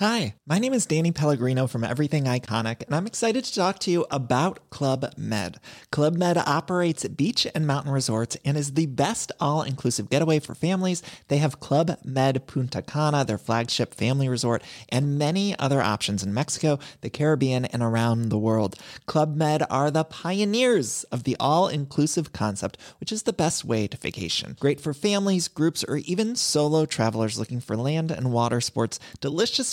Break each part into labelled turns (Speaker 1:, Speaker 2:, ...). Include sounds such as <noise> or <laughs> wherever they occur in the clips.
Speaker 1: Hi, my name is Danny Pellegrino from Everything Iconic, and I'm excited to talk to you about Club Med. Club Med operates beach and mountain resorts and is the best all-inclusive getaway for families. They have Club Med Punta Cana, their flagship family resort, and many other options in Mexico, the Caribbean, and around the world. Club Med are the pioneers of the all-inclusive concept, which is the best way to vacation. Great for families, groups, or even solo travelers looking for land and water sports, delicious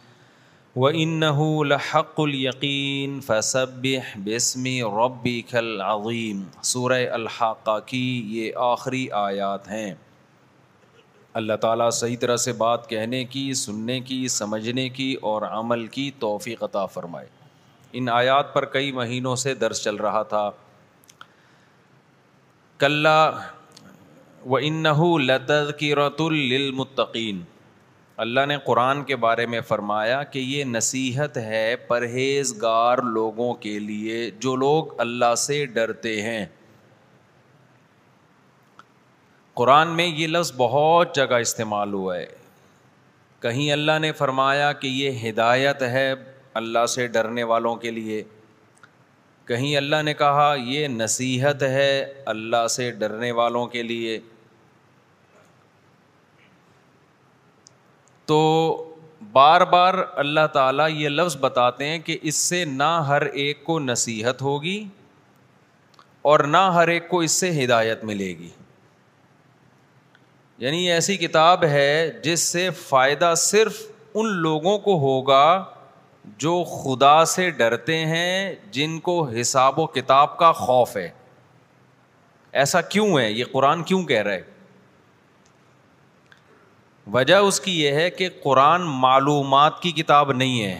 Speaker 2: و لحق القین فصب ال یقین فصب عظیم سورہ الحاقہ کی یہ آخری آیات ہیں اللہ تعالیٰ صحیح طرح سے بات کہنے کی سننے کی سمجھنے کی اور عمل کی توفیق عطا فرمائے ان آیات پر کئی مہینوں سے درس چل رہا تھا کلّہ و کی رت المتقین اللہ نے قرآن کے بارے میں فرمایا کہ یہ نصیحت ہے پرہیزگار لوگوں کے لیے جو لوگ اللہ سے ڈرتے ہیں قرآن میں یہ لفظ بہت جگہ استعمال ہوا ہے کہیں اللہ نے فرمایا کہ یہ ہدایت ہے اللہ سے ڈرنے والوں کے لیے کہیں اللہ نے کہا یہ نصیحت ہے اللہ سے ڈرنے والوں کے لیے تو بار بار اللہ تعالیٰ یہ لفظ بتاتے ہیں کہ اس سے نہ ہر ایک کو نصیحت ہوگی اور نہ ہر ایک کو اس سے ہدایت ملے گی یعنی ایسی کتاب ہے جس سے فائدہ صرف ان لوگوں کو ہوگا جو خدا سے ڈرتے ہیں جن کو حساب و کتاب کا خوف ہے ایسا کیوں ہے یہ قرآن کیوں کہہ رہا ہے وجہ اس کی یہ ہے کہ قرآن معلومات کی کتاب نہیں ہے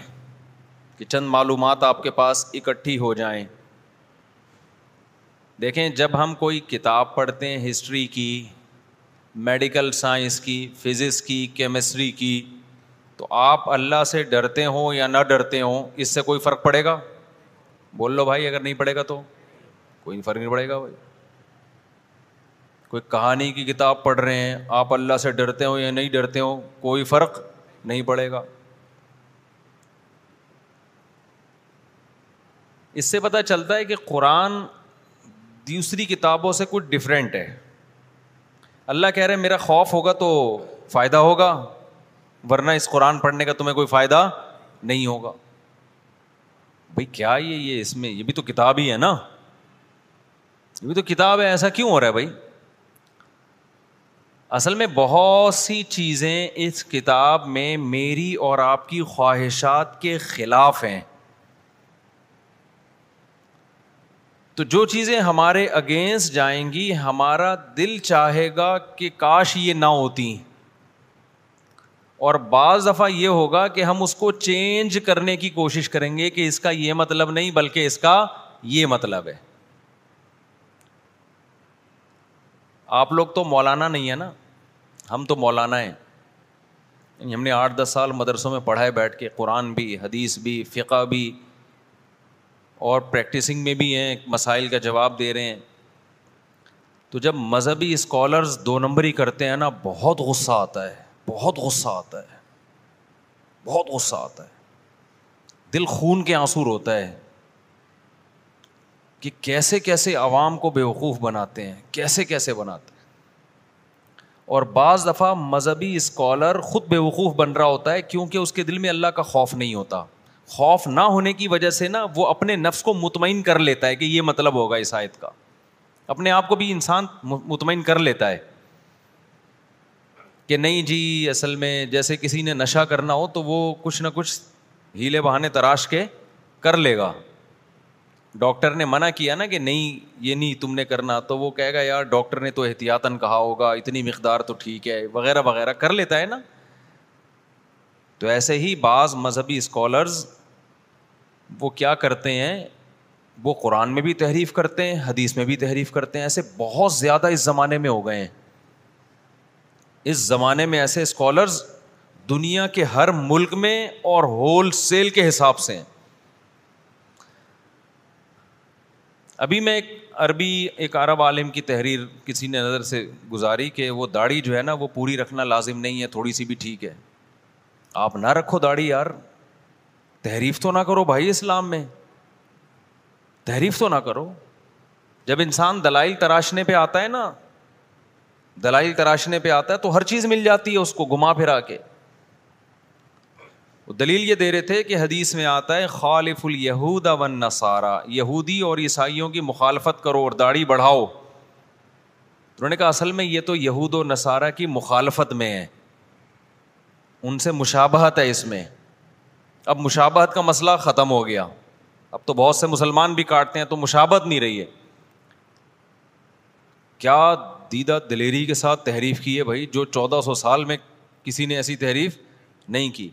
Speaker 2: کہ چند معلومات آپ کے پاس اکٹھی ہو جائیں دیکھیں جب ہم کوئی کتاب پڑھتے ہیں ہسٹری کی میڈیکل سائنس کی فزکس کی کیمسٹری کی تو آپ اللہ سے ڈرتے ہوں یا نہ ڈرتے ہوں اس سے کوئی فرق پڑے گا بول لو بھائی اگر نہیں پڑے گا تو کوئی فرق نہیں پڑے گا بھائی کوئی کہانی کی کتاب پڑھ رہے ہیں آپ اللہ سے ڈرتے ہوں یا نہیں ڈرتے ہوں کوئی فرق نہیں پڑے گا اس سے پتہ چلتا ہے کہ قرآن دوسری کتابوں سے کچھ ڈفرینٹ ہے اللہ کہہ رہے میرا خوف ہوگا تو فائدہ ہوگا ورنہ اس قرآن پڑھنے کا تمہیں کوئی فائدہ نہیں ہوگا بھائی کیا یہ یہ اس میں یہ بھی تو کتاب ہی ہے نا یہ بھی تو کتاب ہے ایسا کیوں ہو رہا ہے بھائی اصل میں بہت سی چیزیں اس کتاب میں میری اور آپ کی خواہشات کے خلاف ہیں تو جو چیزیں ہمارے اگینسٹ جائیں گی ہمارا دل چاہے گا کہ کاش یہ نہ ہوتی اور بعض دفعہ یہ ہوگا کہ ہم اس کو چینج کرنے کی کوشش کریں گے کہ اس کا یہ مطلب نہیں بلکہ اس کا یہ مطلب ہے آپ لوگ تو مولانا نہیں ہے نا ہم تو مولانا ہیں یعنی ہم نے آٹھ دس سال مدرسوں میں پڑھائے بیٹھ کے قرآن بھی حدیث بھی فقہ بھی اور پریکٹسنگ میں بھی ہیں مسائل کا جواب دے رہے ہیں تو جب مذہبی اسکالرز دو نمبر ہی کرتے ہیں نا بہت غصہ آتا ہے بہت غصہ آتا ہے بہت غصہ آتا ہے دل خون کے آنسور ہوتا ہے کہ کیسے کیسے عوام کو بیوقوف بناتے ہیں کیسے کیسے بناتے ہیں اور بعض دفعہ مذہبی اسکالر خود بے وقوف بن رہا ہوتا ہے کیونکہ اس کے دل میں اللہ کا خوف نہیں ہوتا خوف نہ ہونے کی وجہ سے نا وہ اپنے نفس کو مطمئن کر لیتا ہے کہ یہ مطلب ہوگا اس آیت کا اپنے آپ کو بھی انسان مطمئن کر لیتا ہے کہ نہیں جی اصل میں جیسے کسی نے نشہ کرنا ہو تو وہ کچھ نہ کچھ ہیلے بہانے تراش کے کر لے گا ڈاکٹر نے منع کیا نا کہ نہیں یہ نہیں تم نے کرنا تو وہ کہے گا یار ڈاکٹر نے تو احتیاطاً کہا ہوگا اتنی مقدار تو ٹھیک ہے وغیرہ وغیرہ کر لیتا ہے نا تو ایسے ہی بعض مذہبی اسکالرز وہ کیا کرتے ہیں وہ قرآن میں بھی تحریف کرتے ہیں حدیث میں بھی تحریف کرتے ہیں ایسے بہت زیادہ اس زمانے میں ہو گئے ہیں اس زمانے میں ایسے اسکالرز دنیا کے ہر ملک میں اور ہول سیل کے حساب سے ہیں ابھی میں ایک عربی ایک عرب عالم کی تحریر کسی نے نظر سے گزاری کہ وہ داڑھی جو ہے نا وہ پوری رکھنا لازم نہیں ہے تھوڑی سی بھی ٹھیک ہے آپ نہ رکھو داڑھی یار تحریف تو نہ کرو بھائی اسلام میں تحریف تو نہ کرو جب انسان دلائل تراشنے پہ آتا ہے نا دلائل تراشنے پہ آتا ہے تو ہر چیز مل جاتی ہے اس کو گھما پھرا کے دلیل یہ دے رہے تھے کہ حدیث میں آتا ہے خالف الہود ون نصارہ یہودی اور عیسائیوں کی مخالفت کرو اور داڑھی بڑھاؤ انہوں نے کہا اصل میں یہ تو یہود و نصارہ کی مخالفت میں ہے ان سے مشابہت ہے اس میں اب مشابہت کا مسئلہ ختم ہو گیا اب تو بہت سے مسلمان بھی کاٹتے ہیں تو مشابت نہیں رہی ہے کیا دیدہ دلیری کے ساتھ تحریف کی ہے بھائی جو چودہ سو سال میں کسی نے ایسی تحریف نہیں کی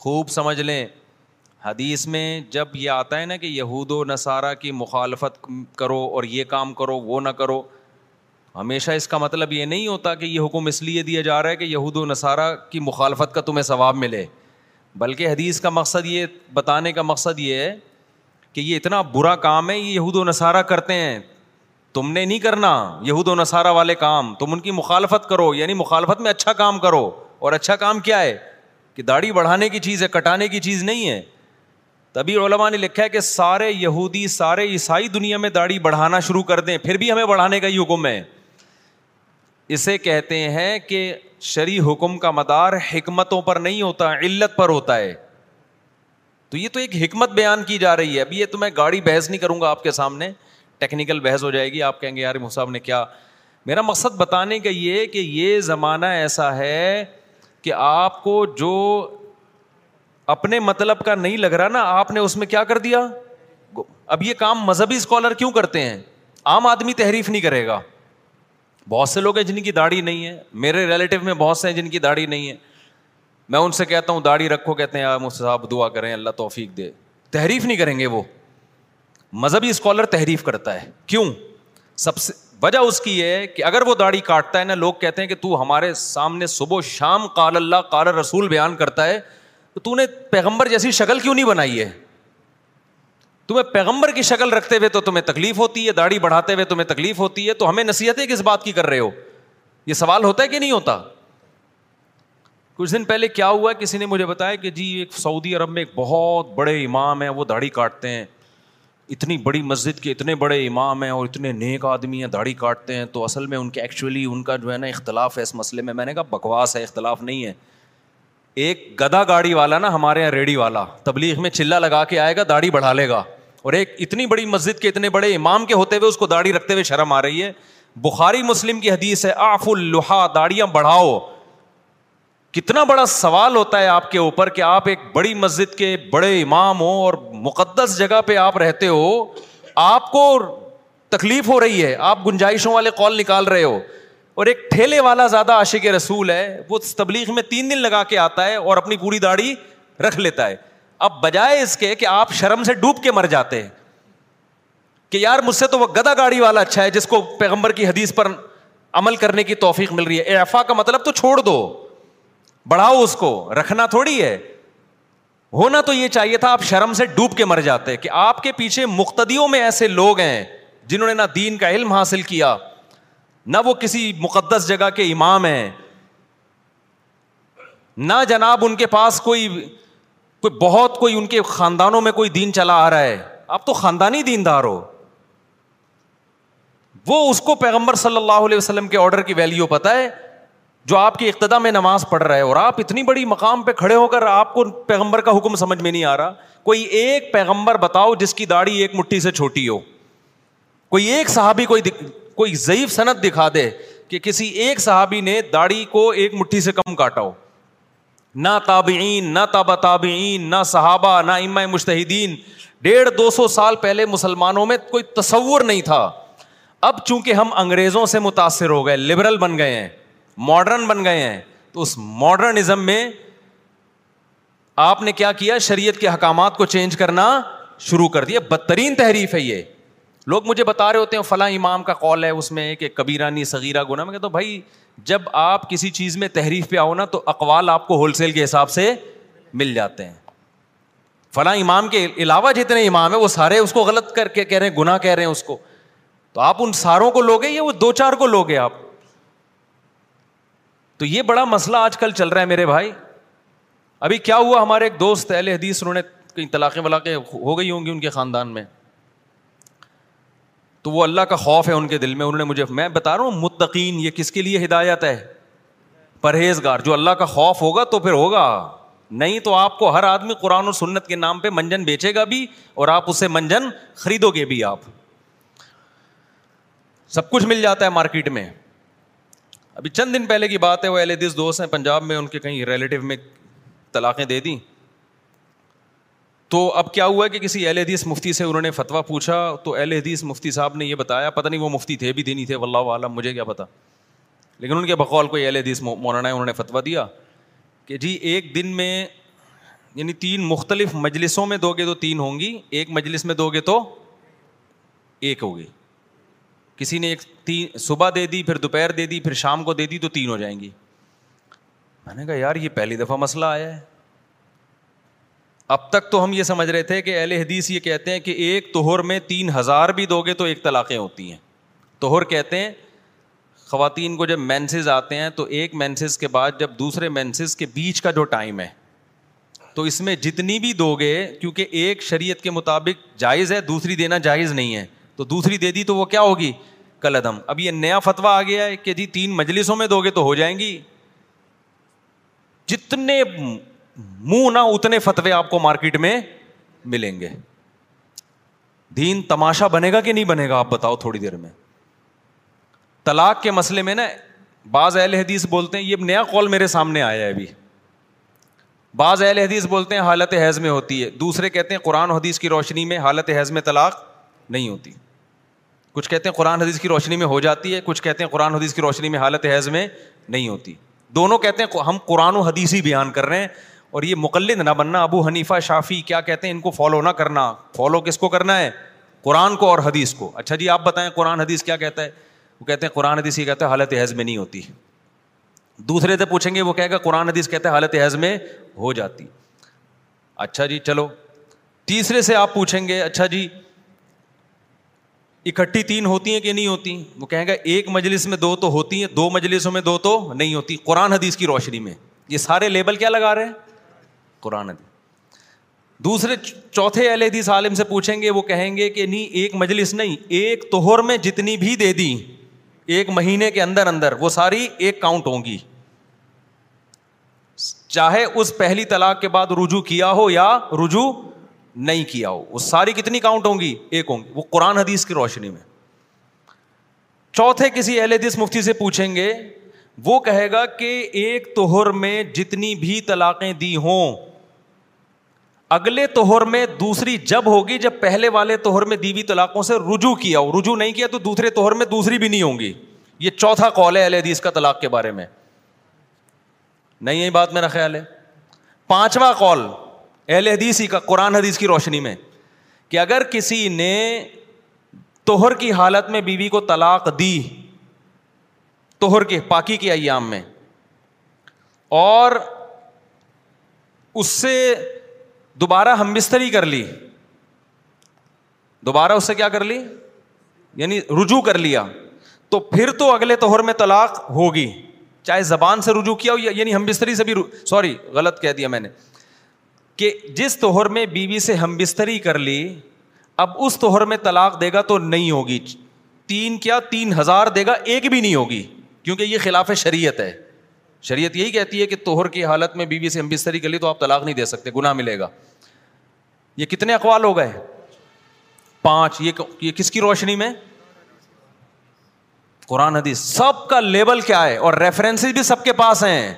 Speaker 2: خوب سمجھ لیں حدیث میں جب یہ آتا ہے نا کہ یہود و نصارہ کی مخالفت کرو اور یہ کام کرو وہ نہ کرو ہمیشہ اس کا مطلب یہ نہیں ہوتا کہ یہ حکم اس لیے دیا جا رہا ہے کہ یہود و نصارہ کی مخالفت کا تمہیں ثواب ملے بلکہ حدیث کا مقصد یہ بتانے کا مقصد یہ ہے کہ یہ اتنا برا کام ہے یہ یہود و نصارہ کرتے ہیں تم نے نہیں کرنا یہود و نصارہ والے کام تم ان کی مخالفت کرو یعنی مخالفت میں اچھا کام کرو اور اچھا کام کیا ہے کہ داڑھی بڑھانے کی چیز ہے کٹانے کی چیز نہیں ہے تبھی علماء نے لکھا ہے کہ سارے یہودی سارے عیسائی دنیا میں داڑھی بڑھانا شروع کر دیں پھر بھی ہمیں بڑھانے کا ہی حکم ہے اسے کہتے ہیں کہ شرع حکم کا مدار حکمتوں پر نہیں ہوتا علت پر ہوتا ہے تو یہ تو ایک حکمت بیان کی جا رہی ہے ابھی یہ تو میں گاڑی بحث نہیں کروں گا آپ کے سامنے ٹیکنیکل بحث ہو جائے گی آپ کہیں گے یار مصاحب نے کیا میرا مقصد بتانے کا یہ کہ یہ زمانہ ایسا ہے کہ آپ کو جو اپنے مطلب کا نہیں لگ رہا نا آپ نے اس میں کیا کر دیا اب یہ کام مذہبی اسکالر کیوں کرتے ہیں عام آدمی تحریف نہیں کرے گا بہت سے لوگ ہیں جن کی داڑھی نہیں ہے میرے ریلیٹو میں بہت سے ہیں جن کی داڑھی نہیں ہے میں ان سے کہتا ہوں داڑھی رکھو کہتے ہیں مجھ دعا کریں اللہ توفیق دے تحریف نہیں کریں گے وہ مذہبی اسکالر تحریف کرتا ہے کیوں سب سے وجہ اس کی ہے کہ اگر وہ داڑھی کاٹتا ہے نا لوگ کہتے ہیں کہ تو ہمارے سامنے صبح شام کال اللہ کال رسول بیان کرتا ہے تو تو نے پیغمبر جیسی شکل کیوں نہیں بنائی ہے تمہیں پیغمبر کی شکل رکھتے ہوئے تو تمہیں تکلیف ہوتی ہے داڑھی بڑھاتے ہوئے تمہیں تکلیف ہوتی ہے تو ہمیں نصیحتیں کس بات کی کر رہے ہو یہ سوال ہوتا ہے کہ نہیں ہوتا کچھ دن پہلے کیا ہوا کسی نے مجھے بتایا کہ جی ایک سعودی عرب میں ایک بہت بڑے امام ہیں وہ داڑھی کاٹتے ہیں اتنی بڑی مسجد کے اتنے بڑے امام ہیں اور اتنے نیک آدمی ہیں داڑھی کاٹتے ہیں تو اصل میں ان کے ایکچولی ان کا جو ہے نا اختلاف ہے اس مسئلے میں میں نے کہا بکواس ہے اختلاف نہیں ہے ایک گدا گاڑی والا نا ہمارے یہاں ریڑھی والا تبلیغ میں چلا لگا کے آئے گا داڑھی بڑھا لے گا اور ایک اتنی بڑی مسجد کے اتنے بڑے امام کے ہوتے ہوئے اس کو داڑھی رکھتے ہوئے شرم آ رہی ہے بخاری مسلم کی حدیث ہے آف الحا داڑیاں بڑھاؤ کتنا بڑا سوال ہوتا ہے آپ کے اوپر کہ آپ ایک بڑی مسجد کے بڑے امام ہو اور مقدس جگہ پہ آپ رہتے ہو آپ کو تکلیف ہو رہی ہے آپ گنجائشوں والے کال نکال رہے ہو اور ایک ٹھیلے والا زیادہ عاشق رسول ہے وہ تبلیغ میں تین دن لگا کے آتا ہے اور اپنی پوری داڑھی رکھ لیتا ہے اب بجائے اس کے کہ آپ شرم سے ڈوب کے مر جاتے ہیں کہ یار مجھ سے تو وہ گدا گاڑی والا اچھا ہے جس کو پیغمبر کی حدیث پر عمل کرنے کی توفیق مل رہی ہے ایفا کا مطلب تو چھوڑ دو بڑھاؤ اس کو رکھنا تھوڑی ہے ہونا تو یہ چاہیے تھا آپ شرم سے ڈوب کے مر جاتے کہ آپ کے پیچھے مقتدیوں میں ایسے لوگ ہیں جنہوں نے نہ دین کا علم حاصل کیا نہ وہ کسی مقدس جگہ کے امام ہیں نہ جناب ان کے پاس کوئی کوئی بہت کوئی ان کے خاندانوں میں کوئی دین چلا آ رہا ہے آپ تو خاندانی دین دار ہو وہ اس کو پیغمبر صلی اللہ علیہ وسلم کے آرڈر کی ویلیو پتا ہے جو آپ کی اقتدا میں نماز پڑھ رہے اور آپ اتنی بڑی مقام پہ کھڑے ہو کر آپ کو پیغمبر کا حکم سمجھ میں نہیں آ رہا کوئی ایک پیغمبر بتاؤ جس کی داڑھی ایک مٹھی سے چھوٹی ہو کوئی ایک صحابی کوئی دک... کوئی ضعیف صنعت دکھا دے کہ کسی ایک صحابی نے داڑھی کو ایک مٹھی سے کم کاٹا ہو نہ تابعین نہ تابہ تابعین نہ صحابہ نہ اما مشتحدین ڈیڑھ دو سو سال پہلے مسلمانوں میں کوئی تصور نہیں تھا اب چونکہ ہم انگریزوں سے متاثر ہو گئے لبرل بن گئے ہیں ماڈرن بن گئے ہیں تو اس ماڈرنزم میں آپ نے کیا کیا شریعت کے حکامات کو چینج کرنا شروع کر دیا بدترین تحریف ہے یہ لوگ مجھے بتا رہے ہوتے ہیں فلاں امام کا کال ہے اس میں کہ کبیرانی ہوں گنا جب آپ کسی چیز میں تحریف پہ آؤ نا تو اقوال آپ کو ہول سیل کے حساب سے مل جاتے ہیں فلاں امام کے علاوہ جتنے امام ہیں وہ سارے اس کو غلط کر کے کہہ رہے ہیں گناہ کہہ رہے ہیں اس کو تو آپ ان ساروں کو لوگے یا وہ دو چار کو لوگے آپ تو یہ بڑا مسئلہ آج کل چل رہا ہے میرے بھائی ابھی کیا ہوا ہمارے ایک دوست اہل حدیث انہوں نے کہیں طلاقیں ولاقیں ہو گئی ہوں گی ان کے خاندان میں تو وہ اللہ کا خوف ہے ان کے دل میں انہوں نے مجھے میں بتا رہا ہوں متقین یہ کس کے لیے ہدایت ہے پرہیزگار جو اللہ کا خوف ہوگا تو پھر ہوگا نہیں تو آپ کو ہر آدمی قرآن اور سنت کے نام پہ منجن بیچے گا بھی اور آپ اسے منجن خریدو گے بھی آپ سب کچھ مل جاتا ہے مارکیٹ میں ابھی چند دن پہلے کی بات ہے وہ اہل حدیث دوست ہیں پنجاب میں ان کے کہیں ریلیٹیو میں طلاقیں دے دیں تو اب کیا ہوا کہ کسی اہل حدیث مفتی سے انہوں نے فتویٰ پوچھا تو اہل حدیث مفتی صاحب نے یہ بتایا پتہ نہیں وہ مفتی تھے بھی دینی تھے عالم مجھے کیا پتہ لیکن ان کے بقول کوئی اہل حدیث مولانا ہے انہوں نے فتویٰ دیا کہ جی ایک دن میں یعنی تین مختلف مجلسوں میں دو گے تو تین ہوں گی ایک مجلس میں دو گے تو ایک ہوگی کسی نے ایک تین صبح دے دی پھر دوپہر دے دی پھر شام کو دے دی تو تین ہو جائیں گی میں نے کہا یار یہ پہلی دفعہ مسئلہ آیا ہے اب تک تو ہم یہ سمجھ رہے تھے کہ اہل حدیث یہ کہتے ہیں کہ ایک توہر میں تین ہزار بھی دو گے تو ایک طلاقیں ہوتی ہیں توہر کہتے ہیں خواتین کو جب مینسز آتے ہیں تو ایک مینسز کے بعد جب دوسرے مینسز کے بیچ کا جو ٹائم ہے تو اس میں جتنی بھی دو گے کیونکہ ایک شریعت کے مطابق جائز ہے دوسری دینا جائز نہیں ہے تو دوسری دے دی تو وہ کیا ہوگی کل عدم اب یہ نیا فتوا آ گیا ہے کہ جی تین مجلسوں میں دو گے تو ہو جائیں گی جتنے منہ نہ اتنے فتوے آپ کو مارکیٹ میں ملیں گے دین تماشا بنے گا کہ نہیں بنے گا آپ بتاؤ تھوڑی دیر میں طلاق کے مسئلے میں نا بعض اہل حدیث بولتے ہیں یہ نیا کال میرے سامنے آیا ہے ابھی بعض اہل حدیث بولتے ہیں حالت حیض میں ہوتی ہے دوسرے کہتے ہیں قرآن حدیث کی روشنی میں حالت حیض میں طلاق نہیں ہوتی کچھ کہتے ہیں قرآن حدیث کی روشنی میں ہو جاتی ہے کچھ کہتے ہیں قرآن حدیث کی روشنی میں حالت حیض میں نہیں ہوتی دونوں کہتے ہیں ہم قرآن و حدیث ہی بیان کر رہے ہیں اور یہ مقلد نہ بننا ابو حنیفہ شافی کیا کہتے ہیں ان کو فالو نہ کرنا فالو کس کو کرنا ہے قرآن کو اور حدیث کو اچھا جی آپ بتائیں قرآن حدیث کیا کہتا ہے وہ کہتے ہیں قرآن حدیث یہ کہتا ہے حالت حیض میں نہیں ہوتی دوسرے سے پوچھیں گے وہ کہے گا قرآن حدیث کہتے ہیں حالت حیض میں ہو جاتی اچھا جی چلو تیسرے سے آپ پوچھیں گے اچھا جی اکٹھی تین ہوتی ہیں کہ نہیں ہوتی وہ کہیں ایک مجلس میں میں دو دو دو تو تو ہوتی ہوتی ہیں مجلسوں نہیں قرآن حدیث کی روشنی میں یہ سارے لیبل کیا لگا رہے ہیں قرآن حدیث دوسرے چوتھے اہل حدیث عالم سے پوچھیں گے وہ کہیں گے کہ نہیں ایک مجلس نہیں ایک توہر میں جتنی بھی دے دی ایک مہینے کے اندر اندر وہ ساری ایک کاؤنٹ ہوں گی چاہے اس پہلی طلاق کے بعد رجوع کیا ہو یا رجوع نہیں کیا ہو وہ ساری کتنی کاؤنٹ ہوں گی ایک ہوں گی وہ قرآن حدیث کی روشنی میں چوتھے کسی اہل حدیث مفتی سے پوچھیں گے وہ کہے گا کہ ایک توہر میں جتنی بھی طلاقیں دی ہوں اگلے توہر میں دوسری جب ہوگی جب پہلے والے توہر میں دیوی طلاقوں سے رجوع کیا ہو رجوع نہیں کیا تو دوسرے توہر میں دوسری بھی نہیں ہوں گی یہ چوتھا کال ہے اہل حدیث کا طلاق کے بارے میں نہیں یہی بات میرا خیال ہے پانچواں کال اہل حدیث ہی کا قرآن حدیث کی روشنی میں کہ اگر کسی نے توہر کی حالت میں بیوی بی کو طلاق دی توہر کے پاکی کے ایام میں اور اس سے دوبارہ ہم بستری کر لی دوبارہ اس سے کیا کر لی یعنی رجوع کر لیا تو پھر تو اگلے توہر میں طلاق ہوگی چاہے زبان سے رجوع کیا ہو یعنی ہم بستری سے بھی سوری غلط کہہ دیا میں نے کہ جس توہر میں بیوی بی سے ہم بستری کر لی اب اس توہر میں طلاق دے گا تو نہیں ہوگی تین کیا تین ہزار دے گا ایک بھی نہیں ہوگی کیونکہ یہ خلاف شریعت ہے شریعت یہی کہتی ہے کہ توہر کی حالت میں بیوی سے ہم بستری کر لی تو آپ طلاق نہیں دے سکتے گناہ ملے گا یہ کتنے اقوال ہو گئے پانچ یہ کس کی روشنی میں قرآن حدیث سب کا لیول کیا ہے اور ریفرنسز بھی سب کے پاس ہیں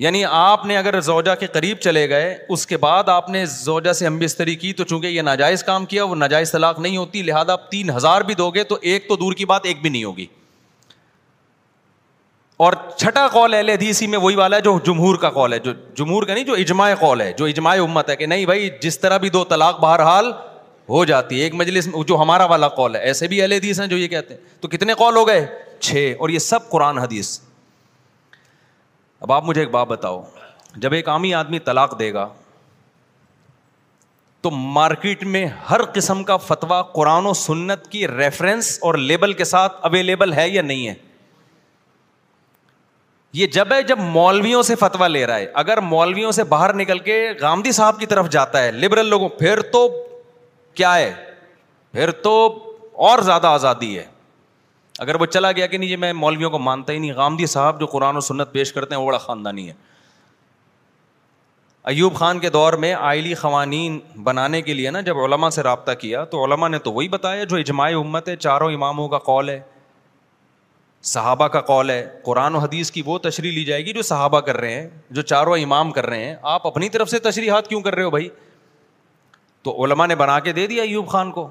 Speaker 2: یعنی آپ نے اگر زوجہ کے قریب چلے گئے اس کے بعد آپ نے زوجہ سے امبستری کی تو چونکہ یہ ناجائز کام کیا وہ ناجائز طلاق نہیں ہوتی لہٰذا آپ تین ہزار بھی دو گے تو ایک تو دور کی بات ایک بھی نہیں ہوگی اور چھٹا کال اہل حدیثی میں وہی والا ہے جو جمہور کا کال ہے جو جمہور کا نہیں جو اجماع کال ہے جو اجماع امت ہے کہ نہیں بھائی جس طرح بھی دو طلاق بہرحال ہو جاتی ہے ایک مجلس جو ہمارا والا کال ہے ایسے بھی اہل حدیث ہیں جو یہ کہتے ہیں تو کتنے کال ہو گئے چھ اور یہ سب قرآن حدیث اب آپ مجھے ایک بات بتاؤ جب ایک عامی آدمی طلاق دے گا تو مارکیٹ میں ہر قسم کا فتویٰ قرآن و سنت کی ریفرنس اور لیبل کے ساتھ اویلیبل ہے یا نہیں ہے یہ جب ہے جب مولویوں سے فتویٰ لے رہا ہے اگر مولویوں سے باہر نکل کے گاندھی صاحب کی طرف جاتا ہے لبرل لوگوں پھر تو کیا ہے پھر تو اور زیادہ آزادی ہے اگر وہ چلا گیا کہ نہیں جی میں مولویوں کو مانتا ہی نہیں غامدی صاحب جو قرآن و سنت پیش کرتے ہیں وہ بڑا خاندانی ہے ایوب خان کے دور میں آئلی قوانین بنانے کے لیے نا جب علماء سے رابطہ کیا تو علماء نے تو وہی بتایا جو اجماع امت ہے چاروں اماموں کا قول ہے صحابہ کا قول ہے قرآن و حدیث کی وہ تشریح لی جائے گی جو صحابہ کر رہے ہیں جو چاروں امام کر رہے ہیں آپ اپنی طرف سے تشریحات کیوں کر رہے ہو بھائی تو علماء نے بنا کے دے دیا ایوب خان کو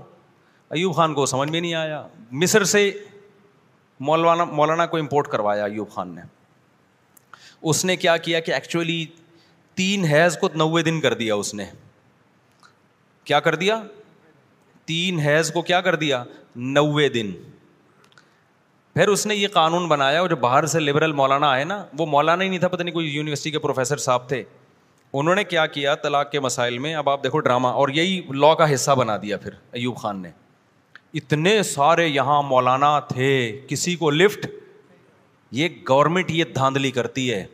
Speaker 2: ایوب خان کو سمجھ میں نہیں آیا مصر سے مولانا مولانا کو امپورٹ کروایا ایوب خان نے اس نے کیا کیا کہ ایکچولی تین حیض کو نوے دن کر دیا اس نے کیا کر دیا تین حیض کو کیا کر دیا نوے دن پھر اس نے یہ قانون بنایا جو باہر سے لبرل مولانا آئے نا وہ مولانا ہی نہیں تھا پتہ نہیں کوئی یونیورسٹی کے پروفیسر صاحب تھے انہوں نے کیا کیا طلاق کے مسائل میں اب آپ دیکھو ڈرامہ اور یہی لاء کا حصہ بنا دیا پھر ایوب خان نے اتنے سارے یہاں مولانا تھے کسی کو لفٹ یہ گورنمنٹ یہ دھاندلی کرتی ہے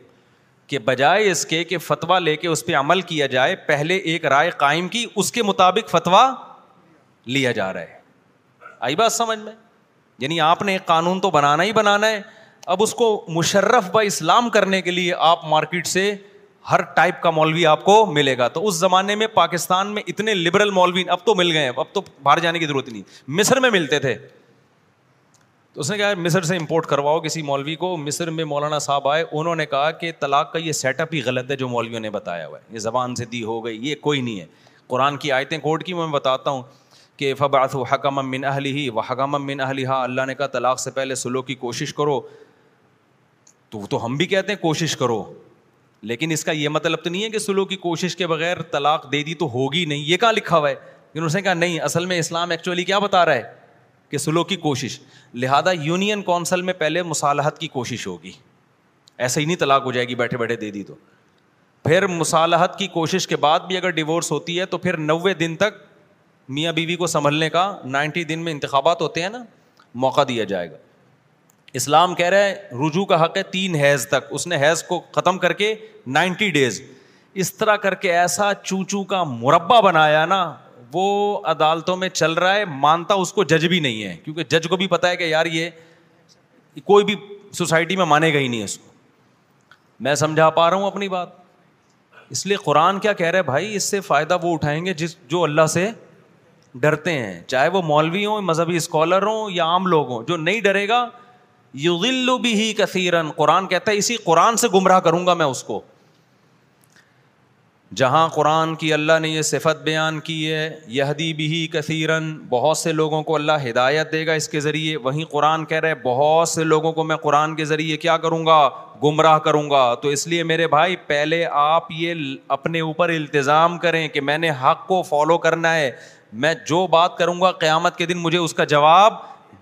Speaker 2: کہ بجائے اس کے کہ فتوا لے کے اس پہ عمل کیا جائے پہلے ایک رائے قائم کی اس کے مطابق فتویٰ لیا جا رہا ہے آئی بات سمجھ میں یعنی آپ نے ایک قانون تو بنانا ہی بنانا ہے اب اس کو مشرف با اسلام کرنے کے لیے آپ مارکیٹ سے ہر ٹائپ کا مولوی آپ کو ملے گا تو اس زمانے میں پاکستان میں اتنے لبرل مولوی اب تو مل گئے اب تو باہر جانے کی ضرورت نہیں مصر میں ملتے تھے تو اس نے کہا مصر سے امپورٹ کرواؤ کسی مولوی کو مصر میں مولانا صاحب آئے انہوں نے کہا کہ طلاق کا یہ سیٹ اپ ہی غلط ہے جو مولویوں نے بتایا ہوا ہے یہ زبان سے دی ہو گئی یہ کوئی نہیں ہے قرآن کی آیتیں کوٹ کی میں بتاتا ہوں کہ فبرات و حکم من ہی و حکم من اہلی اللہ نے کہا طلاق سے پہلے سلو کی کوشش کرو تو تو ہم بھی کہتے ہیں کوشش کرو لیکن اس کا یہ مطلب تو نہیں ہے کہ سلو کی کوشش کے بغیر طلاق دے دی تو ہوگی نہیں یہ کہاں لکھا ہوا ہے لیکن اس نے کہا نہیں اصل میں اسلام ایکچولی کیا بتا رہا ہے کہ سلو کی کوشش لہٰذا یونین کونسل میں پہلے مصالحت کی کوشش ہوگی ایسے ہی نہیں طلاق ہو جائے گی بیٹھے بیٹھے دے دی تو پھر مصالحت کی کوشش کے بعد بھی اگر ڈیورس ہوتی ہے تو پھر نوے دن تک میاں بیوی کو سنبھلنے کا نائنٹی دن میں انتخابات ہوتے ہیں نا موقع دیا جائے گا اسلام کہہ رہے رجوع کا حق ہے تین حیض تک اس نے حیض کو ختم کر کے نائنٹی ڈیز اس طرح کر کے ایسا چو چو کا مربع بنایا نا وہ عدالتوں میں چل رہا ہے مانتا اس کو جج بھی نہیں ہے کیونکہ جج کو بھی پتا ہے کہ یار یہ کوئی بھی سوسائٹی میں مانے گا ہی نہیں اس کو میں سمجھا پا رہا ہوں اپنی بات اس لیے قرآن کیا کہہ رہے ہیں بھائی اس سے فائدہ وہ اٹھائیں گے جس جو اللہ سے ڈرتے ہیں چاہے وہ مولوی ہوں مذہبی اسکالر ہوں یا عام لوگ ہوں جو نہیں ڈرے گا یو غل بھی ہی کثیرن قرآن کہتا ہے اسی قرآن سے گمراہ کروں گا میں اس کو جہاں قرآن کی اللہ نے یہ صفت بیان کی ہے یہدی بھی ہی کثیرن بہت سے لوگوں کو اللہ ہدایت دے گا اس کے ذریعے وہیں قرآن کہہ رہے بہت سے لوگوں کو میں قرآن کے ذریعے کیا کروں گا گمراہ کروں گا تو اس لیے میرے بھائی پہلے آپ یہ اپنے اوپر التظام کریں کہ میں نے حق کو فالو کرنا ہے میں جو بات کروں گا قیامت کے دن مجھے اس کا جواب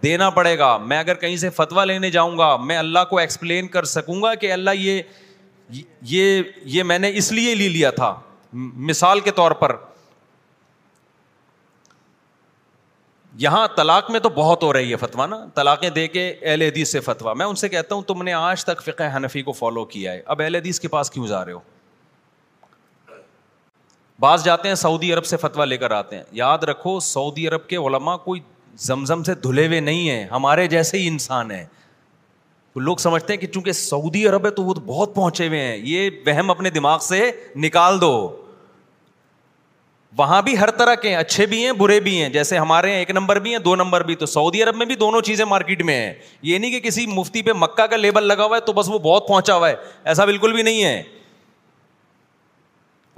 Speaker 2: دینا پڑے گا میں اگر کہیں سے فتوا لینے جاؤں گا میں اللہ کو ایکسپلین کر سکوں گا کہ اللہ یہ یہ یہ میں نے اس لیے لے لیا تھا مثال کے طور پر یہاں طلاق میں تو بہت ہو رہی ہے فتوا نا طلاقیں دے کے اہل حدیث سے فتوا میں ان سے کہتا ہوں تم نے آج تک فقہ حنفی کو فالو کیا ہے اب اہل حدیث کے پاس کیوں جا رہے ہو بعض جاتے ہیں سعودی عرب سے فتوا لے کر آتے ہیں یاد رکھو سعودی عرب کے علماء کوئی زمزم سے دھلے ہوئے نہیں ہیں ہمارے جیسے ہی انسان ہیں تو لوگ سمجھتے ہیں کہ چونکہ سعودی عرب ہے تو وہ بہت پہنچے ہوئے ہیں یہ وہم اپنے دماغ سے نکال دو وہاں بھی ہر طرح کے اچھے بھی ہیں برے بھی ہیں جیسے ہمارے ہیں ایک نمبر بھی ہیں دو نمبر بھی تو سعودی عرب میں بھی دونوں چیزیں مارکیٹ میں ہیں یہ نہیں کہ کسی مفتی پہ مکہ کا لیبل لگا ہوا ہے تو بس وہ بہت پہنچا ہوا ہے ایسا بالکل بھی نہیں ہے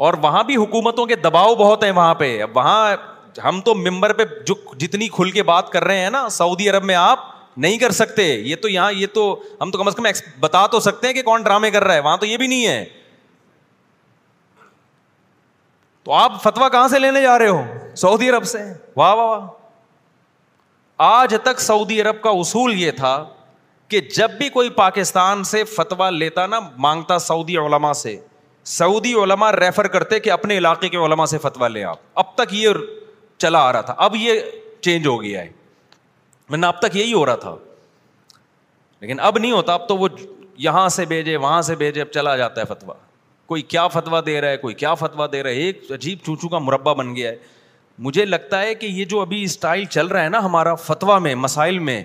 Speaker 2: اور وہاں بھی حکومتوں کے دباؤ بہت ہیں وہاں پہ اب وہاں ہم تو ممبر پہ جو جتنی کھل کے بات کر رہے ہیں نا سعودی عرب میں آپ نہیں کر سکتے یہ تو یہاں یہ تو ہم تو کم کم از بتا تو سکتے ہیں کہ کون ڈرامے کر رہا ہے وہاں تو یہ بھی نہیں ہے تو آپ فتوا کہاں سے لینے جا رہے ہو سعودی عرب سے واہ واہ واہ آج تک سعودی عرب کا اصول یہ تھا کہ جب بھی کوئی پاکستان سے فتوا لیتا نا مانگتا سعودی علما سے سعودی علما ریفر کرتے کہ اپنے علاقے کے علما سے فتوا لے آپ اب تک یہ چلا آ رہا تھا اب یہ چینج ہو گیا ہے اب تک یہی ہو رہا تھا لیکن اب نہیں ہوتا اب تو وہ یہاں سے بھیجے وہاں سے بھیجے اب چلا جاتا ہے فتویٰ کوئی کیا فتویٰ دے رہا ہے کوئی کیا فتویٰ دے رہا ہے ایک عجیب چوچو کا مربع بن گیا ہے مجھے لگتا ہے کہ یہ جو ابھی اسٹائل چل رہا ہے نا ہمارا فتویٰ میں مسائل میں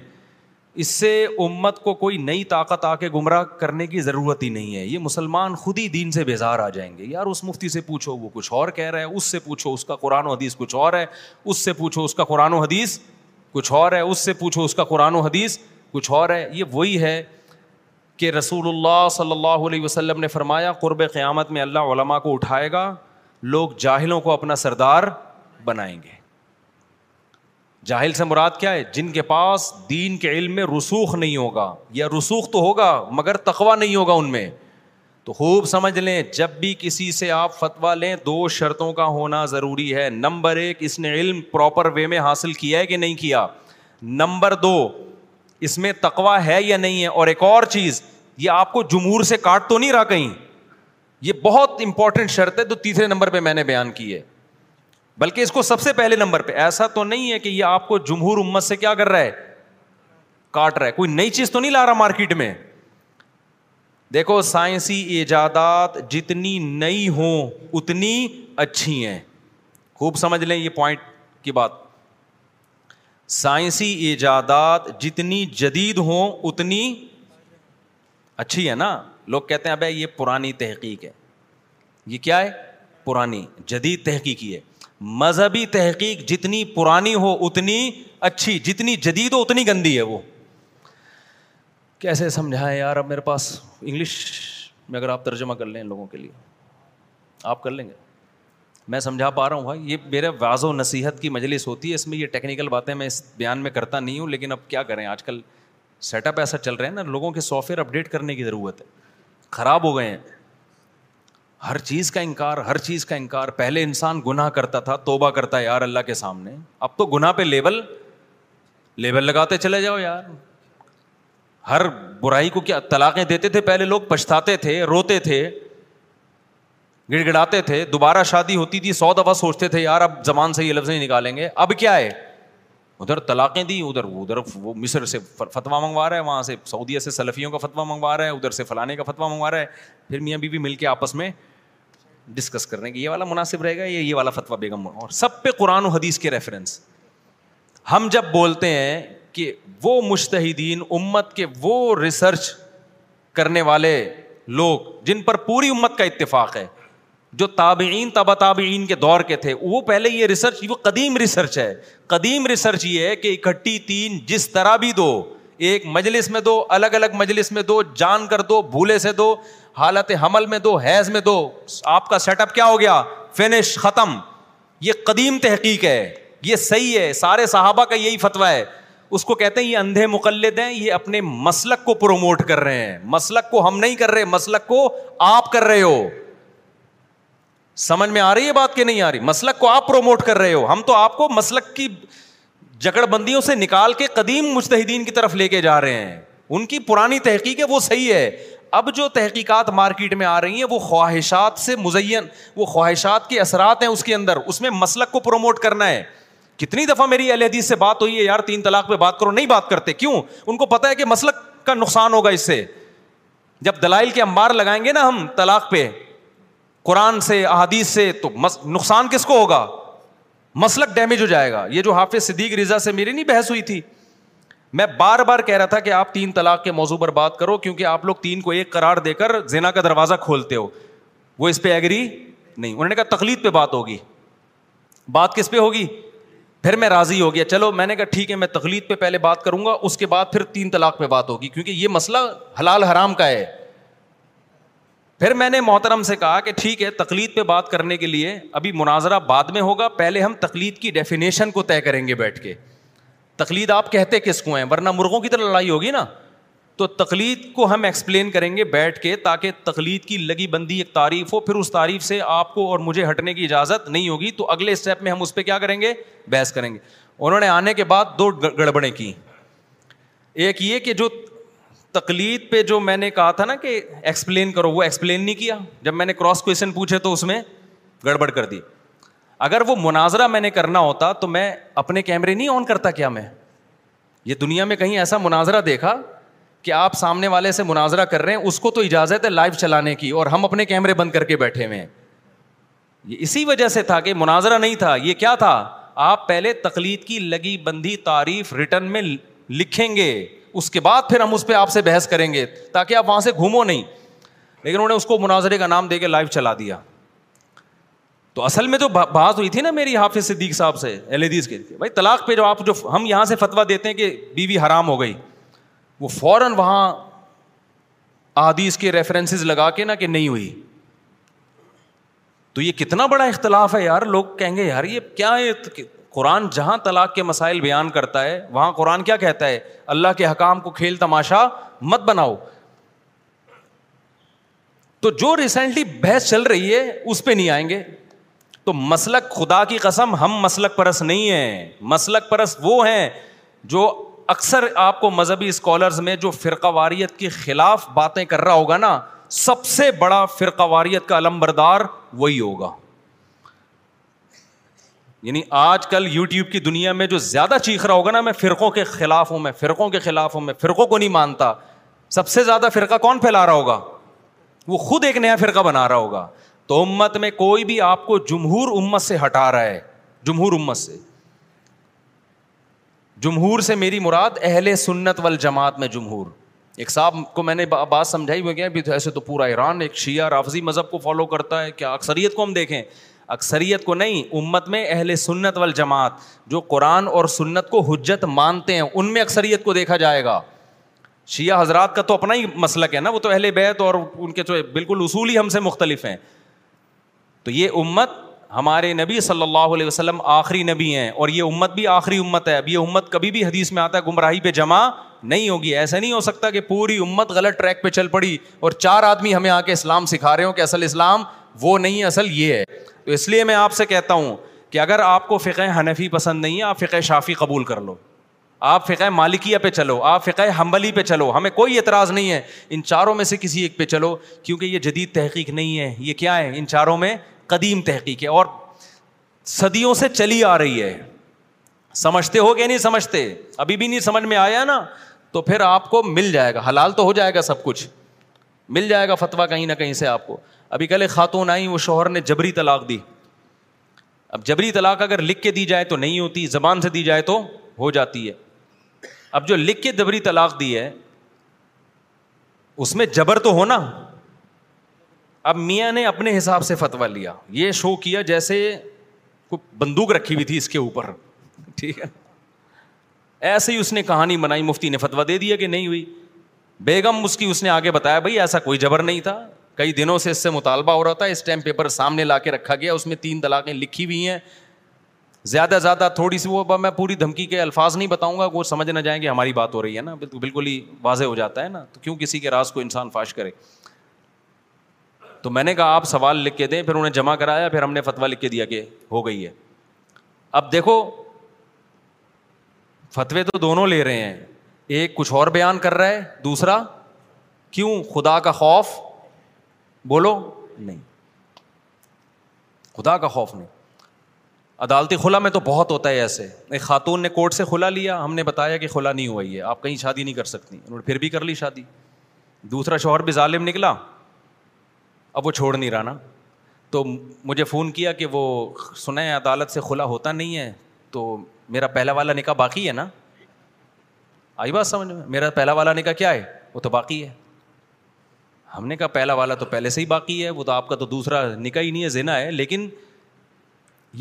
Speaker 2: اس سے امت کو کوئی نئی طاقت آ کے گمراہ کرنے کی ضرورت ہی نہیں ہے یہ مسلمان خود ہی دین سے بیزار آ جائیں گے یار اس مفتی سے پوچھو وہ کچھ اور کہہ رہے ہیں اس سے پوچھو اس کا قرآن و حدیث کچھ اور ہے اس سے پوچھو اس کا قرآن و حدیث کچھ اور ہے اس سے پوچھو اس کا قرآن و حدیث کچھ اور ہے یہ وہی ہے کہ رسول اللہ صلی اللہ علیہ وسلم نے فرمایا قرب قیامت میں اللہ علماء کو اٹھائے گا لوگ جاہلوں کو اپنا سردار بنائیں گے جاہل سے مراد کیا ہے جن کے پاس دین کے علم میں رسوخ نہیں ہوگا یا رسوخ تو ہوگا مگر تقوا نہیں ہوگا ان میں تو خوب سمجھ لیں جب بھی کسی سے آپ فتوا لیں دو شرطوں کا ہونا ضروری ہے نمبر ایک اس نے علم پراپر وے میں حاصل کیا ہے کہ نہیں کیا نمبر دو اس میں تقوا ہے یا نہیں ہے اور ایک اور چیز یہ آپ کو جمور سے کاٹ تو نہیں رہا کہیں یہ بہت امپورٹنٹ شرط ہے تو تیسرے نمبر پہ میں نے بیان کی ہے بلکہ اس کو سب سے پہلے نمبر پہ ایسا تو نہیں ہے کہ یہ آپ کو جمہور امت سے کیا کر رہا ہے کاٹ رہا ہے کوئی نئی چیز تو نہیں لا رہا مارکیٹ میں دیکھو سائنسی ایجادات جتنی نئی ہوں اتنی اچھی ہیں خوب سمجھ لیں یہ پوائنٹ کی بات سائنسی ایجادات جتنی جدید ہوں اتنی اچھی ہے نا لوگ کہتے ہیں اب یہ پرانی تحقیق ہے یہ کیا ہے پرانی جدید تحقیقی ہے مذہبی تحقیق جتنی پرانی ہو اتنی اچھی جتنی جدید ہو اتنی گندی ہے وہ کیسے سمجھائیں یار اب میرے پاس انگلش میں اگر آپ ترجمہ کر لیں لوگوں کے لیے آپ کر لیں گے میں سمجھا پا رہا ہوں بھائی یہ میرے واض و نصیحت کی مجلس ہوتی ہے اس میں یہ ٹیکنیکل باتیں میں اس بیان میں کرتا نہیں ہوں لیکن اب کیا کریں آج کل سیٹ اپ ایسا چل رہا ہے نا لوگوں کے سافٹ ویئر اپڈیٹ کرنے کی ضرورت ہے خراب ہو گئے ہیں ہر چیز کا انکار ہر چیز کا انکار پہلے انسان گناہ کرتا تھا توبہ کرتا یار اللہ کے سامنے اب تو گناہ پہ لیبل لیبل لگاتے چلے جاؤ یار ہر برائی کو کیا طلاقیں دیتے تھے پہلے لوگ پچھتاتے تھے روتے تھے گڑ گڑاتے تھے دوبارہ شادی ہوتی تھی سو دفعہ سوچتے تھے یار اب زبان سے یہ لفظ نہیں نکالیں گے اب کیا ہے ادھر طلاقیں دی ادھر ادھر وہ مصر سے فتوا منگوا رہا ہے وہاں سے سعودیہ سے سلفیوں کا فتویٰ منگوا رہا ہے ادھر سے فلانے کا فتویٰ منگوا رہا ہے پھر میاں بیوی مل کے آپس میں ڈسکس کر رہے ہیں کہ یہ والا مناسب رہے گا یہ یہ والا فتویٰ بیگم اور سب پہ قرآن و حدیث کے ریفرنس ہم جب بولتے ہیں کہ وہ مشتحدین امت کے وہ ریسرچ کرنے والے لوگ جن پر پوری امت کا اتفاق ہے جو تابعین تبا تابعین کے دور کے تھے وہ پہلے یہ ریسرچ وہ قدیم ریسرچ ہے قدیم ریسرچ یہ ہے کہ اکٹھی تین جس طرح بھی دو ایک مجلس میں دو الگ الگ مجلس میں دو جان کر دو بھولے سے دو حالت حمل میں دو حیض میں دو آپ کا سیٹ اپ کیا ہو گیا فنش ختم یہ قدیم تحقیق ہے یہ صحیح ہے سارے صحابہ کا یہی فتویٰ ہے اس کو کہتے ہیں یہ اندھے مقلد ہیں یہ اپنے مسلک کو پروموٹ کر رہے ہیں مسلک کو ہم نہیں کر رہے مسلک کو آپ کر رہے ہو سمجھ میں آ رہی ہے بات کہ نہیں آ رہی مسلک کو آپ پروموٹ کر رہے ہو ہم تو آپ کو مسلک کی جکڑ بندیوں سے نکال کے قدیم مشتحدین کی طرف لے کے جا رہے ہیں ان کی پرانی تحقیق ہے وہ صحیح ہے اب جو تحقیقات مارکیٹ میں آ رہی ہیں وہ خواہشات سے مزین وہ خواہشات کے اثرات ہیں اس کے اندر اس میں مسلک کو پروموٹ کرنا ہے کتنی دفعہ میری اہل حدیث سے بات ہوئی ہے یار تین طلاق پہ بات کرو نہیں بات کرتے کیوں ان کو پتا ہے کہ مسلک کا نقصان ہوگا اس سے جب دلائل کے امبار لگائیں گے نا ہم طلاق پہ قرآن سے احادیث سے تو نقصان کس کو ہوگا مسلک ڈیمیج ہو جائے گا یہ جو حافظ صدیق رضا سے میری نہیں بحث ہوئی تھی میں بار بار کہہ رہا تھا کہ آپ تین طلاق کے موضوع پر بات کرو کیونکہ آپ لوگ تین کو ایک قرار دے کر زینا کا دروازہ کھولتے ہو وہ اس پہ ایگری نہیں انہوں نے کہا تقلید پہ بات ہوگی بات کس پہ ہوگی پھر میں راضی ہو گیا چلو میں نے کہا ٹھیک ہے میں تقلید پہ پہلے بات کروں گا اس کے بعد پھر تین طلاق پہ بات ہوگی کیونکہ یہ مسئلہ حلال حرام کا ہے پھر میں نے محترم سے کہا کہ ٹھیک ہے تقلید پہ بات کرنے کے لیے ابھی مناظرہ بعد میں ہوگا پہلے ہم تقلید کی ڈیفینیشن کو طے کریں گے بیٹھ کے تقلید آپ کہتے کس کو ہیں ورنہ مرغوں کی طرح لڑائی ہوگی نا تو تقلید کو ہم ایکسپلین کریں گے بیٹھ کے تاکہ تقلید کی لگی بندی ایک تعریف ہو پھر اس تعریف سے آپ کو اور مجھے ہٹنے کی اجازت نہیں ہوگی تو اگلے اسٹیپ میں ہم اس پہ کیا کریں گے بحث کریں گے انہوں نے آنے کے بعد دو گڑبڑیں کی ایک یہ کہ جو تقلید پہ جو میں نے کہا تھا نا کہ ایکسپلین کرو وہ ایکسپلین نہیں کیا جب میں نے کراس کوشچن پوچھے تو اس میں گڑبڑ کر دی اگر وہ مناظرہ میں نے کرنا ہوتا تو میں اپنے کیمرے نہیں آن کرتا کیا میں یہ دنیا میں کہیں ایسا مناظرہ دیکھا کہ آپ سامنے والے سے مناظرہ کر رہے ہیں اس کو تو اجازت ہے لائیو چلانے کی اور ہم اپنے کیمرے بند کر کے بیٹھے ہوئے ہیں یہ اسی وجہ سے تھا کہ مناظرہ نہیں تھا یہ کیا تھا آپ پہلے تقلید کی لگی بندھی تعریف ریٹرن میں لکھیں گے اس کے بعد پھر ہم اس پہ آپ سے بحث کریں گے تاکہ آپ وہاں سے گھومو نہیں لیکن انہوں نے اس کو مناظرے کا نام دے کے لائیو چلا دیا تو اصل میں تو بات ہوئی تھی نا میری حافظ صدیق صاحب سے ایل ایڈیز کے بھائی طلاق پہ جو آپ جو ہم یہاں سے فتویٰ دیتے ہیں کہ بیوی بی حرام ہو گئی وہ فوراً وہاں احادیث کے ریفرنسز لگا کے نا کہ نہیں ہوئی تو یہ کتنا بڑا اختلاف ہے یار لوگ کہیں گے یار یہ کیا ہے قرآن جہاں طلاق کے مسائل بیان کرتا ہے وہاں قرآن کیا کہتا ہے اللہ کے حکام کو کھیل تماشا مت بناؤ تو جو ریسنٹلی بحث چل رہی ہے اس پہ نہیں آئیں گے تو مسلک خدا کی قسم ہم مسلک پرست نہیں ہے مسلک پرست وہ ہیں جو اکثر آپ کو مذہبی اسکالرز میں جو فرقہ واریت کے خلاف باتیں کر رہا ہوگا نا سب سے بڑا فرقہ واریت کا علم بردار وہی ہوگا یعنی آج کل یو ٹیوب کی دنیا میں جو زیادہ چیخ رہا ہوگا نا میں فرقوں کے خلاف ہوں میں فرقوں کے خلاف ہوں میں فرقوں کو نہیں مانتا سب سے زیادہ فرقہ کون پھیلا رہا ہوگا وہ خود ایک نیا فرقہ بنا رہا ہوگا تو امت میں کوئی بھی آپ کو جمہور امت سے ہٹا رہا ہے جمہور امت سے جمہور سے میری مراد اہل سنت وال جماعت میں جمہور ایک صاحب کو میں نے بات سمجھائی ہوئی کہ ایسے تو پورا ایران ایک شیعہ رافضی مذہب کو فالو کرتا ہے کیا اکثریت کو ہم دیکھیں اکثریت کو نہیں امت میں اہل سنت وال جماعت جو قرآن اور سنت کو حجت مانتے ہیں ان میں اکثریت کو دیکھا جائے گا شیعہ حضرات کا تو اپنا ہی مسلک ہے نا وہ تو اہل بیت اور ان کے تو بالکل اصول ہی ہم سے مختلف ہیں تو یہ امت ہمارے نبی صلی اللہ علیہ وسلم آخری نبی ہیں اور یہ امت بھی آخری امت ہے اب یہ امت کبھی بھی حدیث میں آتا ہے گمراہی پہ جمع نہیں ہوگی ایسا نہیں ہو سکتا کہ پوری امت غلط ٹریک پہ چل پڑی اور چار آدمی ہمیں آ کے اسلام سکھا رہے ہوں کہ اصل اسلام وہ نہیں اصل یہ ہے تو اس لیے میں آپ سے کہتا ہوں کہ اگر آپ کو فقہ حنفی پسند نہیں ہے آپ فقہ شافی قبول کر لو آپ فقہ مالکیہ پہ چلو آپ فقہ حمبلی پہ چلو ہمیں کوئی اعتراض نہیں ہے ان چاروں میں سے کسی ایک پہ چلو کیونکہ یہ جدید تحقیق نہیں ہے یہ کیا ہے ان چاروں میں قدیم تحقیق ہے اور صدیوں سے چلی آ رہی ہے سمجھتے ہو کہ نہیں سمجھتے ابھی بھی نہیں سمجھ میں آیا نا تو پھر آپ کو مل جائے گا حلال تو ہو جائے گا سب کچھ مل جائے گا فتویٰ کہیں نہ کہیں سے آپ کو ابھی کل خاتون آئی وہ شوہر نے جبری طلاق دی اب جبری طلاق اگر لکھ کے دی جائے تو نہیں ہوتی زبان سے دی جائے تو ہو جاتی ہے اب جو لکھ کے جبری طلاق دی ہے اس میں جبر تو ہونا اب میاں نے اپنے حساب سے فتوا لیا یہ شو کیا جیسے کوئی بندوق رکھی ہوئی تھی اس کے اوپر ٹھیک ہے ایسے ہی اس نے کہانی بنائی مفتی نے فتوا دے دیا کہ نہیں ہوئی بیگم اس کی اس نے آگے بتایا بھائی ایسا کوئی جبر نہیں تھا کئی دنوں سے اس سے مطالبہ ہو رہا تھا اس ٹائم پیپر سامنے لا کے رکھا گیا اس میں تین طلاقیں لکھی ہوئی ہیں زیادہ زیادہ تھوڑی سی وہ میں پوری دھمکی کے الفاظ نہیں بتاؤں گا وہ سمجھ نہ جائیں گے ہماری بات ہو رہی ہے نا نا بالکل ہی واضح ہو جاتا ہے تو کیوں کسی کے راز کو انسان فاش کرے تو میں نے کہا آپ سوال لکھ کے دیں پھر انہیں جمع کرایا پھر ہم نے فتوا لکھ کے دیا کہ ہو گئی ہے اب دیکھو فتوے تو دونوں لے رہے ہیں ایک کچھ اور بیان کر رہا ہے دوسرا کیوں خدا کا خوف بولو نہیں خدا کا خوف نہیں عدالتی خلا میں تو بہت ہوتا ہے ایسے ایک خاتون نے کورٹ سے کھلا لیا ہم نے بتایا کہ کھلا نہیں ہوا یہ آپ کہیں شادی نہیں کر سکتی انہوں نے پھر بھی کر لی شادی دوسرا شوہر بھی ظالم نکلا اب وہ چھوڑ نہیں رہا نا تو مجھے فون کیا کہ وہ سنیں عدالت سے کھلا ہوتا نہیں ہے تو میرا پہلا والا نکاح باقی ہے نا آئی بات سمجھ میں میرا پہلا والا نکاح کیا ہے وہ تو باقی ہے ہم نے کہا پہلا والا تو پہلے سے ہی باقی ہے وہ تو آپ کا تو دوسرا نکاح ہی نہیں ہے زینا ہے لیکن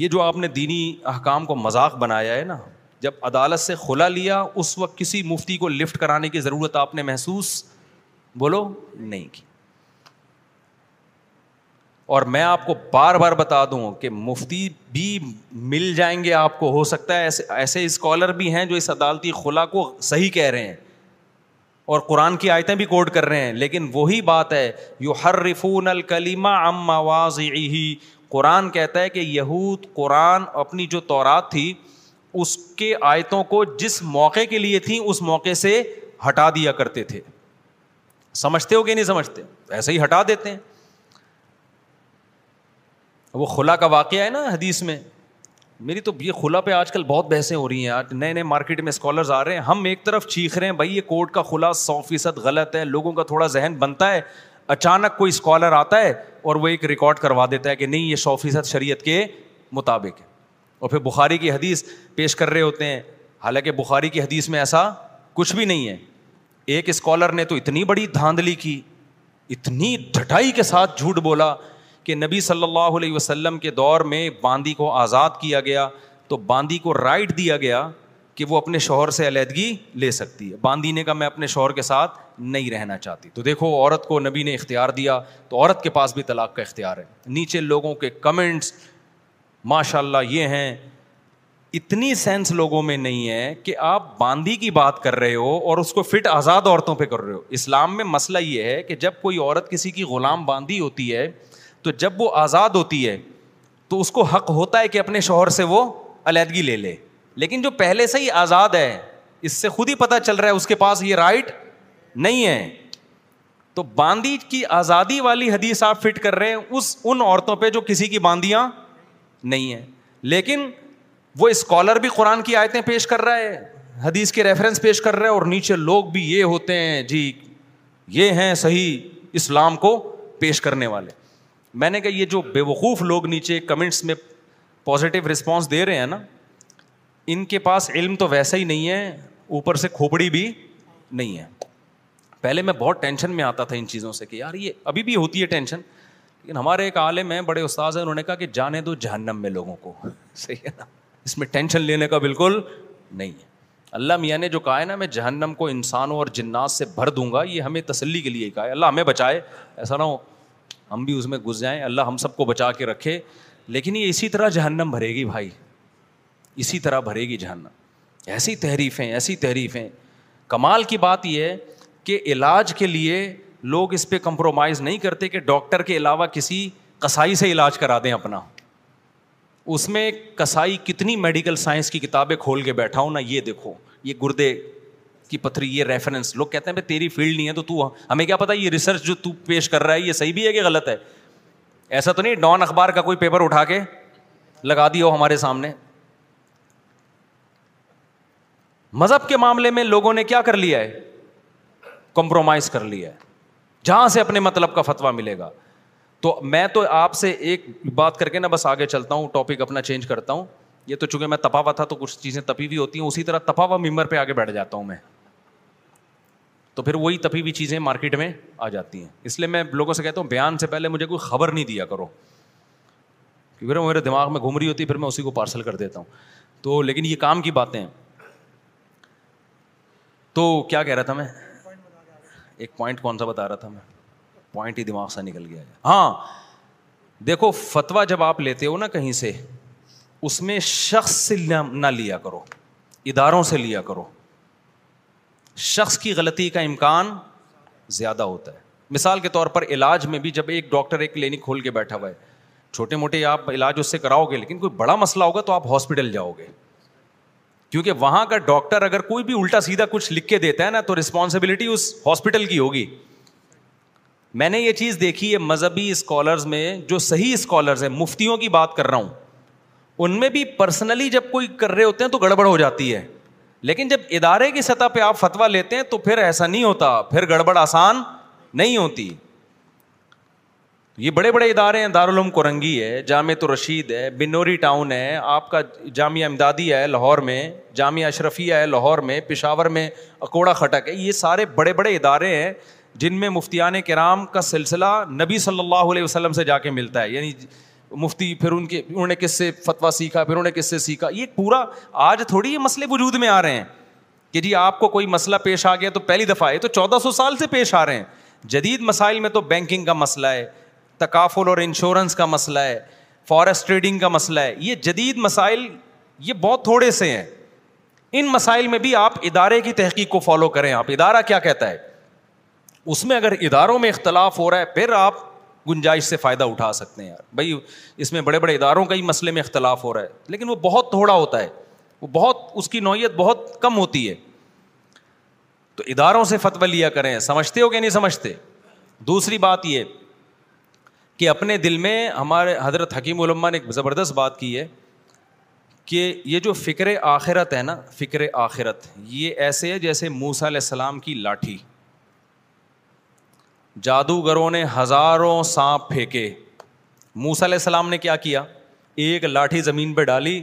Speaker 2: یہ جو آپ نے دینی احکام کو مذاق بنایا ہے نا جب عدالت سے خلا لیا اس وقت کسی مفتی کو لفٹ کرانے کی ضرورت آپ نے محسوس بولو نہیں کی اور میں آپ کو بار بار بتا دوں کہ مفتی بھی مل جائیں گے آپ کو ہو سکتا ہے ایسے ایسے اسکالر بھی ہیں جو اس عدالتی خلا کو صحیح کہہ رہے ہیں اور قرآن کی آیتیں بھی کوٹ کر رہے ہیں لیکن وہی بات ہے یو ہر رفون الکلیمہ قرآن کہتا ہے کہ یہود قرآن اپنی جو تورات تھی اس کے آیتوں کو جس موقع کے لیے تھیں اس موقع سے ہٹا دیا کرتے تھے سمجھتے ہو کہ نہیں سمجھتے ایسے ہی ہٹا دیتے ہیں وہ خلا کا واقعہ ہے نا حدیث میں میری تو یہ خلا پہ آج کل بہت بحثیں ہو رہی ہیں آج نئے نئے مارکیٹ میں اسکالرز آ رہے ہیں ہم ایک طرف چیخ رہے ہیں بھائی یہ کورٹ کا خلا سو فیصد غلط ہے لوگوں کا تھوڑا ذہن بنتا ہے اچانک کوئی اسکالر آتا ہے اور وہ ایک ریکارڈ کروا دیتا ہے کہ نہیں یہ سو فیصد شریعت کے مطابق ہے اور پھر بخاری کی حدیث پیش کر رہے ہوتے ہیں حالانکہ بخاری کی حدیث میں ایسا کچھ بھی نہیں ہے ایک اسکالر نے تو اتنی بڑی دھاندلی کی اتنی ڈھٹائی کے ساتھ جھوٹ بولا کہ نبی صلی اللہ علیہ وسلم کے دور میں باندی کو آزاد کیا گیا تو باندی کو رائٹ دیا گیا کہ وہ اپنے شوہر سے علیحدگی لے سکتی ہے باندی نے کہا میں اپنے شوہر کے ساتھ نہیں رہنا چاہتی تو دیکھو عورت کو نبی نے اختیار دیا تو عورت کے پاس بھی طلاق کا اختیار ہے نیچے لوگوں کے کمنٹس ماشاء اللہ یہ ہیں اتنی سینس لوگوں میں نہیں ہے کہ آپ باندھی کی بات کر رہے ہو اور اس کو فٹ آزاد عورتوں پہ کر رہے ہو اسلام میں مسئلہ یہ ہے کہ جب کوئی عورت کسی کی غلام باندھی ہوتی ہے تو جب وہ آزاد ہوتی ہے تو اس کو حق ہوتا ہے کہ اپنے شوہر سے وہ علیحدگی لے لے لیکن جو پہلے سے ہی آزاد ہے اس سے خود ہی پتہ چل رہا ہے اس کے پاس یہ رائٹ نہیں ہے تو باندی کی آزادی والی حدیث آپ فٹ کر رہے ہیں اس ان عورتوں پہ جو کسی کی باندیاں نہیں ہیں لیکن وہ اسکالر بھی قرآن کی آیتیں پیش کر رہا ہے حدیث کے ریفرنس پیش کر رہا ہے اور نیچے لوگ بھی یہ ہوتے ہیں جی یہ ہیں صحیح اسلام کو پیش کرنے والے میں نے کہا یہ جو بے وقوف لوگ نیچے کمنٹس میں پازیٹیو رسپانس دے رہے ہیں نا ان کے پاس علم تو ویسا ہی نہیں ہے اوپر سے کھوپڑی بھی نہیں ہے پہلے میں بہت ٹینشن میں آتا تھا ان چیزوں سے کہ یار یہ ابھی بھی ہوتی ہے ٹینشن لیکن ہمارے ایک عالم ہیں بڑے استاد ہیں انہوں نے کہا کہ جانے دو جہنم میں لوگوں کو <laughs> صحیح ہے نا اس میں ٹینشن لینے کا بالکل نہیں ہے اللہ میاں نے جو کہا ہے نا میں جہنم کو انسانوں اور جنات سے بھر دوں گا یہ ہمیں تسلی کے لیے کہا ہے اللہ ہمیں بچائے ایسا نہ ہو ہم بھی اس میں گھس جائیں اللہ ہم سب کو بچا کے رکھے لیکن یہ اسی طرح جہنم بھرے گی بھائی اسی طرح بھرے گی جہنم ایسی تحریفیں ایسی تحریفیں کمال کی بات یہ ہے کہ علاج کے لیے لوگ اس پہ کمپرومائز نہیں کرتے کہ ڈاکٹر کے علاوہ کسی کسائی سے علاج کرا دیں اپنا اس میں کسائی کتنی میڈیکل سائنس کی کتابیں کھول کے بیٹھا ہوں نا یہ دیکھو یہ گردے کی پتھری یہ ریفرنس لوگ کہتے ہیں بھائی تیری فیلڈ نہیں ہے تو تو ہاں۔ ہمیں کیا پتا یہ ریسرچ جو تو پیش کر رہا ہے یہ صحیح بھی ہے کہ غلط ہے ایسا تو نہیں ڈان اخبار کا کوئی پیپر اٹھا کے لگا دیا ہو ہمارے سامنے مذہب کے معاملے میں لوگوں نے کیا کر لیا ہے کمپرومائز کر لیا ہے جہاں سے اپنے مطلب کا فتویٰ ملے گا تو میں تو آپ سے ایک بات کر کے نا بس آگے چلتا ہوں ٹاپک اپنا چینج کرتا ہوں یہ تو چونکہ میں تپاوا تھا تو کچھ چیزیں تپی بھی ہوتی ہیں اسی طرح تپاوا ممبر پہ آگے بیٹھ جاتا ہوں میں تو پھر وہی بھی چیزیں مارکیٹ میں آ جاتی ہیں اس لیے میں لوگوں سے کہتا ہوں بیان سے پہلے مجھے کوئی خبر نہیں دیا کرو کیونکہ میرے دماغ میں گھوم رہی ہوتی ہے پھر میں اسی کو پارسل کر دیتا ہوں تو لیکن یہ کام کی باتیں ہیں تو کیا کہہ رہا تھا میں ایک پوائنٹ کون سا بتا رہا تھا میں پوائنٹ ہی دماغ سے نکل گیا ہاں دیکھو فتوا جب آپ لیتے ہو نا کہیں سے اس میں شخص سے نہ لیا کرو اداروں سے لیا کرو شخص کی غلطی کا امکان زیادہ ہوتا ہے مثال کے طور پر علاج میں بھی جب ایک ڈاکٹر ایک کلینک کھول کے بیٹھا ہوا ہے چھوٹے موٹے آپ علاج اس سے کراؤ گے لیکن کوئی بڑا مسئلہ ہوگا تو آپ ہاسپٹل جاؤ گے کیونکہ وہاں کا ڈاکٹر اگر کوئی بھی الٹا سیدھا کچھ لکھ کے دیتا ہے نا تو رسپانسبلٹی اس ہاسپٹل کی ہوگی میں نے یہ چیز دیکھی ہے مذہبی اسکالرز میں جو صحیح اسکالرز ہیں مفتیوں کی بات کر رہا ہوں ان میں بھی پرسنلی جب کوئی کر رہے ہوتے ہیں تو گڑبڑ ہو جاتی ہے لیکن جب ادارے کی سطح پہ آپ فتویٰ لیتے ہیں تو پھر ایسا نہیں ہوتا پھر گڑبڑ آسان نہیں ہوتی یہ بڑے بڑے ادارے ہیں دارالعلوم کورنگی ہے جامع تو رشید ہے بنوری ٹاؤن ہے آپ کا جامعہ امدادی ہے لاہور میں جامعہ اشرفیہ ہے لاہور میں پشاور میں اکوڑا خٹک ہے یہ سارے بڑے بڑے ادارے ہیں جن میں مفتیان کرام کا سلسلہ نبی صلی اللہ علیہ وسلم سے جا کے ملتا ہے یعنی مفتی پھر ان کے انہوں نے کس سے فتویٰ سیکھا پھر انہوں نے کس سے سیکھا یہ پورا آج تھوڑی یہ مسئلے وجود میں آ رہے ہیں کہ جی آپ کو کوئی مسئلہ پیش آ گیا تو پہلی دفعہ یہ تو چودہ سو سال سے پیش آ رہے ہیں جدید مسائل میں تو بینکنگ کا مسئلہ ہے تقافل اور انشورنس کا مسئلہ ہے فارسٹ ٹریڈنگ کا مسئلہ ہے یہ جدید مسائل یہ بہت تھوڑے سے ہیں ان مسائل میں بھی آپ ادارے کی تحقیق کو فالو کریں آپ ادارہ کیا کہتا ہے اس میں اگر اداروں میں اختلاف ہو رہا ہے پھر آپ گنجائش سے فائدہ اٹھا سکتے ہیں یار بھائی اس میں بڑے بڑے اداروں کا ہی مسئلے میں اختلاف ہو رہا ہے لیکن وہ بہت تھوڑا ہوتا ہے وہ بہت اس کی نوعیت بہت کم ہوتی ہے تو اداروں سے لیا کریں سمجھتے ہو کہ نہیں سمجھتے دوسری بات یہ کہ اپنے دل میں ہمارے حضرت حکیم علماء نے ایک زبردست بات کی ہے کہ یہ جو فکر آخرت ہے نا فکر آخرت یہ ایسے ہے جیسے موسا علیہ السلام کی لاٹھی جادوگروں نے ہزاروں سانپ پھینکے موسا علیہ السلام نے کیا کیا ایک لاٹھی زمین پہ ڈالی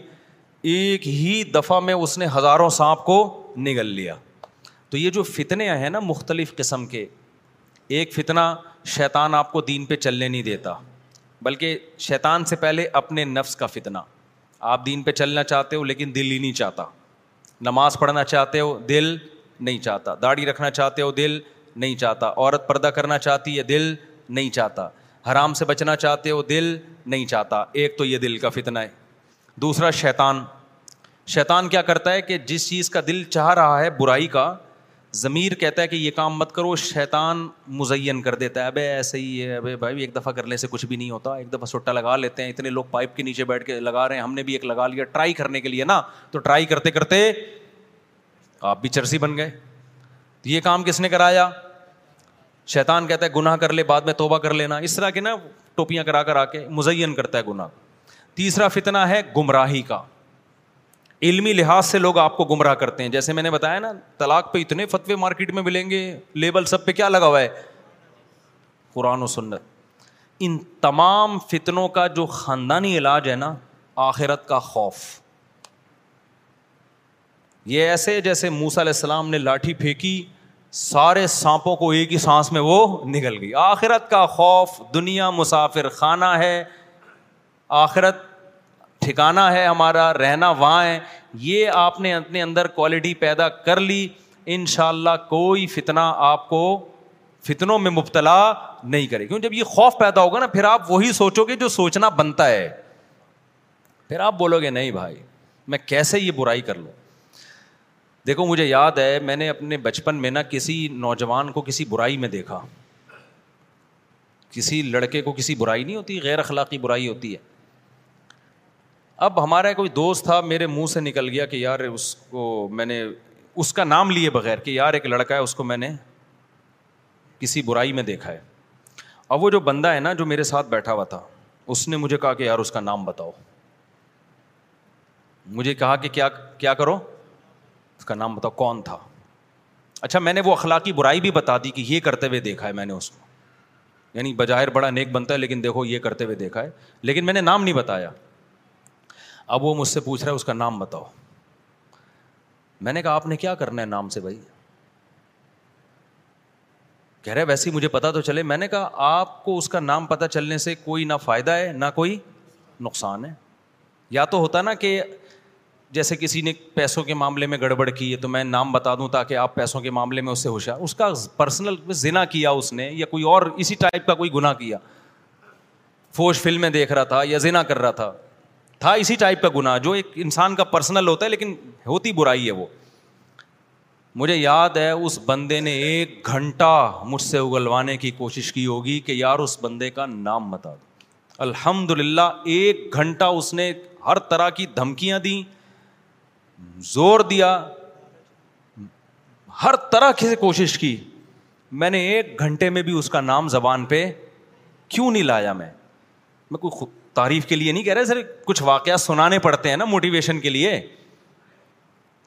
Speaker 2: ایک ہی دفعہ میں اس نے ہزاروں سانپ کو نگل لیا تو یہ جو فتنے ہیں نا مختلف قسم کے ایک فتنہ شیطان آپ کو دین پہ چلنے نہیں دیتا بلکہ شیطان سے پہلے اپنے نفس کا فتنہ آپ دین پہ چلنا چاہتے ہو لیکن دل ہی نہیں چاہتا نماز پڑھنا چاہتے ہو دل نہیں چاہتا داڑھی رکھنا چاہتے ہو دل نہیں چاہتا عورت پردہ کرنا چاہتی ہے دل نہیں چاہتا حرام سے بچنا چاہتے ہو دل نہیں چاہتا ایک تو یہ دل کا فتنہ ہے دوسرا شیطان شیطان کیا کرتا ہے کہ جس چیز کا دل چاہ رہا ہے برائی کا ضمیر کہتا ہے کہ یہ کام مت کرو شیطان مزین کر دیتا ہے ابے ایسے ہی ہے ابے بھائی ایک دفعہ کرنے سے کچھ بھی نہیں ہوتا ایک دفعہ سٹا لگا لیتے ہیں اتنے لوگ پائپ کے نیچے بیٹھ کے لگا رہے ہیں ہم نے بھی ایک لگا لیا ٹرائی کرنے کے لیے نا تو ٹرائی کرتے کرتے آپ بھی چرسی بن گئے یہ کام کس نے کرایا شیطان کہتا ہے گناہ کر لے بعد میں توبہ کر لینا اس طرح کے نا ٹوپیاں کرا کر آ کے مزین کرتا ہے گناہ تیسرا فتنہ ہے گمراہی کا علمی لحاظ سے لوگ آپ کو گمراہ کرتے ہیں جیسے میں نے بتایا نا طلاق پہ اتنے فتوے مارکیٹ میں ملیں گے لیبل سب پہ کیا لگا ہوا ہے قرآن و سنت ان تمام فتنوں کا جو خاندانی علاج ہے نا آخرت کا خوف یہ ایسے جیسے موسا علیہ السلام نے لاٹھی پھینکی سارے سانپوں کو ایک ہی سانس میں وہ نکل گئی آخرت کا خوف دنیا مسافر خانہ ہے آخرت ٹھکانا ہے ہمارا رہنا وہاں ہے یہ آپ نے اپنے اندر کوالٹی پیدا کر لی ان شاء اللہ کوئی فتنہ آپ کو فتنوں میں مبتلا نہیں کرے کیوں جب یہ خوف پیدا ہوگا نا پھر آپ وہی سوچو گے جو سوچنا بنتا ہے پھر آپ بولو گے نہیں بھائی میں کیسے یہ برائی کر لوں دیکھو مجھے یاد ہے میں نے اپنے بچپن میں نا کسی نوجوان کو کسی برائی میں دیکھا کسی لڑکے کو کسی برائی نہیں ہوتی غیر اخلاقی برائی ہوتی ہے اب ہمارا کوئی دوست تھا میرے منہ سے نکل گیا کہ یار اس کو میں نے اس کا نام لیے بغیر کہ یار ایک لڑکا ہے اس کو میں نے کسی برائی میں دیکھا ہے اب وہ جو بندہ ہے نا جو میرے ساتھ بیٹھا ہوا تھا اس نے مجھے کہا کہ یار اس کا نام بتاؤ مجھے کہا کہ کیا کیا کرو اس کا نام بتاؤ کون تھا اچھا میں نے وہ اخلاقی برائی بھی بتا دی کہ یہ کرتے ہوئے دیکھا ہے میں نے اس کو یعنی بظاہر بڑا نیک بنتا ہے لیکن دیکھو یہ کرتے ہوئے دیکھا ہے لیکن میں نے نام نہیں بتایا اب وہ مجھ سے پوچھ رہا ہے اس کا نام بتاؤ میں نے کہا آپ نے کیا کرنا ہے نام سے بھائی کہہ رہے ویسے ہی مجھے پتا تو چلے میں نے کہا آپ کو اس کا نام پتہ چلنے سے کوئی نہ فائدہ ہے نہ کوئی نقصان ہے یا تو ہوتا نا کہ جیسے کسی نے پیسوں کے معاملے میں گڑبڑ کی ہے تو میں نام بتا دوں تاکہ آپ پیسوں کے معاملے میں اس سے ہوشیار اس کا پرسنل ذنا کیا اس نے یا کوئی اور اسی ٹائپ کا کوئی گنا کیا فلمیں دیکھ رہا تھا یا زنا کر رہا تھا تھا اسی ٹائپ کا گنا جو ایک انسان کا پرسنل ہوتا ہے لیکن ہوتی برائی ہے وہ مجھے یاد ہے اس بندے نے ایک گھنٹہ مجھ سے اگلوانے کی کوشش کی ہوگی کہ یار اس بندے کا نام بتا دو الحمد للہ ایک گھنٹہ اس نے ہر طرح کی دھمکیاں دیں زور دیا ہر طرح سے کوشش کی میں نے ایک گھنٹے میں بھی اس کا نام زبان پہ کیوں نہیں لایا میں میں کوئی تعریف کے لیے نہیں کہہ رہے سر کچھ واقعات سنانے پڑتے ہیں نا موٹیویشن کے لیے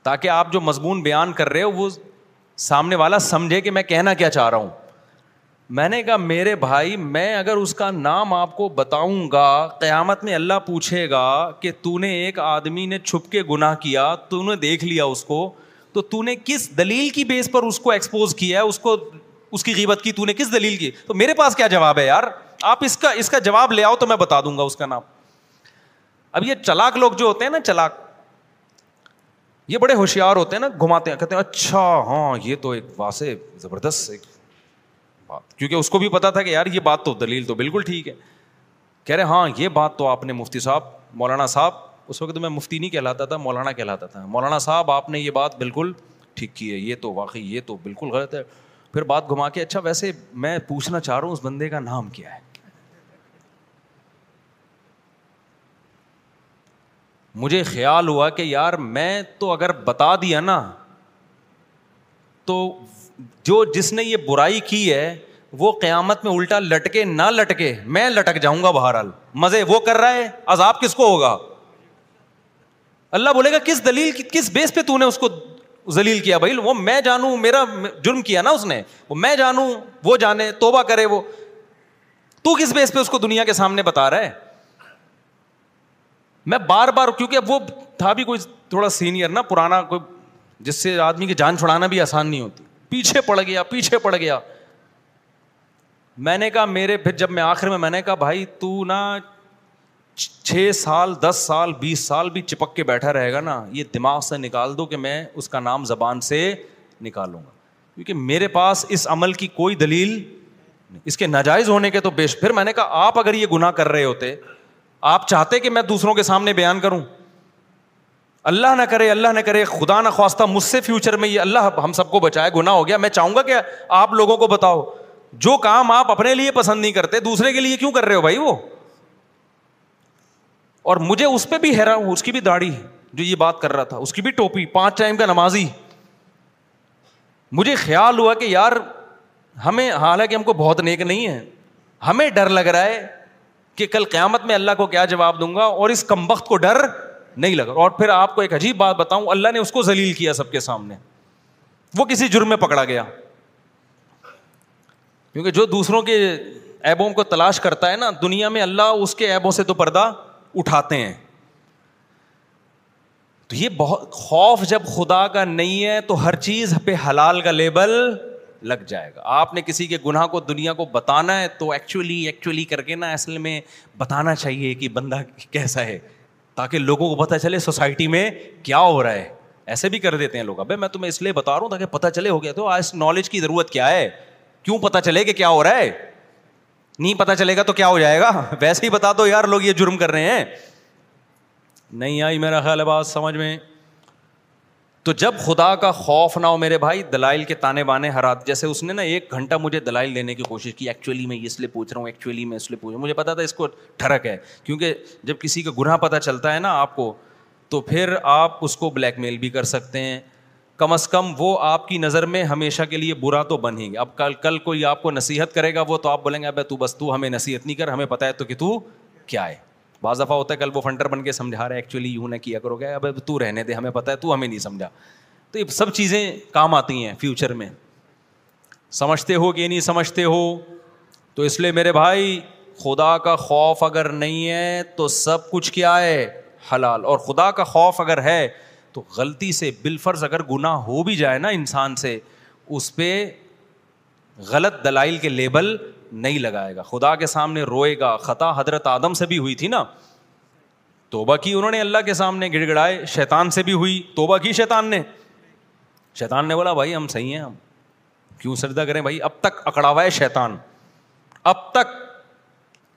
Speaker 2: تاکہ آپ جو مضمون بیان کر رہے ہو وہ سامنے والا سمجھے کہ میں کہنا کیا چاہ رہا ہوں میں نے کہا میرے بھائی میں اگر اس کا نام آپ کو بتاؤں گا قیامت میں اللہ پوچھے گا کہ تو نے ایک آدمی نے چھپ کے گناہ کیا تو نے دیکھ لیا اس کو تو تو نے کس دلیل کی بیس پر اس کو ایکسپوز کیا ہے اس کو اس کی قیمت کی تو نے کس دلیل کی تو میرے پاس کیا جواب ہے یار آپ اس کا اس کا جواب لے آؤ تو میں بتا دوں گا اس کا نام اب یہ چلاک لوگ جو ہوتے ہیں نا چلاک یہ بڑے ہوشیار ہوتے ہیں نا گھماتے ہیں کہتے ہیں اچھا ہاں یہ تو ایک واسع زبردست ایک بات کیونکہ اس کو بھی پتا تھا کہ یار یہ بات تو دلیل تو بالکل ٹھیک ہے کہہ رہے ہاں یہ بات تو آپ نے مفتی صاحب مولانا صاحب اس وقت میں مفتی نہیں کہلاتا تھا مولانا کہلاتا تھا مولانا صاحب آپ نے یہ بات بالکل ٹھیک کی ہے یہ تو واقعی یہ تو بالکل غلط ہے پھر بات گھما کے اچھا ویسے میں پوچھنا چاہ رہا ہوں اس بندے کا نام کیا ہے مجھے خیال ہوا کہ یار میں تو اگر بتا دیا نا تو جو جس نے یہ برائی کی ہے وہ قیامت میں الٹا لٹکے نہ لٹکے میں لٹک جاؤں گا بہرحال مزے وہ کر رہا ہے عذاب کس کو ہوگا اللہ بولے گا کس دلیل کس بیس پہ تو نے اس کو ذلیل کیا بھائی وہ میں جانوں میرا جرم کیا نا اس نے وہ میں جانوں وہ جانے توبہ کرے وہ تو کس بیس پہ اس کو دنیا کے سامنے بتا رہا ہے میں بار بار کیونکہ اب وہ تھا بھی کوئی تھوڑا سینئر نا پرانا کوئی جس سے آدمی کی جان چھڑانا بھی آسان نہیں ہوتی پیچھے پڑ گیا پیچھے پڑ گیا میں نے کہا میرے پھر جب میں آخر میں میں نے کہا بھائی تو نا چھ سال دس سال بیس سال بھی چپک کے بیٹھا رہے گا نا یہ دماغ سے نکال دو کہ میں اس کا نام زبان سے نکالوں گا کیونکہ میرے پاس اس عمل کی کوئی دلیل اس کے ناجائز ہونے کے تو بیش پھر میں نے کہا آپ اگر یہ گناہ کر رہے ہوتے آپ چاہتے کہ میں دوسروں کے سامنے بیان کروں اللہ نہ کرے اللہ نہ کرے خدا نہ خواصہ مجھ سے فیوچر میں یہ اللہ ہم سب کو بچائے گناہ ہو گیا میں چاہوں گا کہ آپ لوگوں کو بتاؤ جو کام آپ اپنے لیے پسند نہیں کرتے دوسرے کے لیے کیوں کر رہے ہو بھائی وہ اور مجھے اس پہ بھی حیران ہوں اس کی بھی داڑھی جو یہ بات کر رہا تھا اس کی بھی ٹوپی پانچ ٹائم کا نمازی مجھے خیال ہوا کہ یار ہمیں حالانکہ ہم کو بہت نیک نہیں ہے ہمیں ڈر لگ رہا ہے کہ کل قیامت میں اللہ کو کیا جواب دوں گا اور اس کمبخت کو ڈر نہیں لگ اور پھر آپ کو ایک عجیب بات بتاؤں اللہ نے اس کو ذلیل کیا سب کے سامنے وہ کسی جرم میں پکڑا گیا کیونکہ جو دوسروں کے ایبوں کو تلاش کرتا ہے نا دنیا میں اللہ اس کے ایبوں سے تو پردہ اٹھاتے ہیں تو یہ بہت خوف جب خدا کا نہیں ہے تو ہر چیز پہ حلال کا لیبل لگ جائے گا آپ نے کسی کے گناہ کو دنیا کو بتانا ہے تو ایکچولی ایکچولی کر کے نا اصل میں بتانا چاہیے کہ بندہ کیسا ہے تاکہ لوگوں کو پتا چلے سوسائٹی میں کیا ہو رہا ہے ایسے بھی کر دیتے ہیں لوگ ابھی میں تمہیں اس لیے بتا رہا ہوں تاکہ پتا چلے ہو گیا تو آج نالج کی ضرورت کیا ہے کیوں پتا چلے کہ کیا ہو رہا ہے نہیں پتا چلے گا تو کیا ہو جائے گا <laughs> ویسے ہی بتا دو یار لوگ یہ جرم کر رہے ہیں نہیں آئی میرا خیال ہے بات سمجھ میں تو جب خدا کا خوف نہ ہو میرے بھائی دلائل کے تانے بانے ہرات جیسے اس نے نا ایک گھنٹہ مجھے دلائل دینے کی کوشش کی ایکچولی میں اس لیے پوچھ رہا ہوں ایکچولی میں اس لیے پوچھ رہا ہوں مجھے پتا تھا اس کو ٹھڑک ہے کیونکہ جب کسی کا گناہ پتہ چلتا ہے نا آپ کو تو پھر آپ اس کو بلیک میل بھی کر سکتے ہیں کم از کم وہ آپ کی نظر میں ہمیشہ کے لیے برا تو بن ہی گیا اب کل کوئی آپ کو نصیحت کرے گا وہ تو آپ بولیں گے اب تو بس تو ہمیں نصیحت نہیں کر ہمیں پتہ ہے تو کہ تو کیا ہے بعض دفعہ ہوتا ہے کل وہ فنڈر بن کے سمجھا رہا ہے ایکچولی یوں نہ کیا کرو گیا اب تو رہنے دے ہمیں پتہ ہے تو ہمیں نہیں سمجھا تو یہ سب چیزیں کام آتی ہیں فیوچر میں سمجھتے ہو کہ نہیں سمجھتے ہو تو اس لیے میرے بھائی خدا کا خوف اگر نہیں ہے تو سب کچھ کیا ہے حلال اور خدا کا خوف اگر ہے تو غلطی سے بالفرض اگر گناہ ہو بھی جائے نا انسان سے اس پہ غلط دلائل کے لیبل نہیں لگائے گا خدا کے سامنے روئے گا خطا حضرت آدم سے بھی ہوئی تھی نا توبہ کی انہوں نے اللہ کے سامنے گڑ گڑائے شیطان سے بھی ہوئی توبہ کی شیطان نے شیطان نے بولا بھائی ہم صحیح ہیں ہم کیوں سجدہ کریں بھائی اب تک اکڑا ہوا ہے شیطان اب تک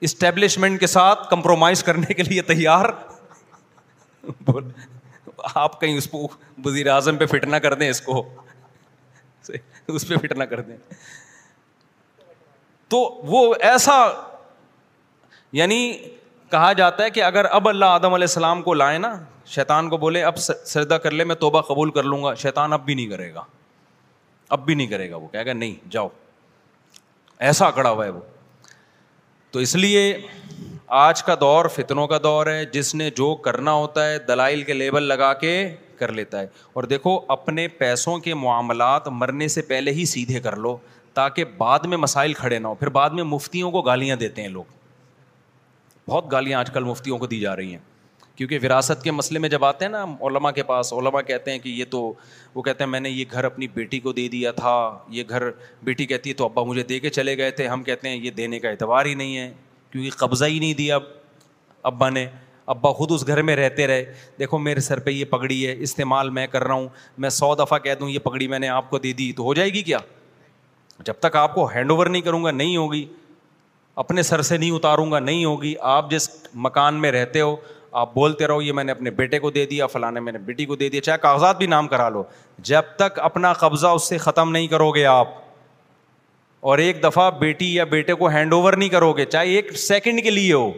Speaker 2: اسٹیبلشمنٹ کے ساتھ کمپرومائز کرنے کے لیے تیار آپ کہیں اس کو وزیر اعظم پہ فٹ نہ کر دیں اس کو <laughs> اس پہ فٹ نہ کر دیں تو وہ ایسا یعنی کہا جاتا ہے کہ اگر اب اللہ آدم علیہ السلام کو لائے نا شیطان کو بولے اب سردا کر لے میں توبہ قبول کر لوں گا شیطان اب بھی نہیں کرے گا اب بھی نہیں کرے گا وہ کہے گا نہیں جاؤ ایسا کڑا ہوا ہے وہ تو اس لیے آج کا دور فتنوں کا دور ہے جس نے جو کرنا ہوتا ہے دلائل کے لیبل لگا کے کر لیتا ہے اور دیکھو اپنے پیسوں کے معاملات مرنے سے پہلے ہی سیدھے کر لو تاکہ بعد میں مسائل کھڑے نہ ہو پھر بعد میں مفتیوں کو گالیاں دیتے ہیں لوگ بہت گالیاں آج کل مفتیوں کو دی جا رہی ہیں کیونکہ وراثت کے مسئلے میں جب آتے ہیں نا علماء کے پاس علماء کہتے ہیں کہ یہ تو وہ کہتے ہیں میں نے یہ گھر اپنی بیٹی کو دے دیا تھا یہ گھر بیٹی کہتی ہے تو ابا مجھے دے کے چلے گئے تھے ہم کہتے ہیں یہ دینے کا اعتبار ہی نہیں ہے کیونکہ قبضہ ہی نہیں دیا ابا نے ابا خود اس گھر میں رہتے رہے دیکھو میرے سر پہ یہ پگڑی ہے استعمال میں کر رہا ہوں میں سو دفعہ کہہ دوں یہ پگڑی میں نے آپ کو دے دی تو ہو جائے گی کیا جب تک آپ کو ہینڈ اوور نہیں کروں گا نہیں ہوگی اپنے سر سے نہیں اتاروں گا نہیں ہوگی آپ جس مکان میں رہتے ہو آپ بولتے رہو یہ میں نے اپنے بیٹے کو دے دیا فلاں میں نے بیٹی کو دے دیا چاہے کاغذات بھی نام کرا لو جب تک اپنا قبضہ اس سے ختم نہیں کرو گے آپ اور ایک دفعہ بیٹی یا بیٹے کو ہینڈ اوور نہیں کرو گے چاہے ایک سیکنڈ کے لیے ہو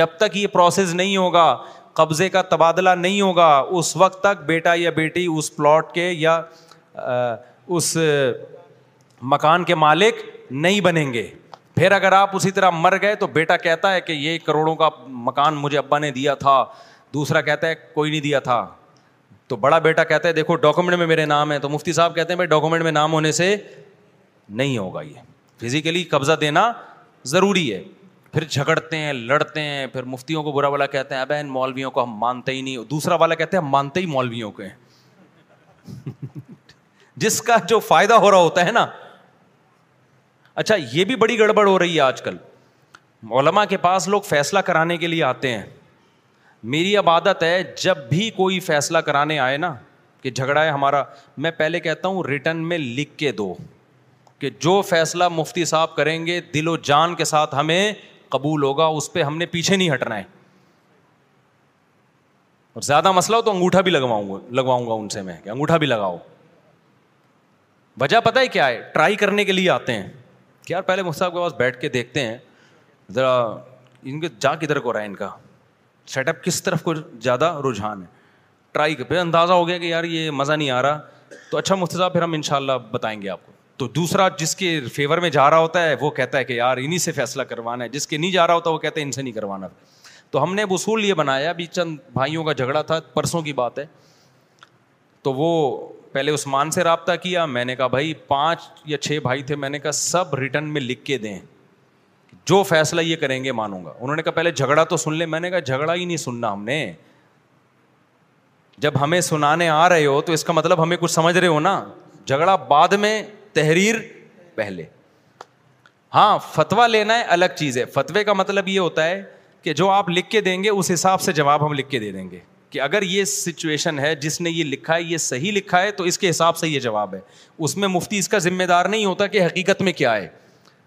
Speaker 2: جب تک یہ پروسیس نہیں ہوگا قبضے کا تبادلہ نہیں ہوگا اس وقت تک بیٹا یا بیٹی اس پلاٹ کے یا اس مکان کے مالک نہیں بنیں گے پھر اگر آپ اسی طرح مر گئے تو بیٹا کہتا ہے کہ یہ کروڑوں کا مکان مجھے ابا نے دیا تھا دوسرا کہتا ہے کوئی نہیں دیا تھا تو بڑا بیٹا کہتا ہے دیکھو ڈاکومنٹ میں میرے نام ہے تو مفتی صاحب کہتے ہیں بھائی ڈاکومنٹ میں نام ہونے سے نہیں ہوگا یہ فزیکلی قبضہ دینا ضروری ہے پھر جھگڑتے ہیں لڑتے ہیں پھر مفتیوں کو برا والا کہتے ہیں اب ان مولویوں کو ہم مانتے ہی نہیں دوسرا والا کہتے ہیں ہم مانتے ہی مولویوں کے <laughs> جس کا جو فائدہ ہو رہا ہوتا ہے نا اچھا یہ بھی بڑی گڑبڑ ہو رہی ہے آج کل علما کے پاس لوگ فیصلہ کرانے کے لیے آتے ہیں میری اب عادت ہے جب بھی کوئی فیصلہ کرانے آئے نا کہ جھگڑا ہے ہمارا میں پہلے کہتا ہوں ریٹرن میں لکھ کے دو کہ جو فیصلہ مفتی صاحب کریں گے دل و جان کے ساتھ ہمیں قبول ہوگا اس پہ ہم نے پیچھے نہیں ہٹنا ہے اور زیادہ مسئلہ ہو تو انگوٹھا بھی لگواؤں گا لگواؤں گا ان سے میں کہ انگوٹھا بھی لگاؤ وجہ پتہ ہے کیا ہے ٹرائی کرنے کے لیے آتے ہیں کہ یار پہلے مفتی صاحب کے پاس بیٹھ کے دیکھتے ہیں ذرا ان کے جا کدھر کو رہا ہے ان کا سیٹ اپ کس طرف کو زیادہ رجحان ہے ٹرائی پھر اندازہ ہو گیا کہ یار یہ مزہ نہیں آ رہا تو اچھا مفتی صاحب پھر ہم ان شاء اللہ بتائیں گے آپ کو تو دوسرا جس کے فیور میں جا رہا ہوتا ہے وہ کہتا ہے کہ یار انہیں سے فیصلہ کروانا ہے جس کے نہیں جا رہا ہوتا وہ کہتے ہیں ان سے نہیں کروانا تو ہم نے اصول یہ بنایا ابھی چند بھائیوں کا جھگڑا تھا پرسوں کی بات ہے تو وہ پہلے عثمان سے رابطہ کیا میں نے کہا بھائی پانچ یا چھ بھائی تھے میں نے کہا سب ریٹرن میں لکھ کے دیں جو فیصلہ یہ کریں گے مانوں گا انہوں نے کہا پہلے جھگڑا تو سن لے میں نے کہا جھگڑا ہی نہیں سننا ہم نے جب ہمیں سنانے آ رہے ہو تو اس کا مطلب ہمیں کچھ سمجھ رہے ہو نا جھگڑا بعد میں تحریر پہلے ہاں فتوا لینا ہے الگ چیز ہے فتوے کا مطلب یہ ہوتا ہے کہ جو آپ لکھ کے دیں گے اس حساب سے جواب ہم لکھ کے دے دیں گے کہ اگر یہ سچویشن ہے جس نے یہ لکھا ہے یہ صحیح لکھا ہے تو اس کے حساب سے یہ جواب ہے اس میں مفتی اس کا ذمہ دار نہیں ہوتا کہ حقیقت میں کیا ہے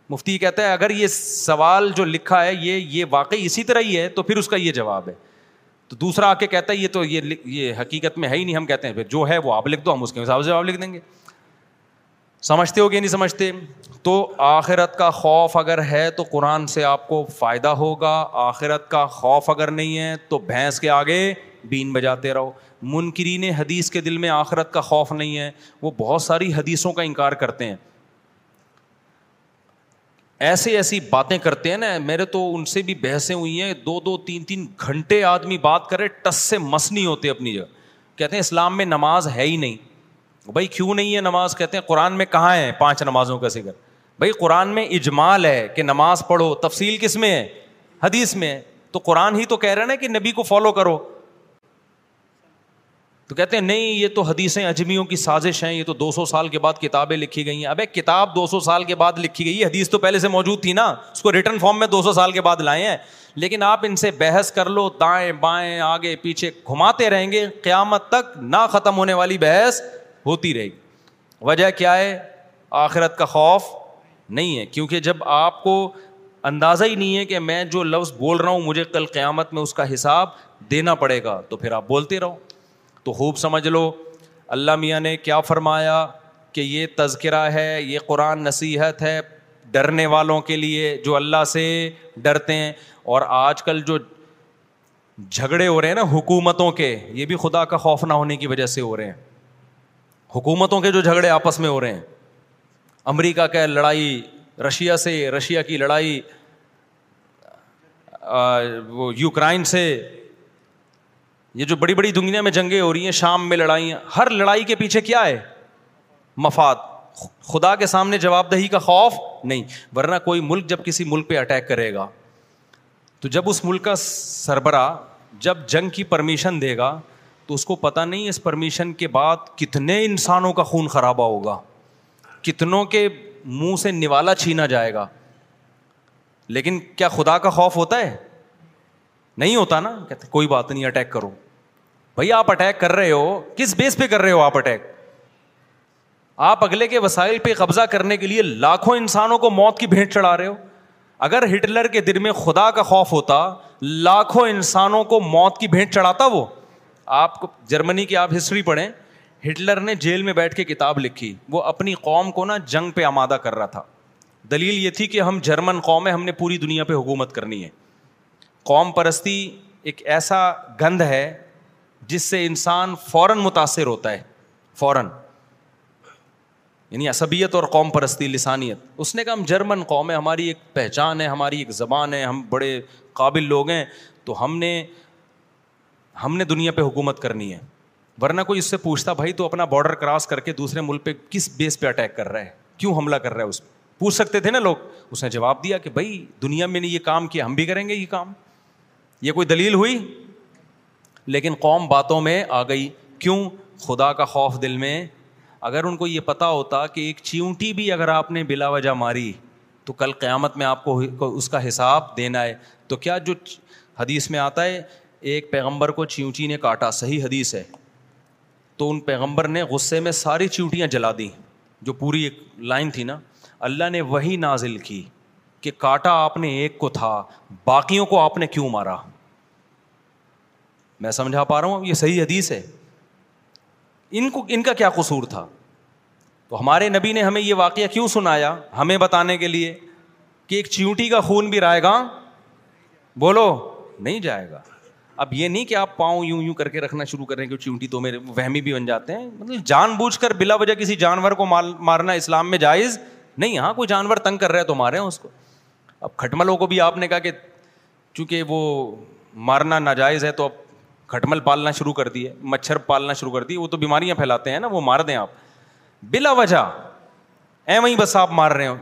Speaker 2: مفتی کہتا ہے اگر یہ سوال جو لکھا ہے یہ یہ واقعی اسی طرح ہی ہے تو پھر اس کا یہ جواب ہے تو دوسرا آ کے کہتا ہے یہ تو یہ یہ یہ حقیقت میں ہے ہی نہیں ہم کہتے ہیں پھر جو ہے وہ آپ لکھ دو ہم اس کے حساب سے جواب لکھ دیں گے سمجھتے ہو گیا نہیں سمجھتے تو آخرت کا خوف اگر ہے تو قرآن سے آپ کو فائدہ ہوگا آخرت کا خوف اگر نہیں ہے تو بھینس کے آگے بین بجاتے رہو منکرین حدیث کے دل میں آخرت کا خوف نہیں ہے وہ بہت ساری حدیثوں کا انکار کرتے ہیں ایسی ایسی باتیں کرتے ہیں نا میرے تو ان سے بھی بحثیں ہوئی ہیں دو دو تین تین گھنٹے آدمی بات کرے ٹس سے مس نہیں ہوتے اپنی جگہ کہتے ہیں اسلام میں نماز ہے ہی نہیں بھائی کیوں نہیں ہے نماز کہتے ہیں قرآن میں کہاں ہے پانچ نمازوں کا ذکر بھائی قرآن میں اجمال ہے کہ نماز پڑھو تفصیل کس میں ہے حدیث میں ہے تو قرآن ہی تو کہہ رہے نا کہ نبی کو فالو کرو تو کہتے ہیں نہیں یہ تو حدیثیں اجمیوں کی سازش ہیں یہ تو دو سو سال کے بعد کتابیں لکھی گئی ہیں اب ایک کتاب دو سو سال کے بعد لکھی گئی حدیث تو پہلے سے موجود تھی نا اس کو ریٹرن فارم میں دو سو سال کے بعد لائے ہیں لیکن آپ ان سے بحث کر لو دائیں بائیں آگے پیچھے گھماتے رہیں گے قیامت تک نہ ختم ہونے والی بحث ہوتی رہے گی وجہ کیا ہے آخرت کا خوف نہیں ہے کیونکہ جب آپ کو اندازہ ہی نہیں ہے کہ میں جو لفظ بول رہا ہوں مجھے کل قیامت میں اس کا حساب دینا پڑے گا تو پھر آپ بولتے رہو تو خوب سمجھ لو اللہ میاں نے کیا فرمایا کہ یہ تذکرہ ہے یہ قرآن نصیحت ہے ڈرنے والوں کے لیے جو اللہ سے ڈرتے ہیں اور آج کل جو جھگڑے ہو رہے ہیں نا حکومتوں کے یہ بھی خدا کا خوف نہ ہونے کی وجہ سے ہو رہے ہیں حکومتوں کے جو جھگڑے آپس میں ہو رہے ہیں امریکہ کا لڑائی رشیا سے رشیا کی لڑائی یوکرائن سے یہ جو بڑی بڑی دنیا میں جنگیں ہو رہی ہیں شام میں لڑائیاں ہر لڑائی کے پیچھے کیا ہے مفاد خدا کے سامنے جواب دہی کا خوف نہیں ورنہ کوئی ملک جب کسی ملک پہ اٹیک کرے گا تو جب اس ملک کا سربراہ جب جنگ کی پرمیشن دے گا تو اس کو پتہ نہیں اس پرمیشن کے بعد کتنے انسانوں کا خون خرابہ ہوگا کتنوں کے منہ سے نوالا چھینا جائے گا لیکن کیا خدا کا خوف ہوتا ہے نہیں ہوتا نا کہتے کوئی بات نہیں اٹیک کرو بھائی آپ اٹیک کر رہے ہو کس بیس پہ کر رہے ہو آپ اٹیک آپ اگلے کے وسائل پہ قبضہ کرنے کے لیے لاکھوں انسانوں کو موت کی بھیٹ چڑھا رہے ہو اگر ہٹلر کے دل میں خدا کا خوف ہوتا لاکھوں انسانوں کو موت کی بھیٹ چڑھاتا وہ آپ کو جرمنی کی آپ ہسٹری پڑھیں ہٹلر نے جیل میں بیٹھ کے کتاب لکھی وہ اپنی قوم کو نا جنگ پہ آمادہ کر رہا تھا دلیل یہ تھی کہ ہم جرمن قوم ہے ہم نے پوری دنیا پہ حکومت کرنی ہے قوم پرستی ایک ایسا گند ہے جس سے انسان فوراً متاثر ہوتا ہے فوراً یعنی عصبیت اور قوم پرستی لسانیت اس نے کہا ہم جرمن قوم ہے ہماری ایک پہچان ہے ہماری ایک زبان ہے ہم بڑے قابل لوگ ہیں تو ہم نے ہم نے دنیا پہ حکومت کرنی ہے ورنہ کوئی اس سے پوچھتا بھائی تو اپنا بارڈر کراس کر کے دوسرے ملک پہ کس بیس پہ اٹیک کر رہا ہے کیوں حملہ کر رہا ہے اس پہ پوچھ سکتے تھے نا لوگ اس نے جواب دیا کہ بھائی دنیا میں نے یہ کام کیا ہم بھی کریں گے یہ کام یہ کوئی دلیل ہوئی لیکن قوم باتوں میں آ گئی کیوں خدا کا خوف دل میں اگر ان کو یہ پتا ہوتا کہ ایک چیونٹی بھی اگر آپ نے بلا وجہ ماری تو کل قیامت میں آپ کو اس کا حساب دینا ہے تو کیا جو حدیث میں آتا ہے ایک پیغمبر کو چیونٹی نے کاٹا صحیح حدیث ہے تو ان پیغمبر نے غصے میں ساری چیونٹیاں جلا دیں جو پوری ایک لائن تھی نا اللہ نے وہی نازل کی کہ کاٹا آپ نے ایک کو تھا باقیوں کو آپ نے کیوں مارا میں سمجھا پا رہا ہوں یہ صحیح حدیث ہے ان کو ان کا کیا قصور تھا تو ہمارے نبی نے ہمیں یہ واقعہ کیوں سنایا ہمیں بتانے کے لیے کہ ایک چیونٹی کا خون بھی رائے گا بولو نہیں جائے گا اب یہ نہیں کہ آپ پاؤں یوں یوں کر کے رکھنا شروع کریں کہ چیونٹی تو میرے وہمی بھی بن جاتے ہیں مطلب جان بوجھ کر بلا وجہ کسی جانور کو مارنا اسلام میں جائز نہیں ہاں کوئی جانور تنگ کر رہا ہے تو مارے ہیں اس کو اب کھٹملوں کو بھی آپ نے کہا کہ چونکہ وہ مارنا ناجائز ہے تو اب کھٹمل پالنا شروع کر دیے مچھر پالنا شروع کر دیے وہ تو بیماریاں پھیلاتے ہیں نا وہ مار دیں آپ بلا وجہ اے وہیں بس آپ مار رہے ہو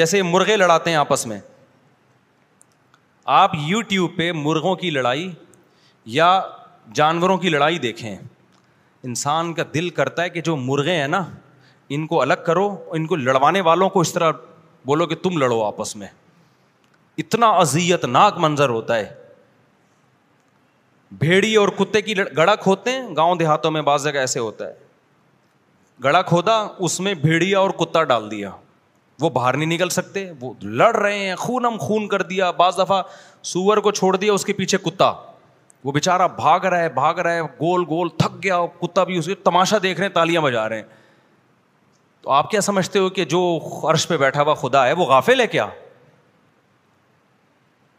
Speaker 2: جیسے مرغے لڑاتے ہیں آپس میں آپ یو ٹیوب پہ مرغوں کی لڑائی یا جانوروں کی لڑائی دیکھیں انسان کا دل کرتا ہے کہ جو مرغے ہیں نا ان کو الگ کرو ان کو لڑوانے والوں کو اس طرح بولو کہ تم لڑو آپس میں اتنا اذیت ناک منظر ہوتا ہے بھیڑی اور کتے کی گڑا کھوتے ہیں گاؤں دیہاتوں میں بعض جگہ ایسے ہوتا ہے گڑا کھودا اس میں بھیڑیا اور کتا ڈال دیا وہ باہر نہیں نکل سکتے وہ لڑ رہے ہیں خون ہم خون کر دیا بعض دفعہ سور کو چھوڑ دیا اس کے پیچھے کتا وہ بےچارا بھاگ رہا ہے بھاگ رہا ہے گول گول تھک گیا کتا بھی تماشا دیکھ رہے ہیں تالیاں بجا رہے ہیں تو آپ کیا سمجھتے ہو کہ جو عرش پہ بیٹھا ہوا خدا ہے وہ غافل ہے کیا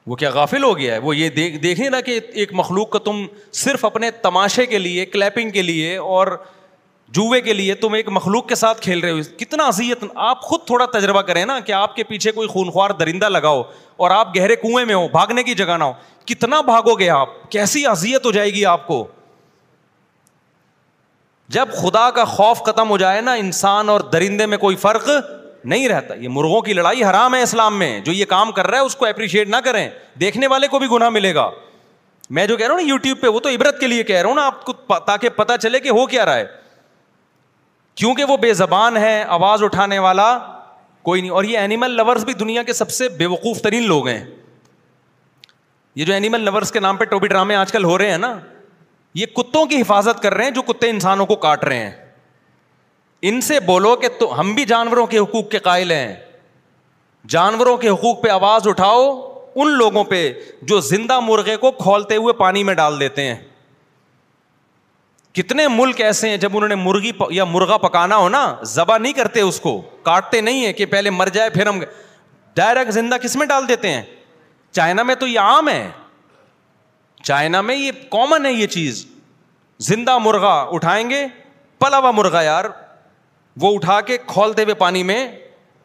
Speaker 2: وہ کیا غافل ہو گیا ہے وہ یہ دیکھ دیکھیں نا کہ ایک مخلوق کا تم صرف اپنے تماشے کے لیے کلیپنگ کے لیے اور جوئے کے لیے تم ایک مخلوق کے ساتھ کھیل رہے ہو کتنا اذیت آپ خود تھوڑا تجربہ کریں نا کہ آپ کے پیچھے کوئی خونخوار درندہ لگاؤ اور آپ گہرے کنویں میں ہو بھاگنے کی جگہ نہ ہو کتنا بھاگو گے آپ کیسی اذیت ہو جائے گی آپ کو جب خدا کا خوف ختم ہو جائے نا انسان اور درندے میں کوئی فرق نہیں رہتا یہ مرغوں کی لڑائی حرام ہے اسلام میں جو یہ کام کر رہا ہے اس کو اپریشیٹ نہ کریں دیکھنے والے کو بھی گناہ ملے گا میں جو کہہ رہا ہوں نا یوٹیوب پہ وہ تو عبرت کے لیے کہہ رہا ہوں نا آپ کو تاکہ پتا چلے کہ ہو کیا رہا ہے کیونکہ وہ بے زبان ہے آواز اٹھانے والا کوئی نہیں اور یہ اینیمل لورس بھی دنیا کے سب سے بے وقوف ترین لوگ ہیں یہ جو اینیمل لورس کے نام پہ ٹوبی ڈرامے آج کل ہو رہے ہیں نا یہ کتوں کی حفاظت کر رہے ہیں جو کتے انسانوں کو کاٹ رہے ہیں ان سے بولو کہ تو ہم بھی جانوروں کے حقوق کے قائل ہیں جانوروں کے حقوق پہ آواز اٹھاؤ ان لوگوں پہ جو زندہ مرغے کو کھولتے ہوئے پانی میں ڈال دیتے ہیں کتنے ملک ایسے ہیں جب انہوں نے مرغی یا مرغا پکانا ہو نا ذبح نہیں کرتے اس کو کاٹتے نہیں ہیں کہ پہلے مر جائے پھر ہم ڈائریکٹ زندہ کس میں ڈال دیتے ہیں چائنا میں تو یہ عام ہے چائنا میں یہ کامن ہے یہ چیز زندہ مرغا اٹھائیں گے پلاوا مرغا یار وہ اٹھا کے کھولتے ہوئے پانی میں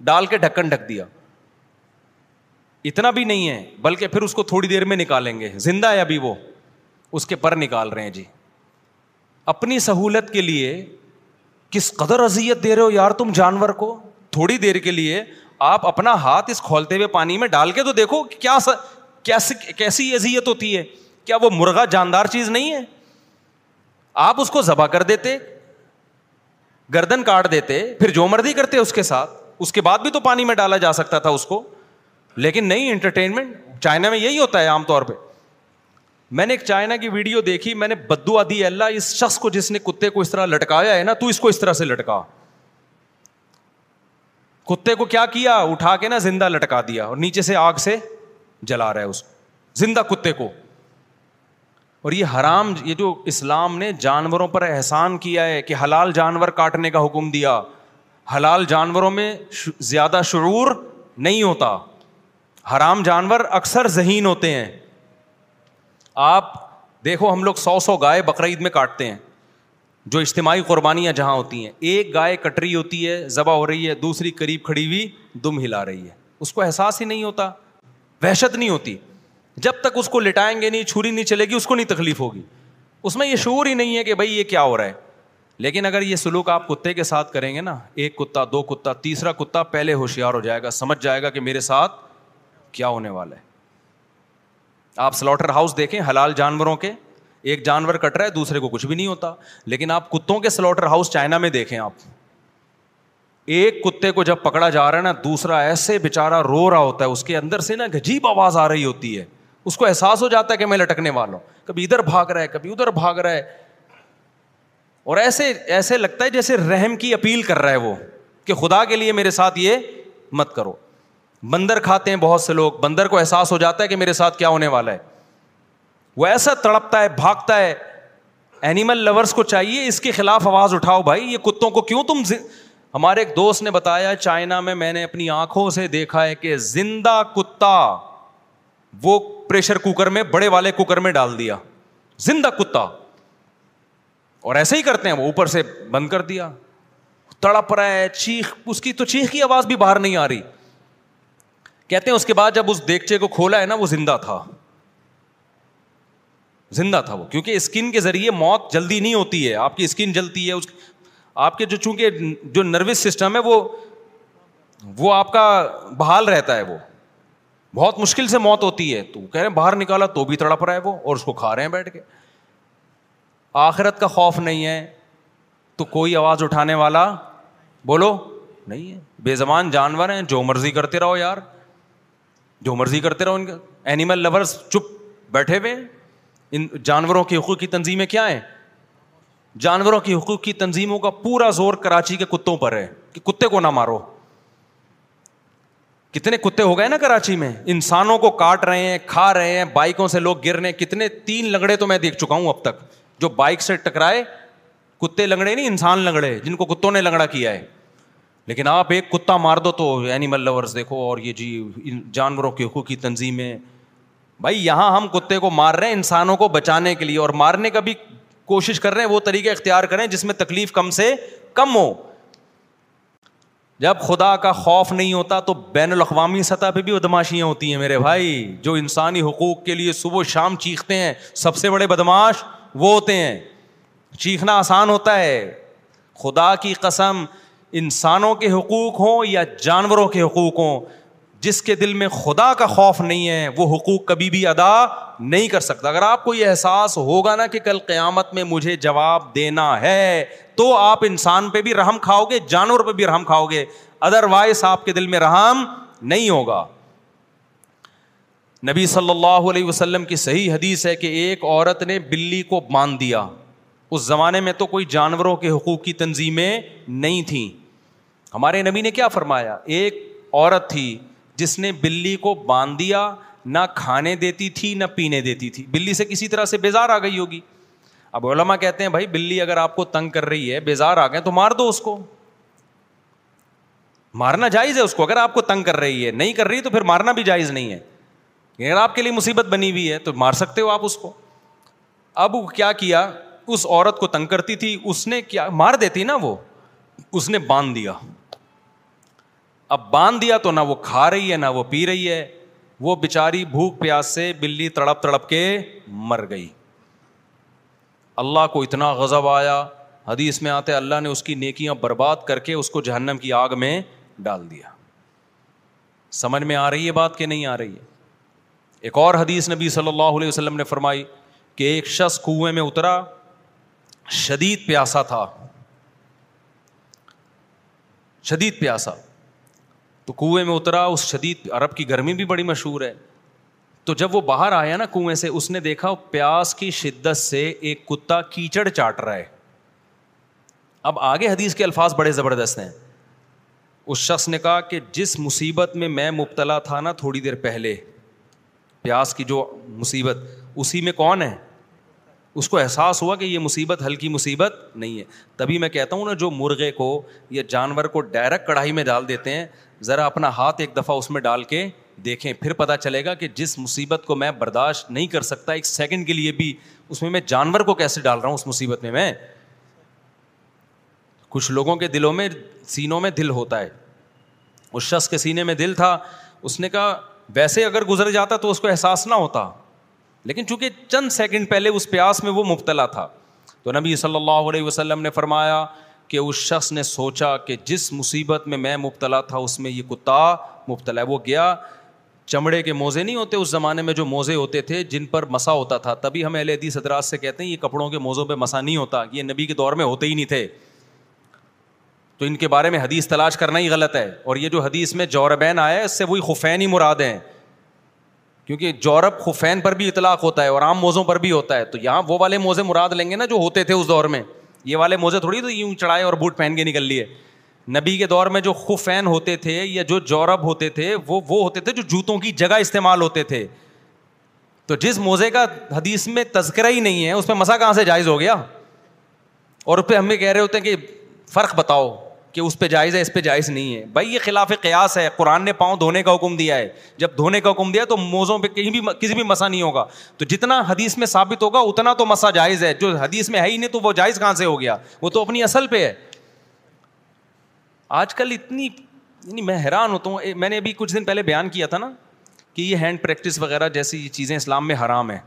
Speaker 2: ڈال کے ڈھکن ڈھک دیا اتنا بھی نہیں ہے بلکہ پھر اس کو تھوڑی دیر میں نکالیں گے زندہ ہے ابھی وہ اس کے پر نکال رہے ہیں جی اپنی سہولت کے لیے کس قدر اذیت دے رہے ہو یار تم جانور کو تھوڑی دیر کے لیے آپ اپنا ہاتھ اس کھولتے ہوئے پانی میں ڈال کے تو دیکھو کیا کیسی اذیت ہوتی ہے کیا وہ مرغا جاندار چیز نہیں ہے آپ اس کو ذبح کر دیتے گردن کاٹ دیتے پھر جو مردی کرتے اس کے ساتھ اس کے بعد بھی تو پانی میں ڈالا جا سکتا تھا اس کو لیکن نئی انٹرٹینمنٹ چائنا میں یہی ہوتا ہے عام طور پہ میں نے ایک چائنا کی ویڈیو دیکھی میں نے بدو ادی اللہ اس شخص کو جس نے کتے کو اس طرح لٹکایا ہے نا تو اس کو اس طرح سے لٹکا کتے کو کیا کیا اٹھا کے نا زندہ لٹکا دیا اور نیچے سے آگ سے جلا رہا ہے اس کو زندہ کتے کو اور یہ حرام یہ جو اسلام نے جانوروں پر احسان کیا ہے کہ حلال جانور کاٹنے کا حکم دیا حلال جانوروں میں زیادہ شعور نہیں ہوتا حرام جانور اکثر ذہین ہوتے ہیں آپ دیکھو ہم لوگ سو سو گائے بقرعید میں کاٹتے ہیں جو اجتماعی قربانیاں جہاں ہوتی ہیں ایک گائے کٹری ہوتی ہے ذبح ہو رہی ہے دوسری قریب کھڑی ہوئی دم ہلا رہی ہے اس کو احساس ہی نہیں ہوتا وحشت نہیں ہوتی جب تک اس کو لٹائیں گے نہیں چھری نہیں چلے گی اس کو نہیں تکلیف ہوگی اس میں یہ شعور ہی نہیں ہے کہ بھائی یہ کیا ہو رہا ہے لیکن اگر یہ سلوک آپ کتے کے ساتھ کریں گے نا ایک کتا دو کتا تیسرا کتا پہلے ہوشیار ہو جائے گا سمجھ جائے گا کہ میرے ساتھ کیا ہونے والا ہے آپ سلاٹر ہاؤس دیکھیں حلال جانوروں کے ایک جانور کٹ رہا ہے دوسرے کو کچھ بھی نہیں ہوتا لیکن آپ کتوں کے سلاٹر ہاؤس چائنا میں دیکھیں آپ ایک کتے کو جب پکڑا جا رہا ہے نا دوسرا ایسے بےچارا رو رہا ہوتا ہے اس کے اندر سے نا گجیب آواز آ رہی ہوتی ہے اس کو احساس ہو جاتا ہے کہ میں لٹکنے والا ہوں کبھی ادھر بھاگ رہا ہے کبھی ادھر بھاگ رہا ہے اور ایسے ایسے لگتا ہے جیسے رحم کی اپیل کر رہا ہے وہ کہ خدا کے لیے میرے ساتھ یہ مت کرو بندر کھاتے ہیں بہت سے لوگ بندر کو احساس ہو جاتا ہے کہ میرے ساتھ کیا ہونے والا ہے وہ ایسا تڑپتا ہے بھاگتا ہے اینیمل لورس کو چاہیے اس کے خلاف آواز اٹھاؤ بھائی یہ کتوں کو کیوں تم ہمارے ایک دوست نے بتایا چائنا میں میں نے اپنی آنکھوں سے دیکھا ہے کہ زندہ کتا وہ پریشر کوکر میں بڑے والے کوکر میں ڈال دیا زندہ کتا اور ایسے ہی کرتے ہیں وہ اوپر سے بند کر دیا تڑپ رہا ہے چیخ اس کی تو چیخ کی آواز بھی باہر نہیں آ رہی کہتے ہیں اس کے بعد جب اس دیگچے کو کھولا ہے نا وہ زندہ تھا زندہ تھا وہ کیونکہ اسکن کے ذریعے موت جلدی نہیں ہوتی ہے آپ کی اسکن جلتی ہے اس آپ کے جو چونکہ جو نروس سسٹم ہے وہ وہ آپ کا بحال رہتا ہے وہ بہت مشکل سے موت ہوتی ہے تو کہہ رہے ہیں باہر نکالا تو بھی تڑپ رہا ہے وہ اور اس کو کھا رہے ہیں بیٹھ کے آخرت کا خوف نہیں ہے تو کوئی آواز اٹھانے والا بولو نہیں ہے بے زبان جانور ہیں جو مرضی کرتے رہو یار جو مرضی کرتے رہو ان کا اینیمل لورس چپ بیٹھے ہوئے ان جانوروں کے حقوق کی تنظیمیں کیا ہیں جانوروں کے حقوق کی تنظیموں کا پورا زور کراچی کے کتوں پر ہے کہ کتے کو نہ مارو کتنے کتے ہو گئے نا کراچی میں انسانوں کو کاٹ رہے ہیں کھا رہے ہیں بائکوں سے لوگ گر رہے ہیں کتنے تین لگڑے تو میں دیکھ چکا ہوں اب تک جو بائک سے ٹکرائے کتے لنگڑے نہیں انسان لنگڑے جن کو کتوں نے لنگڑا کیا ہے لیکن آپ ایک کتا مار دو تو اینیمل لورس دیکھو اور یہ جی جانوروں کے حقوق کی تنظیمیں بھائی یہاں ہم کتے کو مار رہے ہیں انسانوں کو بچانے کے لیے اور مارنے کا بھی کوشش کر رہے ہیں وہ طریقہ اختیار کریں جس میں تکلیف کم سے کم ہو جب خدا کا خوف نہیں ہوتا تو بین الاقوامی سطح پہ بھی بدماشیاں ہوتی ہیں میرے بھائی جو انسانی حقوق کے لیے صبح شام چیختے ہیں سب سے بڑے بدماش وہ ہوتے ہیں چیخنا آسان ہوتا ہے خدا کی قسم انسانوں کے حقوق ہوں یا جانوروں کے حقوق ہوں جس کے دل میں خدا کا خوف نہیں ہے وہ حقوق کبھی بھی ادا نہیں کر سکتا اگر آپ کو یہ احساس ہوگا نا کہ کل قیامت میں مجھے جواب دینا ہے تو آپ انسان پہ بھی رحم کھاؤ گے جانور پہ بھی رحم کھاؤ گے ادر وائز آپ کے دل میں رحم نہیں ہوگا نبی صلی اللہ علیہ وسلم کی صحیح حدیث ہے کہ ایک عورت نے بلی کو باندھ دیا اس زمانے میں تو کوئی جانوروں کے حقوق کی تنظیمیں نہیں تھیں ہمارے نبی نے کیا فرمایا ایک عورت تھی جس نے بلی کو باندھ دیا نہ کھانے دیتی تھی نہ پینے دیتی تھی بلی سے کسی طرح سے بیزار آ گئی ہوگی اب علما کہتے ہیں بھائی بلی اگر آپ کو تنگ کر رہی ہے بیزار آ گئے تو مار دو اس کو مارنا جائز ہے اس کو اگر آپ کو تنگ کر رہی ہے نہیں کر رہی تو پھر مارنا بھی جائز نہیں ہے اگر آپ کے لیے مصیبت بنی ہوئی ہے تو مار سکتے ہو آپ اس کو اب کیا کیا اس عورت کو تنگ کرتی تھی اس نے کیا مار دیتی نا وہ اس نے باندھ دیا اب باندھ دیا تو نہ وہ کھا رہی ہے نہ وہ پی رہی ہے وہ بےچاری بھوک پیاس سے بلی تڑپ تڑپ کے مر گئی اللہ کو اتنا غضب آیا حدیث میں آتے اللہ نے اس کی نیکیاں برباد کر کے اس کو جہنم کی آگ میں ڈال دیا سمجھ میں آ رہی ہے بات کہ نہیں آ رہی ہے ایک اور حدیث نبی صلی اللہ علیہ وسلم نے فرمائی کہ ایک شخص کنویں میں اترا شدید پیاسا تھا شدید پیاسا تو کنویں میں اترا اس شدید عرب کی گرمی بھی بڑی مشہور ہے تو جب وہ باہر آیا نا کنویں سے اس نے دیکھا پیاس کی شدت سے ایک کتا کیچڑ چاٹ رہا ہے اب آگے حدیث کے الفاظ بڑے زبردست ہیں اس شخص نے کہا کہ جس مصیبت میں میں مبتلا تھا نا تھوڑی دیر پہلے پیاس کی جو مصیبت اسی میں کون ہے اس کو احساس ہوا کہ یہ مصیبت ہلکی مصیبت نہیں ہے تبھی میں کہتا ہوں نا جو مرغے کو یا جانور کو ڈائریکٹ کڑھائی میں ڈال دیتے ہیں ذرا اپنا ہاتھ ایک دفعہ اس میں ڈال کے دیکھیں پھر پتا چلے گا کہ جس مصیبت کو میں برداشت نہیں کر سکتا ایک سیکنڈ کے لیے بھی اس میں میں جانور کو کیسے ڈال رہا ہوں اس مصیبت میں میں کچھ لوگوں کے دلوں میں سینوں میں دل ہوتا ہے اس شخص کے سینے میں دل تھا اس نے کہا ویسے اگر گزر جاتا تو اس کو احساس نہ ہوتا لیکن چونکہ چند سیکنڈ پہلے اس پیاس میں وہ مبتلا تھا تو نبی صلی اللہ علیہ وسلم نے فرمایا کہ اس شخص نے سوچا کہ جس مصیبت میں میں مبتلا تھا اس میں یہ کتا مبتلا ہے وہ گیا چمڑے کے موزے نہیں ہوتے اس زمانے میں جو موزے ہوتے تھے جن پر مسا ہوتا تھا تبھی ہم اہل حدیث حضرات سے کہتے ہیں یہ یہ کپڑوں کے موزوں پہ مسا نہیں ہوتا نبی کے دور میں ہوتے ہی نہیں تھے تو ان کے بارے میں حدیث تلاش کرنا ہی غلط ہے اور یہ جو حدیث میں جوربین آیا ہے اس سے وہی خفین ہی مراد ہیں کیونکہ جورب خفین پر بھی اطلاق ہوتا ہے اور عام موزوں پر بھی ہوتا ہے تو یہاں وہ والے موزے مراد لیں گے نا جو ہوتے تھے اس دور میں یہ والے موزے تھوڑی تو یوں چڑھائے اور بوٹ پہن کے نکل لیے نبی کے دور میں جو خفین ہوتے تھے یا جو جورب ہوتے تھے وہ وہ ہوتے تھے جو جوتوں کی جگہ استعمال ہوتے تھے تو جس موزے کا حدیث میں تذکرہ ہی نہیں ہے اس پہ مسا کہاں سے جائز ہو گیا اور اس پہ ہمیں کہہ رہے ہوتے ہیں کہ فرق بتاؤ کہ اس پہ جائز ہے اس پہ جائز نہیں ہے بھائی یہ خلاف قیاس ہے قرآن نے پاؤں دھونے کا حکم دیا ہے جب دھونے کا حکم دیا تو موزوں پہ کہیں بھی کسی بھی مسا نہیں ہوگا تو جتنا حدیث میں ثابت ہوگا اتنا تو مسا جائز ہے جو حدیث میں ہے ہی نہیں تو وہ جائز کہاں سے ہو گیا وہ تو اپنی اصل پہ ہے آج کل اتنی یعنی میں حیران ہوتا ہوں میں نے ابھی کچھ دن پہلے بیان کیا تھا نا کہ یہ ہینڈ پریکٹس وغیرہ جیسی یہ چیزیں اسلام میں حرام ہیں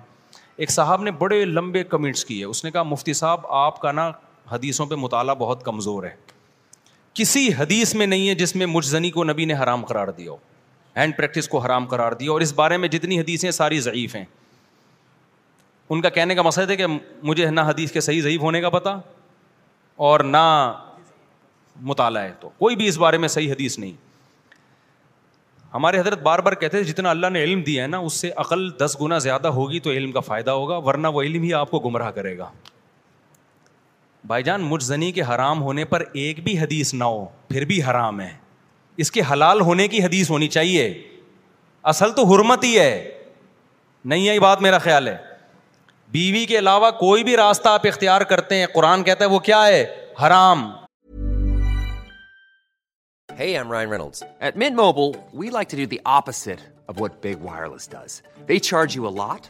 Speaker 2: ایک صاحب نے بڑے لمبے کمنٹس کیے اس نے کہا مفتی صاحب آپ کا نا حدیثوں پہ مطالعہ بہت کمزور ہے کسی حدیث میں نہیں ہے جس میں مجزنی کو نبی نے حرام قرار دیا ہینڈ پریکٹس کو حرام قرار دیا اور اس بارے میں جتنی حدیثیں ساری ضعیف ہیں ان کا کہنے کا مقصد ہے کہ مجھے نہ حدیث کے صحیح ضعیف ہونے کا پتہ اور نہ مطالعہ ہے تو کوئی بھی اس بارے میں صحیح حدیث نہیں ہمارے حضرت بار بار کہتے ہیں جتنا اللہ نے علم دیا ہے نا اس سے عقل دس گنا زیادہ ہوگی تو علم کا فائدہ ہوگا ورنہ وہ علم ہی آپ کو گمراہ کرے گا بھائی جان مجھ زنی کے حرام ہونے پر ایک بھی حدیث نہ ہو پھر بھی حرام ہے اس کے حلال ہونے کی حدیث ہونی چاہیے اصل تو حرمت ہی ہے نہیں یہی بات میرا خیال ہے بیوی کے علاوہ کوئی بھی راستہ آپ اختیار کرتے ہیں قرآن کہتا ہے وہ کیا ہے حرام
Speaker 3: Hey, I'm Ryan Reynolds. At Mint Mobile, we like to do the opposite of what Big Wireless does. They charge you a lot.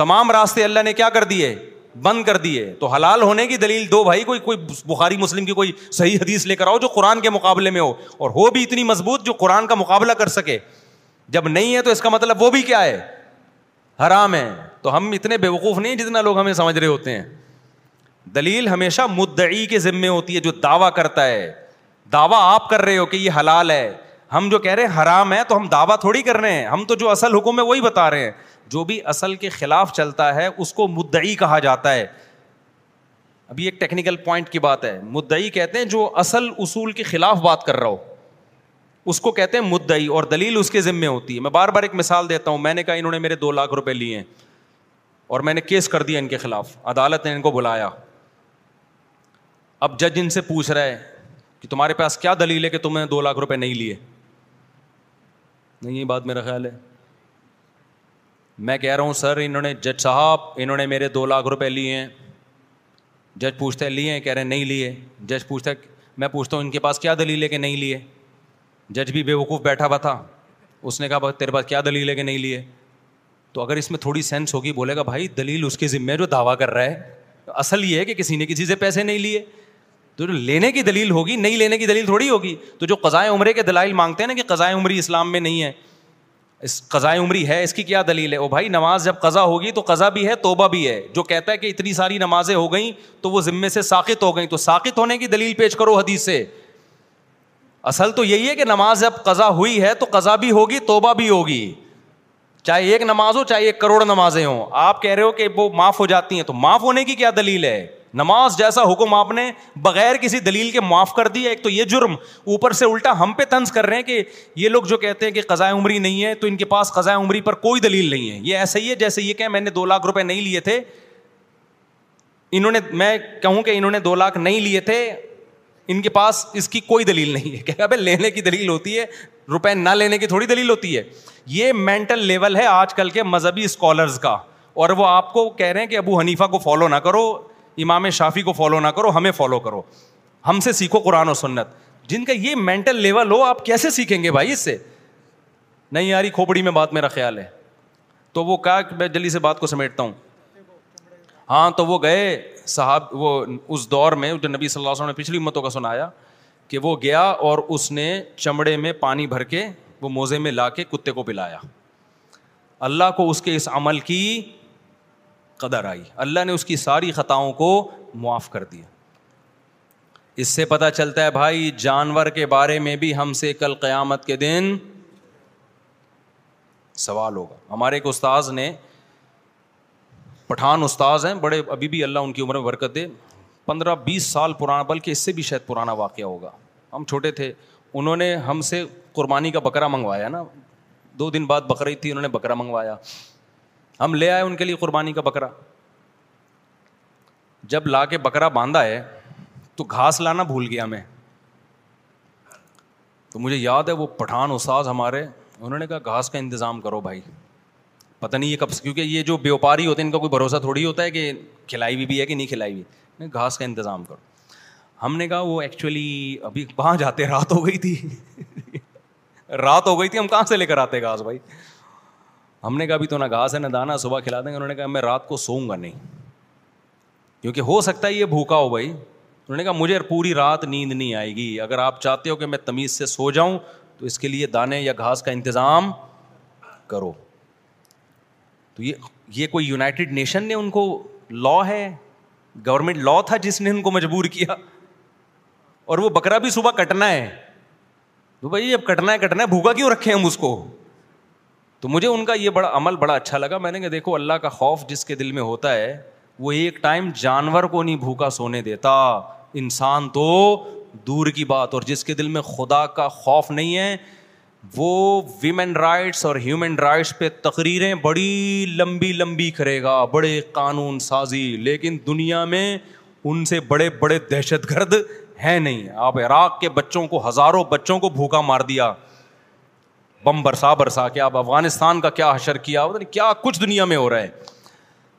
Speaker 2: تمام راستے اللہ نے کیا کر دیے بند کر دیے تو حلال ہونے کی دلیل دو بھائی کوئی کوئی بخاری مسلم کی کوئی صحیح حدیث لے کر آؤ جو قرآن کے مقابلے میں ہو اور ہو بھی اتنی مضبوط جو قرآن کا مقابلہ کر سکے جب نہیں ہے تو اس کا مطلب وہ بھی کیا ہے حرام ہے تو ہم اتنے بیوقوف نہیں جتنا لوگ ہمیں سمجھ رہے ہوتے ہیں دلیل ہمیشہ مدعی کے ذمے ہوتی ہے جو دعویٰ کرتا ہے دعویٰ آپ کر رہے ہو کہ یہ حلال ہے ہم جو کہہ رہے ہیں حرام ہے تو ہم دعویٰ تھوڑی کر رہے ہیں ہم تو جو اصل حکم ہے وہی بتا رہے ہیں جو بھی اصل کے خلاف چلتا ہے اس کو مدعی کہا جاتا ہے ابھی ایک ٹیکنیکل پوائنٹ کی بات ہے مدئی کہتے ہیں جو اصل اصول کے خلاف بات کر رہا ہو اس کو کہتے ہیں مدئی اور دلیل اس کے ذمے ہوتی ہے میں بار بار ایک مثال دیتا ہوں میں نے کہا انہوں نے میرے دو لاکھ روپے لیے ہیں اور میں نے کیس کر دیا ان کے خلاف عدالت نے ان کو بلایا اب جج ان سے پوچھ رہا ہے کہ تمہارے پاس کیا دلیل ہے کہ تم نے دو لاکھ روپے نہیں لیے نہیں یہ بات میرا خیال ہے میں کہہ رہا ہوں سر انہوں نے جج صاحب انہوں نے میرے دو لاکھ روپے لیے ہیں جج پوچھتے لیے ہیں کہہ رہے ہیں نہیں لیے جج پوچھتا میں پوچھتا ہوں ان کے پاس کیا دلیل ہے کہ نہیں لیے جج بھی بے وقوف بیٹھا ہوا تھا اس نے کہا تیرے پاس کیا دلیل ہے کہ نہیں لیے تو اگر اس میں تھوڑی سینس ہوگی بولے گا بھائی دلیل اس کے ذمے جو دعویٰ کر رہا ہے اصل یہ ہے کہ کسی نے کسی سے پیسے نہیں لیے تو جو لینے کی دلیل ہوگی نہیں لینے کی دلیل تھوڑی ہوگی تو جو قضائے عمرے کے دلائل مانگتے ہیں نا کہ قضائے عمری اسلام میں نہیں ہے اس قضائے عمری ہے اس کی کیا دلیل ہے او بھائی نماز جب قضا ہوگی تو قضا بھی ہے توبہ بھی ہے جو کہتا ہے کہ اتنی ساری نمازیں ہو گئیں تو وہ ذمے سے ساخت ہو گئیں تو ساخت ہونے کی دلیل پیش کرو حدیث سے اصل تو یہی ہے کہ نماز جب قضا ہوئی ہے تو قضا بھی ہوگی توبہ بھی ہوگی چاہے ایک نماز ہو چاہے ایک کروڑ نمازیں ہوں آپ کہہ رہے ہو کہ وہ معاف ہو جاتی ہیں تو معاف ہونے کی کیا دلیل ہے نماز جیسا حکم آپ نے بغیر کسی دلیل کے معاف کر ایک تو یہ جرم اوپر سے الٹا ہم پہ طنز کر رہے ہیں کہ یہ لوگ جو کہتے ہیں کہ قضاء عمری نہیں ہے تو ان کے پاس قضاء عمری پر کوئی دلیل نہیں ہے یہ ایسا ہی ہے جیسے یہ کہ میں نے دو لاکھ روپے نہیں لیے تھے انہوں نے میں کہوں کہ انہوں نے دو لاکھ نہیں لیے تھے ان کے پاس اس کی کوئی دلیل نہیں ہے کہ لینے کی دلیل ہوتی ہے روپے نہ لینے کی تھوڑی دلیل ہوتی ہے یہ مینٹل لیول ہے آج کل کے مذہبی اسکالرز کا اور وہ آپ کو کہہ رہے ہیں کہ ابو حنیفہ کو فالو نہ کرو امام شافی کو فالو نہ کرو ہمیں فالو کرو ہم سے سیکھو قرآن و سنت جن کا یہ مینٹل لیول ہو آپ کیسے سیکھیں گے بھائی اس سے نہیں یاری کھوپڑی میں بات میرا خیال ہے تو وہ کہا کہ میں جلدی سے بات کو سمیٹتا ہوں ہاں تو وہ گئے صاحب وہ اس دور میں جو نبی صلی اللہ علیہ وسلم نے پچھلی امتوں کا سنایا کہ وہ گیا اور اس نے چمڑے میں پانی بھر کے وہ موزے میں لا کے کتے کو پلایا اللہ کو اس کے اس عمل کی قدر آئی اللہ نے اس کی ساری خطاؤں کو معاف کر دیا اس سے پتہ چلتا ہے بھائی جانور کے بارے میں بھی ہم سے کل قیامت کے دن سوال ہوگا ہمارے ایک استاذ نے پٹھان استاذ ہیں بڑے ابھی بھی اللہ ان کی عمر میں برکت دے پندرہ بیس سال پرانا بلکہ اس سے بھی شاید پرانا واقعہ ہوگا ہم چھوٹے تھے انہوں نے ہم سے قربانی کا بکرا منگوایا نا دو دن بعد بقرعید تھی انہوں نے بکرا منگوایا ہم لے آئے ان کے لیے قربانی کا بکرا جب لا کے بکرا باندھا ہے تو گھاس لانا بھول گیا میں تو مجھے یاد ہے وہ پٹھان ہمارے انہوں نے کہا گھاس کا انتظام کرو بھائی پتہ نہیں یہ سے کیونکہ یہ جو بیوپاری ہوتے ہیں ان کا کوئی بھروسہ تھوڑی ہوتا ہے کہ کھلائی ہوئی بھی ہے کہ نہیں کھلائی ہوئی گھاس کا انتظام کرو ہم نے کہا وہ ایکچولی ابھی وہاں جاتے رات ہو گئی تھی <laughs> رات ہو گئی تھی ہم کہاں سے لے کر آتے گھاس بھائی ہم نے کہا بھی تو نہ گھاس ہے نہ دانا صبح کھلا دیں گے انہوں نے کہا میں رات کو سوؤں گا نہیں کیونکہ ہو سکتا ہے یہ بھوکا ہو بھائی انہوں نے کہا مجھے پوری رات نیند نہیں آئے گی اگر آپ چاہتے ہو کہ میں تمیز سے سو جاؤں تو اس کے لیے دانے یا گھاس کا انتظام کرو تو یہ یہ کوئی یونائٹیڈ نیشن نے ان کو لا ہے گورنمنٹ لا تھا جس نے ان کو مجبور کیا اور وہ بکرا بھی صبح کٹنا ہے تو بھائی اب کٹنا ہے کٹنا ہے بھوکا کیوں رکھے ہم اس کو تو مجھے ان کا یہ بڑا عمل بڑا اچھا لگا میں نے کہا دیکھو اللہ کا خوف جس کے دل میں ہوتا ہے وہ ایک ٹائم جانور کو نہیں بھوکا سونے دیتا انسان تو دور کی بات اور جس کے دل میں خدا کا خوف نہیں ہے وہ ویمن رائٹس اور ہیومن رائٹس پہ تقریریں بڑی لمبی لمبی کرے گا بڑے قانون سازی لیکن دنیا میں ان سے بڑے بڑے دہشت گرد ہیں نہیں آپ عراق کے بچوں کو ہزاروں بچوں کو بھوکا مار دیا بم برسا برسا کے آپ افغانستان کا کیا حشر کیا کیا کچھ دنیا میں ہو رہا ہے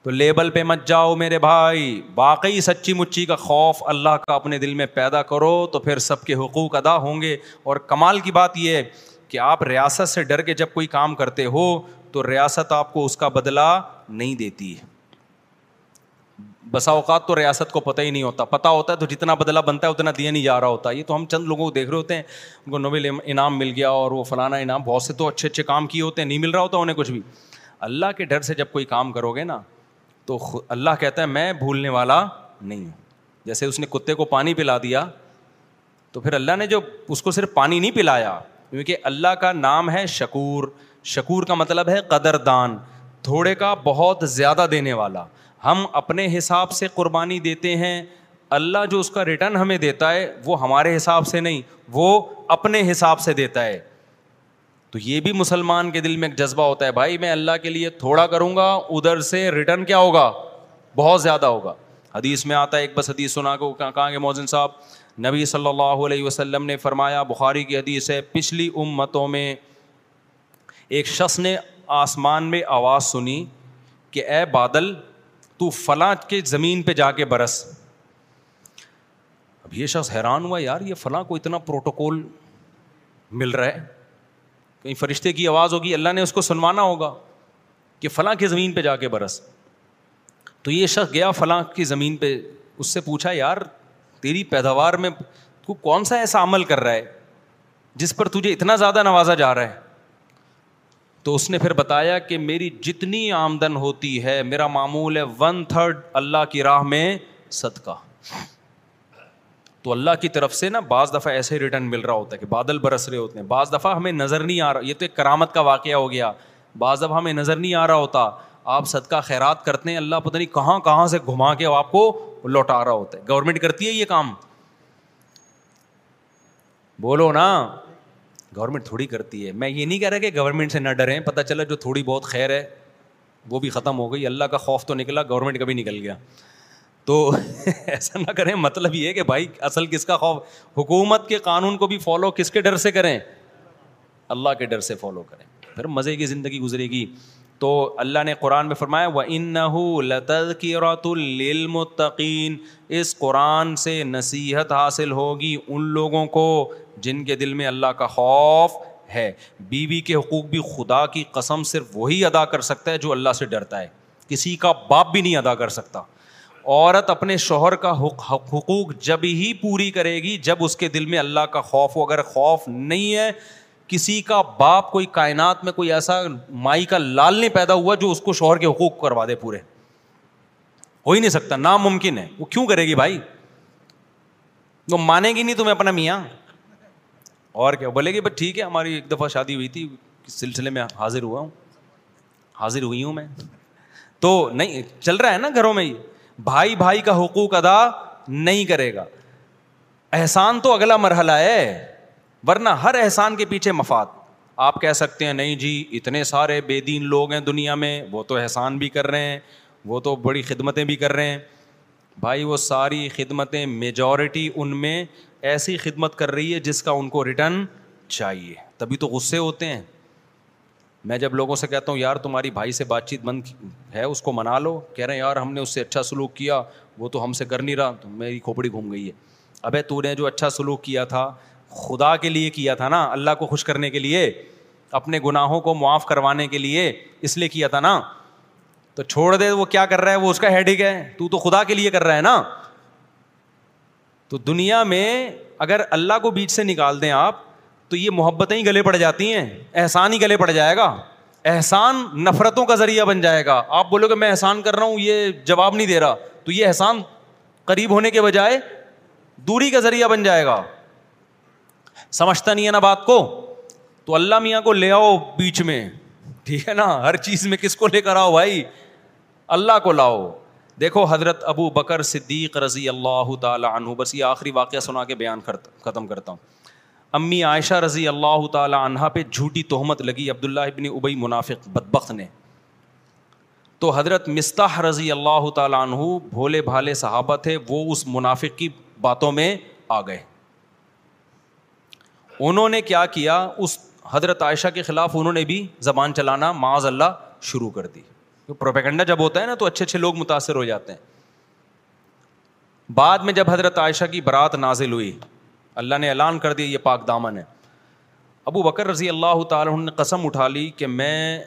Speaker 2: تو لیبل پہ مت جاؤ میرے بھائی واقعی سچی مچی کا خوف اللہ کا اپنے دل میں پیدا کرو تو پھر سب کے حقوق ادا ہوں گے اور کمال کی بات یہ ہے کہ آپ ریاست سے ڈر کے جب کوئی کام کرتے ہو تو ریاست آپ کو اس کا بدلہ نہیں دیتی ہے بسا اوقات تو ریاست کو پتہ ہی نہیں ہوتا پتہ ہوتا ہے تو جتنا بدلا بنتا ہے اتنا دیا نہیں جا رہا ہوتا یہ تو ہم چند لوگوں کو دیکھ رہے ہوتے ہیں ان کو نوبل انعام مل گیا اور وہ فلانا انعام بہت سے تو اچھے اچھے کام کیے ہوتے ہیں نہیں مل رہا ہوتا انہیں کچھ بھی اللہ کے ڈر سے جب کوئی کام کرو گے نا تو اللہ کہتا ہے میں بھولنے والا نہیں ہوں جیسے اس نے کتے کو پانی پلا دیا تو پھر اللہ نے جو اس کو صرف پانی نہیں پلایا کیونکہ اللہ کا نام ہے شکور شکور کا مطلب ہے قدر دان تھوڑے کا بہت زیادہ دینے والا ہم اپنے حساب سے قربانی دیتے ہیں اللہ جو اس کا ریٹرن ہمیں دیتا ہے وہ ہمارے حساب سے نہیں وہ اپنے حساب سے دیتا ہے تو یہ بھی مسلمان کے دل میں ایک جذبہ ہوتا ہے بھائی میں اللہ کے لیے تھوڑا کروں گا ادھر سے ریٹرن کیا ہوگا بہت زیادہ ہوگا حدیث میں آتا ہے ایک بس حدیث سنا کو کہاں گے موزن صاحب نبی صلی اللہ علیہ وسلم نے فرمایا بخاری کی حدیث ہے پچھلی امتوں میں ایک شخص نے آسمان میں آواز سنی کہ اے بادل تو فلاں کے زمین پہ جا کے برس اب یہ شخص حیران ہوا یار یہ فلاں کو اتنا پروٹوکول مل رہا ہے کہیں فرشتے کی آواز ہوگی اللہ نے اس کو سنوانا ہوگا کہ فلاں کی زمین پہ جا کے برس تو یہ شخص گیا فلاں کی زمین پہ اس سے پوچھا یار تیری پیداوار میں تو کون سا ایسا عمل کر رہا ہے جس پر تجھے اتنا زیادہ نوازا جا رہا ہے تو اس نے پھر بتایا کہ میری جتنی آمدن ہوتی ہے میرا معمول ہے ون تھرڈ اللہ کی راہ میں صدقہ تو اللہ کی طرف سے نا بعض دفعہ ایسے ریٹرن مل رہا ہوتا ہے کہ بادل برس رہے ہوتے ہیں بعض دفعہ ہمیں نظر نہیں آ رہا یہ تو ایک کرامت کا واقعہ ہو گیا بعض دفعہ ہمیں نظر نہیں آ رہا ہوتا آپ صدقہ خیرات کرتے ہیں اللہ پتہ نہیں کہاں کہاں سے گھما کے آپ کو لوٹا رہا ہوتا ہے گورنمنٹ کرتی ہے یہ کام بولو نا گورنمنٹ تھوڑی کرتی ہے میں یہ نہیں کہہ رہا کہ گورنمنٹ سے نہ ڈریں پتہ چلا جو تھوڑی بہت خیر ہے وہ بھی ختم ہو گئی اللہ کا خوف تو نکلا گورنمنٹ کا بھی نکل گیا تو <laughs> ایسا نہ کریں مطلب یہ ہے کہ بھائی اصل کس کا خوف حکومت کے قانون کو بھی فالو کس کے ڈر سے کریں اللہ کے ڈر سے فالو کریں پھر مزے کی زندگی گزرے گی تو اللہ نے قرآن میں فرمایا و ان نہ للم اس قرآن سے نصیحت حاصل ہوگی ان لوگوں کو جن کے دل میں اللہ کا خوف ہے بیوی کے حقوق بھی خدا کی قسم صرف وہی ادا کر سکتا ہے جو اللہ سے ڈرتا ہے کسی کا باپ بھی نہیں ادا کر سکتا عورت اپنے شوہر کا حقوق جب ہی پوری کرے گی جب اس کے دل میں اللہ کا خوف ہو اگر خوف نہیں ہے کسی کا باپ کوئی کائنات میں کوئی ایسا مائی کا لال نہیں پیدا ہوا جو اس کو شوہر کے حقوق کروا دے پورے ہو ہی نہیں سکتا ناممکن ہے وہ کیوں کرے گی بھائی وہ مانے گی نہیں تمہیں اپنا میاں اور کیا بولے گی بٹ ٹھیک ہے ہماری ایک دفعہ شادی ہوئی تھی سلسلے میں حاضر ہوا ہوں حاضر ہوئی ہوں میں تو نہیں چل رہا ہے نا گھروں میں ہی بھائی بھائی کا حقوق ادا نہیں کرے گا احسان تو اگلا مرحلہ ہے ورنہ ہر احسان کے پیچھے مفاد آپ کہہ سکتے ہیں نہیں جی اتنے سارے بے دین لوگ ہیں دنیا میں وہ تو احسان بھی کر رہے ہیں وہ تو بڑی خدمتیں بھی کر رہے ہیں بھائی وہ ساری خدمتیں میجورٹی ان میں ایسی خدمت کر رہی ہے جس کا ان کو ریٹرن چاہیے تبھی تو غصے ہوتے ہیں میں جب لوگوں سے کہتا ہوں یار تمہاری بھائی سے بات چیت بند ہے اس کو منا لو کہہ رہے ہیں یار ہم نے اس سے اچھا سلوک کیا وہ تو ہم سے کر نہیں رہا تو میری کھوپڑی گھوم گئی ہے ابے تو نے جو اچھا سلوک کیا تھا خدا کے لیے کیا تھا نا اللہ کو خوش کرنے کے لیے اپنے گناہوں کو معاف کروانے کے لیے اس لیے کیا تھا نا تو چھوڑ دے وہ کیا کر رہا ہے وہ اس کا ہیڈ ہی ہے تو خدا کے لیے کر رہا ہے نا تو دنیا میں اگر اللہ کو بیچ سے نکال دیں آپ تو یہ محبتیں ہی گلے پڑ جاتی ہیں احسان ہی گلے پڑ جائے گا احسان نفرتوں کا ذریعہ بن جائے گا آپ بولو کہ میں احسان کر رہا ہوں یہ جواب نہیں دے رہا تو یہ احسان قریب ہونے کے بجائے دوری کا ذریعہ بن جائے گا سمجھتا نہیں ہے نا بات کو تو اللہ میاں کو لے آؤ بیچ میں ٹھیک ہے نا ہر چیز میں کس کو لے کر آؤ بھائی اللہ کو لاؤ دیکھو حضرت ابو بکر صدیق رضی اللہ تعالیٰ عنہ بس یہ آخری واقعہ سنا کے بیان کرتا ختم کرتا ہوں امی عائشہ رضی اللہ تعالیٰ عنہ پہ جھوٹی تہمت لگی عبداللہ ابن ابئی منافق بدبخت نے تو حضرت مستح رضی اللہ تعالیٰ عنہ بھولے بھالے صحابہ تھے وہ اس منافق کی باتوں میں آ گئے انہوں نے کیا کیا اس حضرت عائشہ کے خلاف انہوں نے بھی زبان چلانا معاذ اللہ شروع کر دی پروپیگنڈا جب ہوتا ہے نا تو اچھے اچھے لوگ متاثر ہو جاتے ہیں بعد میں جب حضرت عائشہ کی برات نازل ہوئی اللہ نے اعلان کر دیا یہ پاک دامن ہے ابو بکر رضی اللہ تعالیٰ نے قسم اٹھا لی کہ میں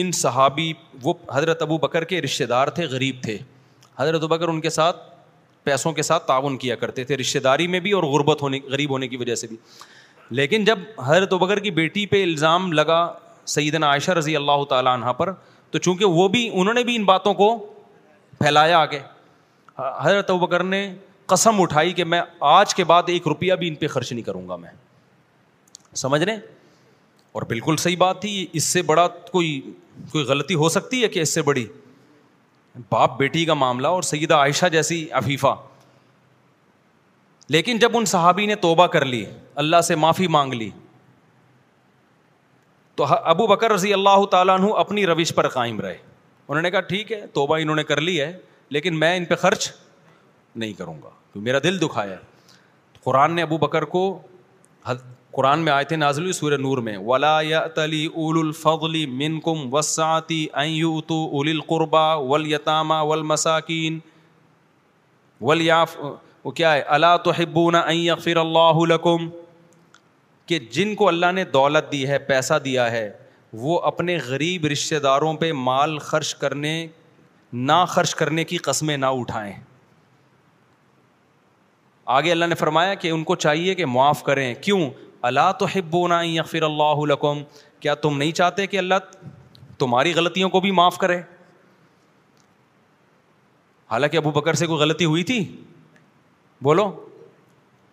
Speaker 2: ان صحابی وہ حضرت ابو بکر کے رشتے دار تھے غریب تھے حضرت بکر ان کے ساتھ پیسوں کے ساتھ تعاون کیا کرتے تھے رشتے داری میں بھی اور غربت ہونے غریب ہونے کی وجہ سے بھی لیکن جب حضرت بکر کی بیٹی پہ الزام لگا سیدنا عائشہ رضی اللہ تعالیٰ عنہ پر تو چونکہ وہ بھی انہوں نے بھی ان باتوں کو پھیلایا آگے حضرت بکر نے قسم اٹھائی کہ میں آج کے بعد ایک روپیہ بھی ان پہ خرچ نہیں کروں گا میں سمجھ رہے اور بالکل صحیح بات تھی اس سے بڑا کوئی کوئی غلطی ہو سکتی ہے کہ اس سے بڑی باپ بیٹی کا معاملہ اور سیدہ عائشہ جیسی عفیفہ لیکن جب ان صحابی نے توبہ کر لی اللہ سے معافی مانگ لی تو ابو بکر رضی اللہ تعالیٰ عنہ اپنی روش پر قائم رہے انہوں نے کہا ٹھیک ہے توبہ انہوں نے کر لی ہے لیکن میں ان پہ خرچ نہیں کروں گا میرا دل دکھایا ہے قرآن نے ابو بکر کو قرآن میں آئے تھے نازل سور نور میں ولا یا تلی اول الفغلی من کم وساتی اول القربہ ولی تاما ول مساکین وہ کیا ہے اللہ تو ہبونا فر اللہ کہ جن کو اللہ نے دولت دی ہے پیسہ دیا ہے وہ اپنے غریب رشتہ داروں پہ مال خرچ کرنے نہ خرچ کرنے کی قسمیں نہ اٹھائیں آگے اللہ نے فرمایا کہ ان کو چاہیے کہ معاف کریں کیوں اللہ تو نہ فر اللہ کیا تم نہیں چاہتے کہ اللہ تمہاری غلطیوں کو بھی معاف کرے حالانکہ ابو بکر سے کوئی غلطی ہوئی تھی بولو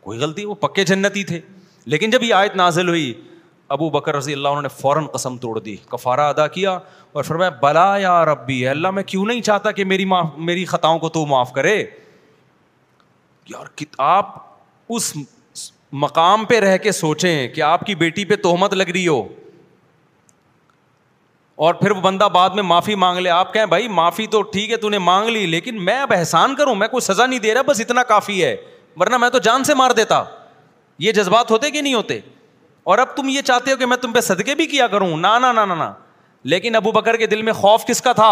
Speaker 2: کوئی غلطی وہ پکے جنتی تھے لیکن جب یہ آیت نازل ہوئی ابو بکر رضی اللہ انہوں نے فوراً قسم توڑ دی کفارہ ادا کیا اور پھر میں بلا ربی ہے اللہ میں کیوں نہیں چاہتا کہ میری معاف میری خطاؤں کو تو معاف کرے یار آپ اس مقام پہ رہ کے سوچیں کہ آپ کی بیٹی پہ تہمت لگ رہی ہو اور پھر وہ بندہ بعد میں معافی مانگ لے آپ کہیں بھائی معافی تو ٹھیک ہے تو نے مانگ لی لیکن میں اب احسان کروں میں کوئی سزا نہیں دے رہا بس اتنا کافی ہے ورنہ میں تو جان سے مار دیتا یہ جذبات ہوتے کہ نہیں ہوتے اور اب تم یہ چاہتے ہو کہ میں تم پہ صدقے بھی کیا کروں نہ نہ نہ لیکن ابو بکر کے دل میں خوف کس کا تھا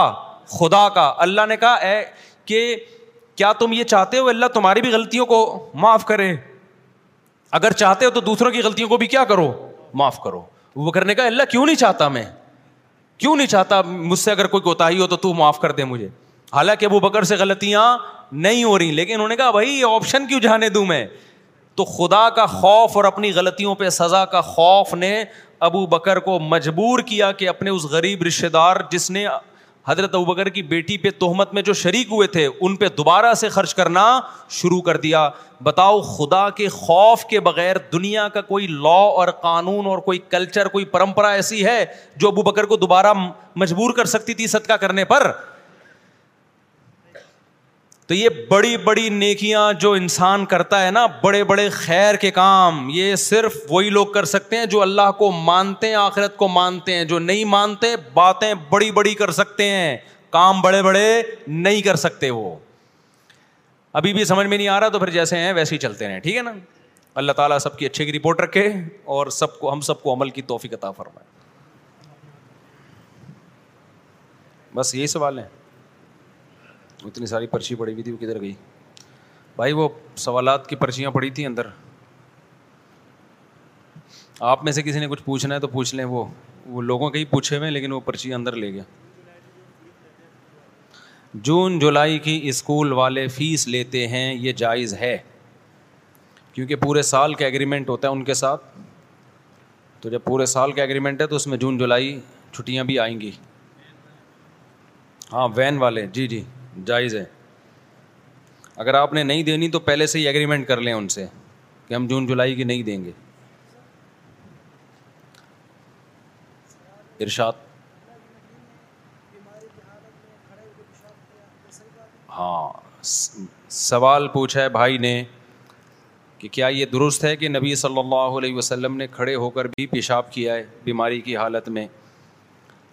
Speaker 2: خدا کا اللہ نے کہا اے کہ کیا تم یہ چاہتے ہو اللہ تمہاری بھی غلطیوں کو معاف کرے اگر چاہتے ہو تو دوسروں کی غلطیوں کو بھی کیا کرو معاف کرو ابو بکر نے کہا اللہ کیوں نہیں چاہتا میں کیوں نہیں چاہتا مجھ سے اگر کوئی کوتا ہی ہو تو تو معاف کر دے مجھے حالانکہ ابو بکر سے غلطیاں نہیں ہو رہی لیکن انہوں نے کہا بھائی یہ آپشن کیوں جانے دوں میں تو خدا کا خوف اور اپنی غلطیوں پہ سزا کا خوف نے ابو بکر کو مجبور کیا کہ اپنے اس غریب رشتے دار جس نے حضرت ابو کی بیٹی پہ تہمت میں جو شریک ہوئے تھے ان پہ دوبارہ سے خرچ کرنا شروع کر دیا بتاؤ خدا کے خوف کے بغیر دنیا کا کوئی لا اور قانون اور کوئی کلچر کوئی پرمپرا ایسی ہے جو ابو بکر کو دوبارہ مجبور کر سکتی تھی صدقہ کرنے پر تو یہ بڑی بڑی نیکیاں جو انسان کرتا ہے نا بڑے بڑے خیر کے کام یہ صرف وہی لوگ کر سکتے ہیں جو اللہ کو مانتے ہیں آخرت کو مانتے ہیں جو نہیں مانتے باتیں بڑی بڑی کر سکتے ہیں کام بڑے بڑے نہیں کر سکتے وہ ابھی بھی سمجھ میں نہیں آ رہا تو پھر جیسے ہیں ویسے ہی چلتے رہیں ٹھیک ہے نا اللہ تعالیٰ سب کی اچھے کی رپورٹ رکھے اور سب کو ہم سب کو عمل کی توفیق عطا فرمائے بس یہی سوال ہیں اتنی ساری پرچی پڑی ہوئی تھی وہ کدھر گئی بھائی وہ سوالات کی پرچیاں پڑی تھیں اندر آپ میں سے کسی نے کچھ پوچھنا ہے تو پوچھ لیں وہ وہ لوگوں کے ہی پوچھے ہوئے ہیں لیکن وہ پرچی اندر لے گیا جون جولائی کی اسکول والے فیس لیتے ہیں یہ جائز ہے کیونکہ پورے سال کا ایگریمنٹ ہوتا ہے ان کے ساتھ تو جب پورے سال کا ایگریمنٹ ہے تو اس میں جون جولائی چھٹیاں بھی آئیں گی ہاں وین والے جی جی جائز ہے اگر آپ نے نہیں دینی تو پہلے سے ہی اگریمنٹ کر لیں ان سے کہ ہم جون جولائی کی نہیں دیں گے ارشاد ہاں سوال پوچھا ہے بھائی نے کہ کیا یہ درست ہے کہ نبی صلی اللہ علیہ وسلم نے کھڑے ہو کر بھی پیشاب کیا ہے بیماری کی حالت میں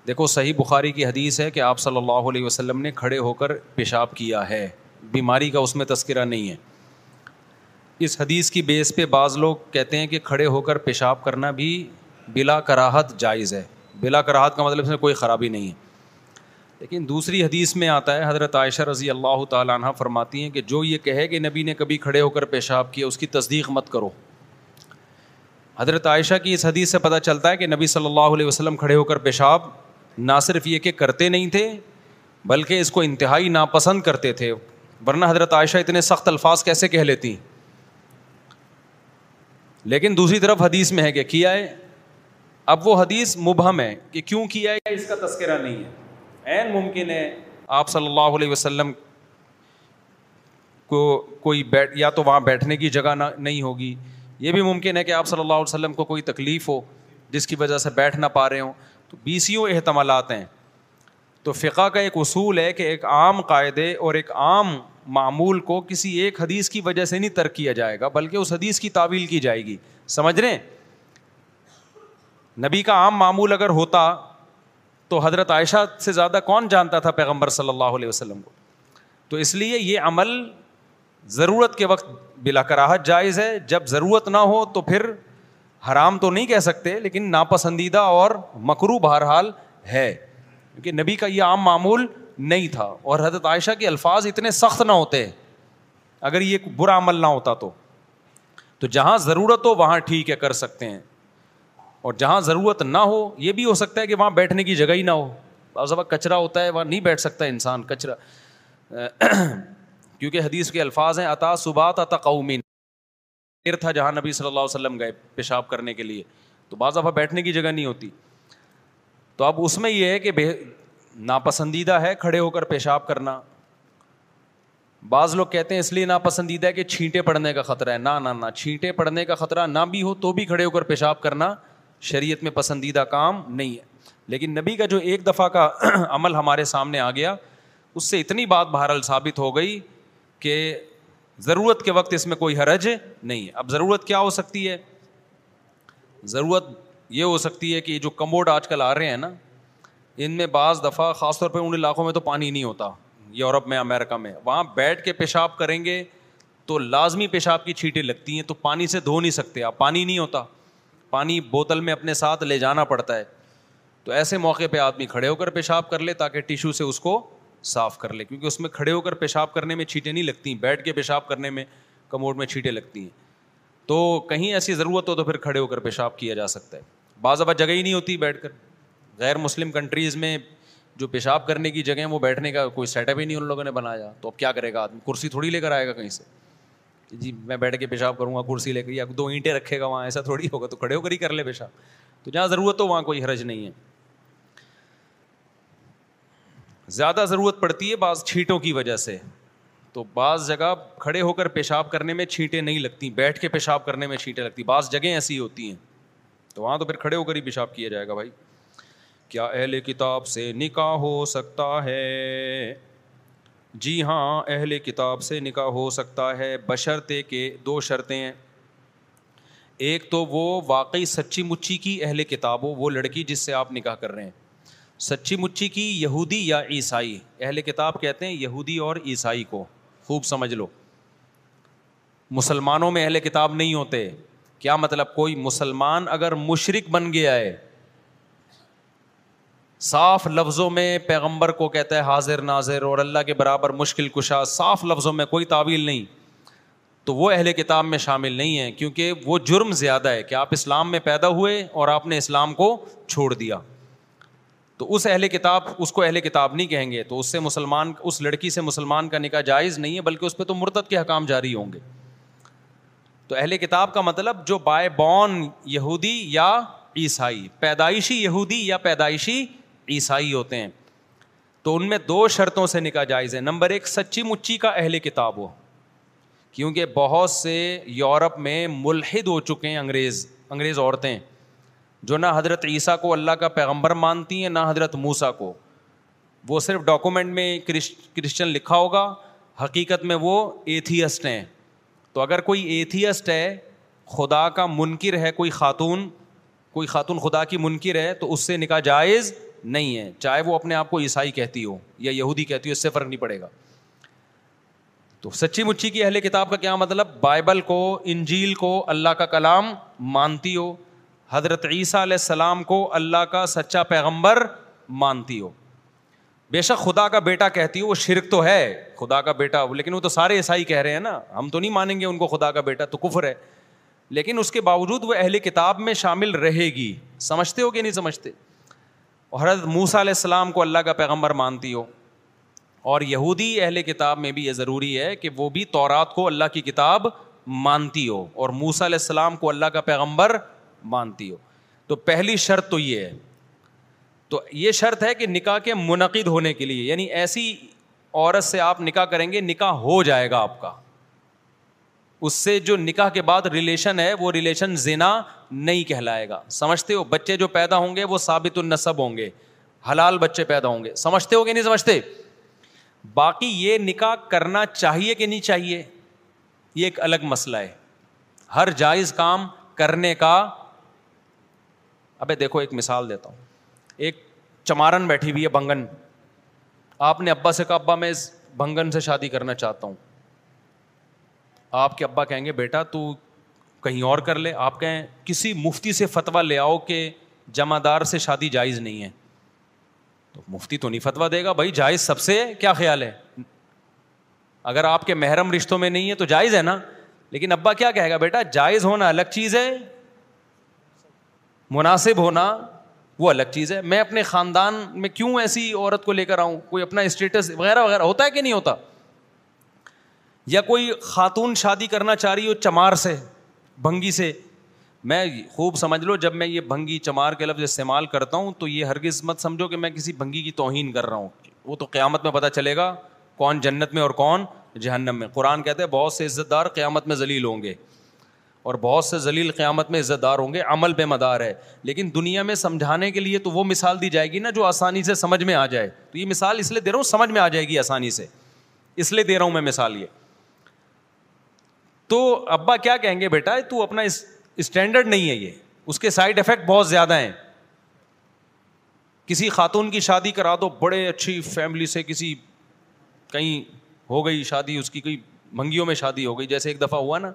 Speaker 2: دیکھو صحیح بخاری کی حدیث ہے کہ آپ صلی اللہ علیہ وسلم نے کھڑے ہو کر پیشاب کیا ہے بیماری کا اس میں تذکرہ نہیں ہے اس حدیث کی بیس پہ بعض لوگ کہتے ہیں کہ کھڑے ہو کر پیشاب کرنا بھی بلا کراہت جائز ہے بلا کراہت کا مطلب اس میں کوئی خرابی نہیں ہے لیکن دوسری حدیث میں آتا ہے حضرت عائشہ رضی اللہ تعالیٰ عنہ فرماتی ہیں کہ جو یہ کہے کہ نبی نے کبھی کھڑے ہو کر پیشاب کیا اس کی تصدیق مت کرو حضرت عائشہ کی اس حدیث سے پتہ چلتا ہے کہ نبی صلی اللہ علیہ وسلم کھڑے ہو کر پیشاب نہ صرف یہ کہ کرتے نہیں تھے بلکہ اس کو انتہائی ناپسند کرتے تھے ورنہ حضرت عائشہ اتنے سخت الفاظ کیسے کہہ لیتی لیکن دوسری طرف حدیث میں ہے کہ کیا ہے اب وہ حدیث مبہم ہے کہ کیوں کیا ہے اس کا تذکرہ نہیں ہے عین ممکن ہے آپ صلی اللہ علیہ وسلم کو کوئی بیٹھ یا تو وہاں بیٹھنے کی جگہ نہیں ہوگی یہ بھی ممکن ہے کہ آپ صلی اللہ علیہ وسلم کو کوئی تکلیف ہو جس کی وجہ سے بیٹھ نہ پا رہے ہوں بی بیسیوں احتمالات ہیں تو فقہ کا ایک اصول ہے کہ ایک عام قاعدے اور ایک عام معمول کو کسی ایک حدیث کی وجہ سے نہیں ترک کیا جائے گا بلکہ اس حدیث کی تعویل کی جائے گی سمجھ رہے ہیں نبی کا عام معمول اگر ہوتا تو حضرت عائشہ سے زیادہ کون جانتا تھا پیغمبر صلی اللہ علیہ وسلم کو تو اس لیے یہ عمل ضرورت کے وقت بلا کراہت جائز ہے جب ضرورت نہ ہو تو پھر حرام تو نہیں کہہ سکتے لیکن ناپسندیدہ اور مکرو بہرحال ہے کیونکہ نبی کا یہ عام معمول نہیں تھا اور حضرت عائشہ کے الفاظ اتنے سخت نہ ہوتے اگر یہ برا عمل نہ ہوتا تو تو جہاں ضرورت ہو وہاں ٹھیک ہے کر سکتے ہیں اور جہاں ضرورت نہ ہو یہ بھی ہو سکتا ہے کہ وہاں بیٹھنے کی جگہ ہی نہ ہو بعض باسبہ کچرا ہوتا ہے وہاں نہیں بیٹھ سکتا انسان کچرا <clears throat> کیونکہ حدیث کے الفاظ ہیں عطا صبح عطا قومین دیر تھا جہاں نبی صلی اللہ علیہ وسلم گئے پیشاب کرنے کے لیے تو بعض دفعہ بیٹھنے کی جگہ نہیں ہوتی تو اب اس میں یہ ہے کہ بے ناپسندیدہ ہے کھڑے ہو کر پیشاب کرنا بعض لوگ کہتے ہیں اس لیے ناپسندیدہ ہے کہ چھینٹے پڑنے کا خطرہ ہے نہ نہ چھینٹے پڑنے کا خطرہ نہ بھی ہو تو بھی کھڑے ہو کر پیشاب کرنا شریعت میں پسندیدہ کام نہیں ہے لیکن نبی کا جو ایک دفعہ کا <clears throat> عمل ہمارے سامنے آ گیا اس سے اتنی بات بہرحال ثابت ہو گئی کہ ضرورت کے وقت اس میں کوئی حرج نہیں ہے اب ضرورت کیا ہو سکتی ہے ضرورت یہ ہو سکتی ہے کہ جو کموڈ آج کل آ رہے ہیں نا ان میں بعض دفعہ خاص طور پہ ان علاقوں میں تو پانی نہیں ہوتا یورپ میں امیرکا میں وہاں بیٹھ کے پیشاب کریں گے تو لازمی پیشاب کی چھینٹیں لگتی ہیں تو پانی سے دھو نہیں سکتے آپ پانی نہیں ہوتا پانی بوتل میں اپنے ساتھ لے جانا پڑتا ہے تو ایسے موقع پہ آدمی کھڑے ہو کر پیشاب کر لے تاکہ ٹیشو سے اس کو صاف کر لے کیونکہ اس میں کھڑے ہو کر پیشاب کرنے میں چھیٹیں نہیں لگتی بیٹھ کے پیشاب کرنے میں کموڈ میں چھیٹیں لگتی ہیں تو کہیں ایسی ضرورت ہو تو پھر کھڑے ہو کر پیشاب کیا جا سکتا ہے بعض اب جگہ ہی نہیں ہوتی بیٹھ کر غیر مسلم کنٹریز میں جو پیشاب کرنے کی جگہ ہیں وہ بیٹھنے کا کوئی سیٹ اپ ہی نہیں ان لوگوں نے بنایا تو اب کیا کرے گا آدمی کرسی تھوڑی لے کر آئے گا کہیں سے کہ جی میں بیٹھ کے پیشاب کروں گا کرسی لے کر یا دو اینٹیں رکھے گا وہاں ایسا تھوڑی ہوگا تو کھڑے ہو کر ہی کر لے پیشاب تو جہاں ضرورت ہو وہاں کوئی حرج نہیں ہے زیادہ ضرورت پڑتی ہے بعض چھینٹوں کی وجہ سے تو بعض جگہ کھڑے ہو کر پیشاب کرنے میں چھینٹیں نہیں لگتی بیٹھ کے پیشاب کرنے میں چھینٹیں لگتی بعض جگہیں ایسی ہوتی ہیں تو وہاں تو پھر کھڑے ہو کر ہی پیشاب کیا جائے گا بھائی کیا اہل کتاب سے نکاح ہو سکتا ہے جی ہاں اہل کتاب سے نکاح ہو سکتا ہے بشرطے کے دو شرطیں ہیں ایک تو وہ واقعی سچی مچی کی اہل کتاب ہو وہ لڑکی جس سے آپ نکاح کر رہے ہیں سچی مچی کی یہودی یا عیسائی اہل کتاب کہتے ہیں یہودی اور عیسائی کو خوب سمجھ لو مسلمانوں میں اہل کتاب نہیں ہوتے کیا مطلب کوئی مسلمان اگر مشرق بن گیا ہے صاف لفظوں میں پیغمبر کو کہتا ہے حاضر ناظر اور اللہ کے برابر مشکل کشا صاف لفظوں میں کوئی تعویل نہیں تو وہ اہل کتاب میں شامل نہیں ہے کیونکہ وہ جرم زیادہ ہے کہ آپ اسلام میں پیدا ہوئے اور آپ نے اسلام کو چھوڑ دیا تو اس اہل کتاب اس کو اہل کتاب نہیں کہیں گے تو اس سے مسلمان اس لڑکی سے مسلمان کا نکاح جائز نہیں ہے بلکہ اس پہ تو مرتد کے حکام جاری ہوں گے تو اہل کتاب کا مطلب جو بائے بون یہودی یا عیسائی پیدائشی یہودی یا پیدائشی عیسائی ہوتے ہیں تو ان میں دو شرطوں سے نکاح جائز ہے نمبر ایک سچی مچی کا اہل کتاب ہو کیونکہ بہت سے یورپ میں ملحد ہو چکے ہیں انگریز انگریز عورتیں جو نہ حضرت عیسیٰ کو اللہ کا پیغمبر مانتی ہیں نہ حضرت موسا کو وہ صرف ڈاکومنٹ میں کرسچن لکھا ہوگا حقیقت میں وہ ایتھیسٹ ہیں تو اگر کوئی ایتھیسٹ ہے خدا کا منکر ہے کوئی خاتون کوئی خاتون خدا کی منکر ہے تو اس سے نکاح جائز نہیں ہے چاہے وہ اپنے آپ کو عیسائی کہتی ہو یا یہودی کہتی ہو اس سے فرق نہیں پڑے گا تو سچی مچھی کی اہل کتاب کا کیا مطلب بائبل کو انجیل کو اللہ کا کلام مانتی ہو حضرت عیسیٰ علیہ السلام کو اللہ کا سچا پیغمبر مانتی ہو بے شک خدا کا بیٹا کہتی ہو وہ شرک تو ہے خدا کا بیٹا لیکن وہ تو سارے عیسائی کہہ رہے ہیں نا ہم تو نہیں مانیں گے ان کو خدا کا بیٹا تو کفر ہے لیکن اس کے باوجود وہ اہل کتاب میں شامل رہے گی سمجھتے ہو کہ نہیں سمجھتے اور حضرت موسا علیہ السلام کو اللہ کا پیغمبر مانتی ہو اور یہودی اہل کتاب میں بھی یہ ضروری ہے کہ وہ بھی تورات کو اللہ کی کتاب مانتی ہو اور موسا علیہ السلام کو اللہ کا پیغمبر مانتی ہو تو پہلی شرط تو یہ ہے تو یہ شرط ہے کہ نکاح کے منعقد ہونے کے لیے یعنی ایسی عورت سے آپ نکاح کریں گے نکاح ہو جائے گا آپ کا اس سے جو نکاح کے بعد ریلیشن ہے وہ ریلیشن زنا نہیں کہلائے گا سمجھتے ہو بچے جو پیدا ہوں گے وہ ثابت النصب ہوں گے حلال بچے پیدا ہوں گے سمجھتے ہو کہ نہیں سمجھتے باقی یہ نکاح کرنا چاہیے کہ نہیں چاہیے یہ ایک الگ مسئلہ ہے ہر جائز کام کرنے کا ابھی دیکھو ایک مثال دیتا ہوں ایک چمارن بیٹھی ہوئی ہے بنگن آپ نے ابا سے کہا ابا میں اس بنگن سے شادی کرنا چاہتا ہوں آپ کے ابا کہیں گے بیٹا تو کہیں اور کر لے آپ کہیں کسی مفتی سے فتویٰ لے آؤ کہ جمع دار سے شادی جائز نہیں ہے تو مفتی تو نہیں فتوا دے گا بھائی جائز سب سے کیا خیال ہے اگر آپ کے محرم رشتوں میں نہیں ہے تو جائز ہے نا لیکن ابا کیا کہے گا بیٹا جائز ہونا الگ چیز ہے مناسب ہونا وہ الگ چیز ہے میں اپنے خاندان میں کیوں ایسی عورت کو لے کر آؤں کوئی اپنا اسٹیٹس وغیرہ وغیرہ ہوتا ہے کہ نہیں ہوتا یا کوئی خاتون شادی کرنا چاہ رہی ہو چمار سے بھنگی سے میں خوب سمجھ لو جب میں یہ بھنگی چمار کے لفظ استعمال کرتا ہوں تو یہ ہرگز مت سمجھو کہ میں کسی بھنگی کی توہین کر رہا ہوں وہ تو قیامت میں پتہ چلے گا کون جنت میں اور کون جہنم میں قرآن کہتے ہیں بہت سے عزت دار قیامت میں ذلیل ہوں گے اور بہت سے ذلیل قیامت میں عزت دار ہوں گے عمل بے مدار ہے لیکن دنیا میں سمجھانے کے لیے تو وہ مثال دی جائے گی نا جو آسانی سے سمجھ میں آ جائے تو یہ مثال اس لیے دے رہا ہوں سمجھ میں آ جائے گی آسانی سے اس لیے دے رہا ہوں میں مثال یہ تو ابا کیا کہیں گے بیٹا تو اپنا اسٹینڈرڈ نہیں ہے یہ اس کے سائڈ افیکٹ بہت زیادہ ہیں کسی خاتون کی شادی کرا دو بڑے اچھی فیملی سے کسی کہیں ہو گئی شادی اس کی کوئی منگیوں میں شادی ہو گئی جیسے ایک دفعہ ہوا نا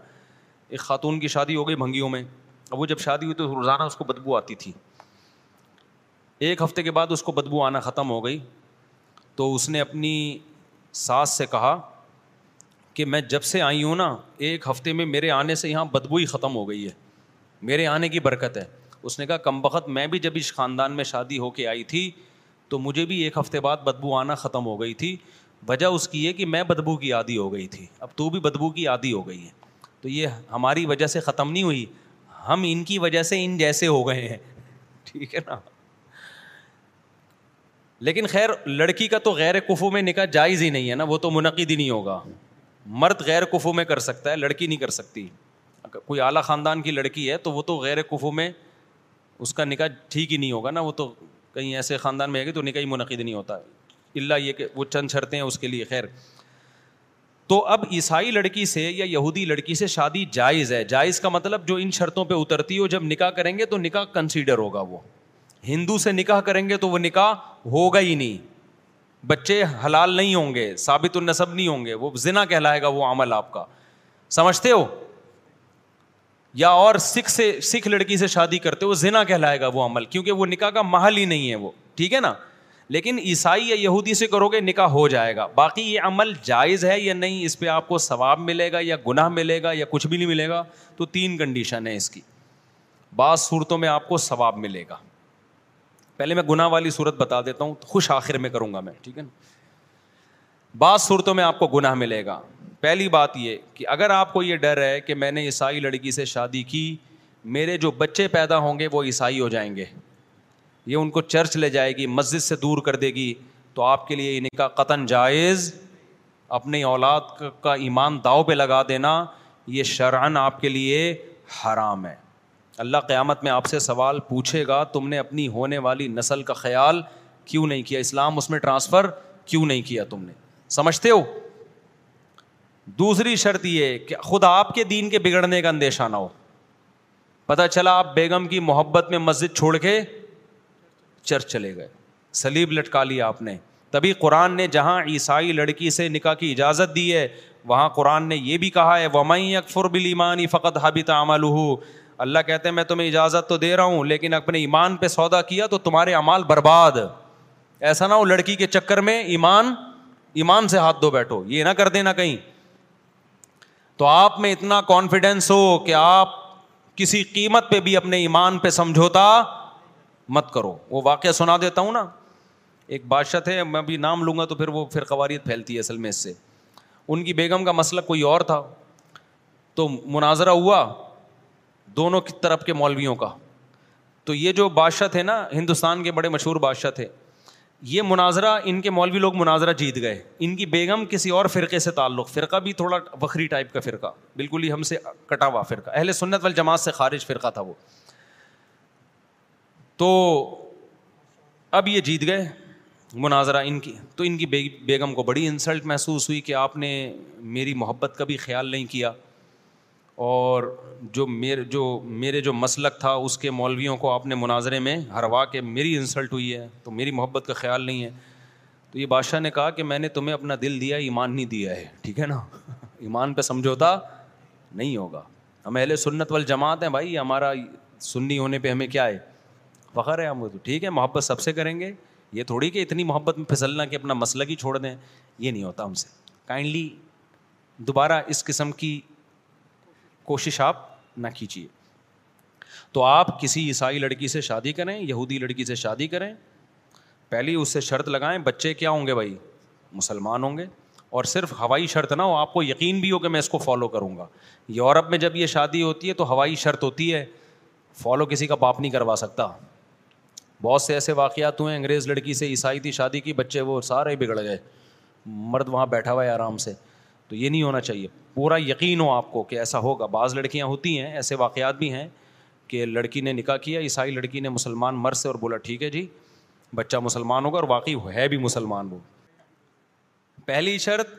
Speaker 2: ایک خاتون کی شادی ہو گئی بھنگیوں میں اب وہ جب شادی ہوئی تو روزانہ اس کو بدبو آتی تھی ایک ہفتے کے بعد اس کو بدبو آنا ختم ہو گئی تو اس نے اپنی ساس سے کہا کہ میں جب سے آئی ہوں نا ایک ہفتے میں میرے آنے سے یہاں بدبو ہی ختم ہو گئی ہے میرے آنے کی برکت ہے اس نے کہا کم بخت میں بھی جب اس خاندان میں شادی ہو کے آئی تھی تو مجھے بھی ایک ہفتے بعد بدبو آنا ختم ہو گئی تھی وجہ اس کی ہے کہ میں بدبو کی عادی ہو گئی تھی اب تو بھی بدبو کی عادی ہو گئی ہے تو یہ ہماری وجہ سے ختم نہیں ہوئی ہم ان کی وجہ سے ان جیسے ہو گئے ہیں ٹھیک ہے نا لیکن خیر لڑکی کا تو غیر کفو میں نکاح جائز ہی نہیں ہے نا وہ تو منعقد ہی نہیں ہوگا مرد غیر کفو میں کر سکتا ہے لڑکی نہیں کر سکتی کوئی اعلیٰ خاندان کی لڑکی ہے تو وہ تو غیر کفو میں اس کا نکاح ٹھیک ہی نہیں ہوگا نا وہ تو کہیں ایسے خاندان میں ہے کہ تو نکاح ہی منعقد نہیں ہوتا اللہ یہ کہ وہ چند چھڑتے ہیں اس کے لیے خیر تو اب عیسائی لڑکی سے یا یہودی لڑکی سے شادی جائز ہے جائز کا مطلب جو ان شرطوں پہ اترتی ہو جب نکاح کریں گے تو نکاح کنسیڈر ہوگا وہ ہندو سے نکاح کریں گے تو وہ نکاح ہوگا ہی نہیں بچے حلال نہیں ہوں گے ثابت النصب نہیں ہوں گے وہ زنا کہلائے گا وہ عمل آپ کا سمجھتے ہو یا اور سکھ سے سکھ لڑکی سے شادی کرتے ہو ذنا کہلائے گا وہ عمل کیونکہ وہ نکاح کا محل ہی نہیں ہے وہ ٹھیک ہے نا لیکن عیسائی یا یہودی سے کرو گے نکاح ہو جائے گا باقی یہ عمل جائز ہے یا نہیں اس پہ آپ کو ثواب ملے گا یا گناہ ملے گا یا کچھ بھی نہیں ملے گا تو تین کنڈیشن ہے اس کی بعض صورتوں میں آپ کو ثواب ملے گا پہلے میں گناہ والی صورت بتا دیتا ہوں خوش آخر میں کروں گا میں ٹھیک ہے نا بعض صورتوں میں آپ کو گناہ ملے گا پہلی بات یہ کہ اگر آپ کو یہ ڈر ہے کہ میں نے عیسائی لڑکی سے شادی کی میرے جو بچے پیدا ہوں گے وہ عیسائی ہو جائیں گے یہ ان کو چرچ لے جائے گی مسجد سے دور کر دے گی تو آپ کے لیے ان کا قطن جائز اپنی اولاد کا ایمان داؤ پہ لگا دینا یہ شرعن آپ کے لیے حرام ہے اللہ قیامت میں آپ سے سوال پوچھے گا تم نے اپنی ہونے والی نسل کا خیال کیوں نہیں کیا اسلام اس میں ٹرانسفر کیوں نہیں کیا تم نے سمجھتے ہو دوسری شرط یہ کہ خود آپ کے دین کے بگڑنے کا اندیشہ نہ ہو پتہ چلا آپ بیگم کی محبت میں مسجد چھوڑ کے چرچ چلے گئے سلیب لٹکا لیا آپ نے نے تبھی قرآن جہاں عیسائی لڑکی سے نکاح کی اجازت دی ہے وہاں قرآن نے یہ بھی کہا ہے میں اکفر فقط اللہ کہتے ہیں تمہیں اجازت تو دے رہا ہوں لیکن اپنے ایمان پہ سودا کیا تو تمہارے امال برباد ایسا نہ ہو لڑکی کے چکر میں ایمان ایمان سے ہاتھ دھو بیٹھو یہ نہ کر دینا کہیں تو آپ میں اتنا کانفیڈینس ہو کہ آپ کسی قیمت پہ بھی اپنے ایمان پہ سمجھوتا مت کرو وہ واقعہ سنا دیتا ہوں نا ایک بادشاہ تھے میں بھی نام لوں گا تو پھر وہ پھر قواریت پھیلتی ہے اصل میں اس سے ان کی بیگم کا مسئلہ کوئی اور تھا تو مناظرہ ہوا دونوں کی طرف کے مولویوں کا تو یہ جو بادشاہ تھے نا ہندوستان کے بڑے مشہور بادشاہ تھے یہ مناظرہ ان کے مولوی لوگ مناظرہ جیت گئے ان کی بیگم کسی اور فرقے سے تعلق فرقہ بھی تھوڑا وقری ٹائپ کا فرقہ بالکل ہی ہم سے کٹا ہوا فرقہ اہل سنت والجماعت سے خارج فرقہ تھا وہ تو اب یہ جیت گئے مناظرہ ان کی تو ان کی بیگم کو بڑی انسلٹ محسوس ہوئی کہ آپ نے میری محبت کا بھی خیال نہیں کیا اور جو میرے جو میرے جو مسلک تھا اس کے مولویوں کو آپ نے مناظرے میں ہروا کے میری انسلٹ ہوئی ہے تو میری محبت کا خیال نہیں ہے تو یہ بادشاہ نے کہا کہ میں نے تمہیں اپنا دل دیا ایمان نہیں دیا ہے ٹھیک ہے نا ایمان پہ سمجھوتا نہیں ہوگا ہم اہل سنت والجماعت ہیں بھائی ہمارا سنی ہونے پہ ہمیں کیا ہے فخر ہے ہم تو ٹھیک ہے محبت سب سے کریں گے یہ تھوڑی کہ اتنی محبت میں پھسلنا کہ اپنا مسئلہ ہی چھوڑ دیں یہ نہیں ہوتا ہم سے کائنڈلی دوبارہ اس قسم کی کوشش آپ نہ کیجیے تو آپ کسی عیسائی لڑکی سے شادی کریں یہودی لڑکی سے شادی کریں پہلی اس سے شرط لگائیں بچے کیا ہوں گے بھائی مسلمان ہوں گے اور صرف ہوائی شرط نہ ہو آپ کو یقین بھی ہو کہ میں اس کو فالو کروں گا یورپ میں جب یہ شادی ہوتی ہے تو ہوائی شرط ہوتی ہے فالو کسی کا باپ نہیں کروا سکتا بہت سے ایسے واقعات ہوئے انگریز لڑکی سے عیسائی تھی شادی کی بچے وہ سارے بگڑ گئے مرد وہاں بیٹھا ہوا ہے آرام سے تو یہ نہیں ہونا چاہیے پورا یقین ہو آپ کو کہ ایسا ہوگا بعض لڑکیاں ہوتی ہیں ایسے واقعات بھی ہیں کہ لڑکی نے نکاح کیا عیسائی لڑکی نے مسلمان مر سے اور بولا ٹھیک ہے جی بچہ مسلمان ہوگا اور واقعی ہے بھی مسلمان وہ پہلی شرط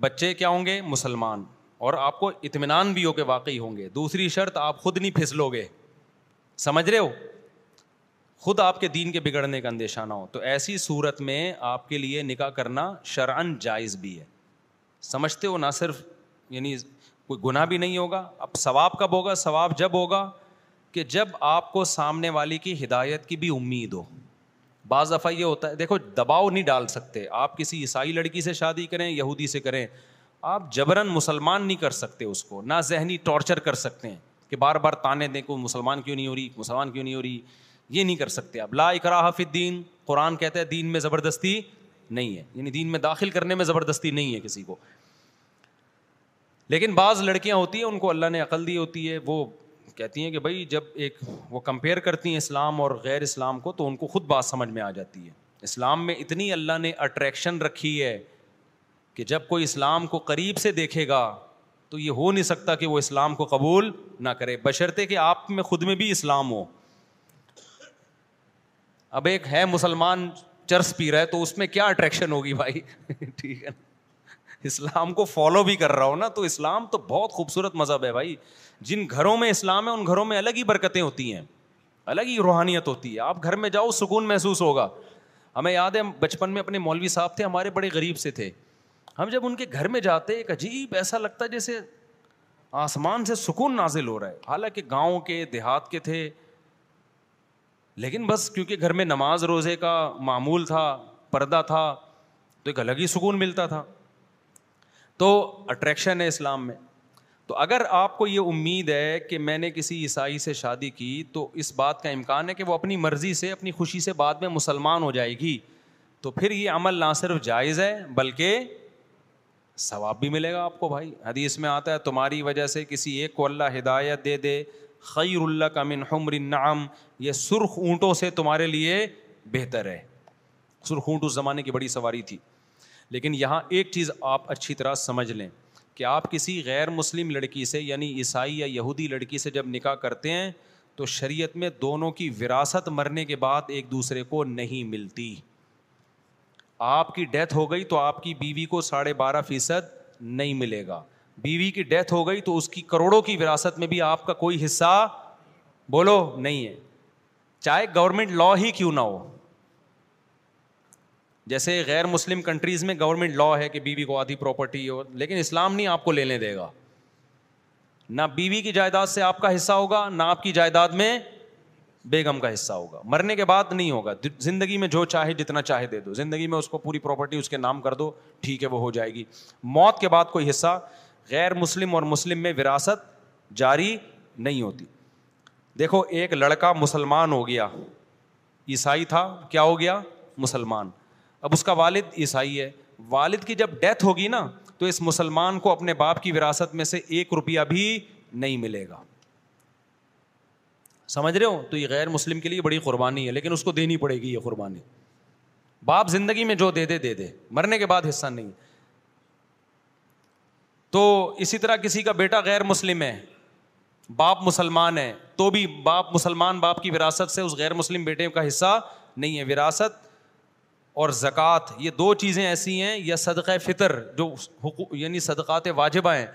Speaker 2: بچے کیا ہوں گے مسلمان اور آپ کو اطمینان بھی ہو کہ واقعی ہوں گے دوسری شرط آپ خود نہیں پھسلو گے سمجھ رہے ہو خود آپ کے دین کے بگڑنے کا اندیشہ نہ ہو تو ایسی صورت میں آپ کے لیے نکاح کرنا شرعن جائز بھی ہے سمجھتے ہو نہ صرف یعنی کوئی گناہ بھی نہیں ہوگا اب ثواب کب ہوگا ثواب جب ہوگا کہ جب آپ کو سامنے والے کی ہدایت کی بھی امید ہو بعض دفعہ یہ ہوتا ہے دیکھو دباؤ نہیں ڈال سکتے آپ کسی عیسائی لڑکی سے شادی کریں یہودی سے کریں آپ جبراً مسلمان نہیں کر سکتے اس کو نہ ذہنی ٹارچر کر سکتے ہیں کہ بار بار تانے دیں کو مسلمان کیوں نہیں ہو رہی مسلمان کیوں نہیں ہو رہی یہ نہیں کر سکتے آپ اکراہ فی الدین قرآن کہتا ہے دین میں زبردستی نہیں ہے یعنی دین میں داخل کرنے میں زبردستی نہیں ہے کسی کو لیکن بعض لڑکیاں ہوتی ہیں ان کو اللہ نے عقل دی ہوتی ہے وہ کہتی ہیں کہ بھائی جب ایک وہ کمپیئر کرتی ہیں اسلام اور غیر اسلام کو تو ان کو خود بات سمجھ میں آ جاتی ہے اسلام میں اتنی اللہ نے اٹریکشن رکھی ہے کہ جب کوئی اسلام کو قریب سے دیکھے گا تو یہ ہو نہیں سکتا کہ وہ اسلام کو قبول نہ کرے بشرطے کہ آپ میں خود میں بھی اسلام ہو اب ایک ہے مسلمان چرس پی رہا ہے تو اس میں کیا اٹریکشن ہوگی بھائی <laughs> ٹھیک ہے نا اسلام کو فالو بھی کر رہا ہو نا تو اسلام تو بہت خوبصورت مذہب ہے بھائی جن گھروں میں اسلام ہے ان گھروں میں الگ ہی برکتیں ہوتی ہیں الگ ہی روحانیت ہوتی ہے آپ گھر میں جاؤ سکون محسوس ہوگا ہمیں یاد ہے بچپن میں اپنے مولوی صاحب تھے ہمارے بڑے غریب سے تھے ہم جب ان کے گھر میں جاتے ایک عجیب ایسا لگتا جیسے آسمان سے سکون نازل ہو رہا ہے حالانکہ گاؤں کے دیہات کے تھے لیکن بس کیونکہ گھر میں نماز روزے کا معمول تھا پردہ تھا تو ایک الگ ہی سکون ملتا تھا تو اٹریکشن ہے اسلام میں تو اگر آپ کو یہ امید ہے کہ میں نے کسی عیسائی سے شادی کی تو اس بات کا امکان ہے کہ وہ اپنی مرضی سے اپنی خوشی سے بعد میں مسلمان ہو جائے گی تو پھر یہ عمل نہ صرف جائز ہے بلکہ ثواب بھی ملے گا آپ کو بھائی حدیث میں آتا ہے تمہاری وجہ سے کسی ایک کو اللہ ہدایت دے دے خیر اللہ کا من حمر النعم یہ سرخ اونٹوں سے تمہارے لیے بہتر ہے سرخ اونٹ اس زمانے کی بڑی سواری تھی لیکن یہاں ایک چیز آپ اچھی طرح سمجھ لیں کہ آپ کسی غیر مسلم لڑکی سے یعنی عیسائی یا یہودی لڑکی سے جب نکاح کرتے ہیں تو شریعت میں دونوں کی وراثت مرنے کے بعد ایک دوسرے کو نہیں ملتی آپ کی ڈیتھ ہو گئی تو آپ کی بیوی کو ساڑھے بارہ فیصد نہیں ملے گا بیوی کی ڈیتھ ہو گئی تو اس کی کروڑوں کی وراثت میں بھی آپ کا کوئی حصہ بولو نہیں ہے چاہے گورنمنٹ لا ہی کیوں نہ ہو جیسے غیر مسلم کنٹریز میں گورنمنٹ لا ہے کہ بیوی کو کو آدھی پراپرٹی ہو لیکن اسلام نہیں آپ لینے دے گا نہ بیوی کی جائیداد سے آپ کا حصہ ہوگا نہ آپ کی جائیداد میں بیگم کا حصہ ہوگا مرنے کے بعد نہیں ہوگا زندگی میں جو چاہے جتنا چاہے دے دو زندگی میں اس کو پوری پراپرٹی اس کے نام کر دو ٹھیک ہے وہ ہو جائے گی موت کے بعد کوئی حصہ غیر مسلم اور مسلم میں وراثت جاری نہیں ہوتی دیکھو ایک لڑکا مسلمان ہو گیا عیسائی تھا کیا ہو گیا مسلمان اب اس کا والد عیسائی ہے والد کی جب ڈیتھ ہوگی نا تو اس مسلمان کو اپنے باپ کی وراثت میں سے ایک روپیہ بھی نہیں ملے گا سمجھ رہے ہو تو یہ غیر مسلم کے لیے بڑی قربانی ہے لیکن اس کو دینی پڑے گی یہ قربانی باپ زندگی میں جو دے دے دے دے مرنے کے بعد حصہ نہیں تو اسی طرح کسی کا بیٹا غیر مسلم ہے باپ مسلمان ہے تو بھی باپ مسلمان باپ کی وراثت سے اس غیر مسلم بیٹے کا حصہ نہیں ہے وراثت اور زکوٰۃ یہ دو چیزیں ایسی ہیں یا صدقہ فطر جو حقوق یعنی صدقات واجبہ ہیں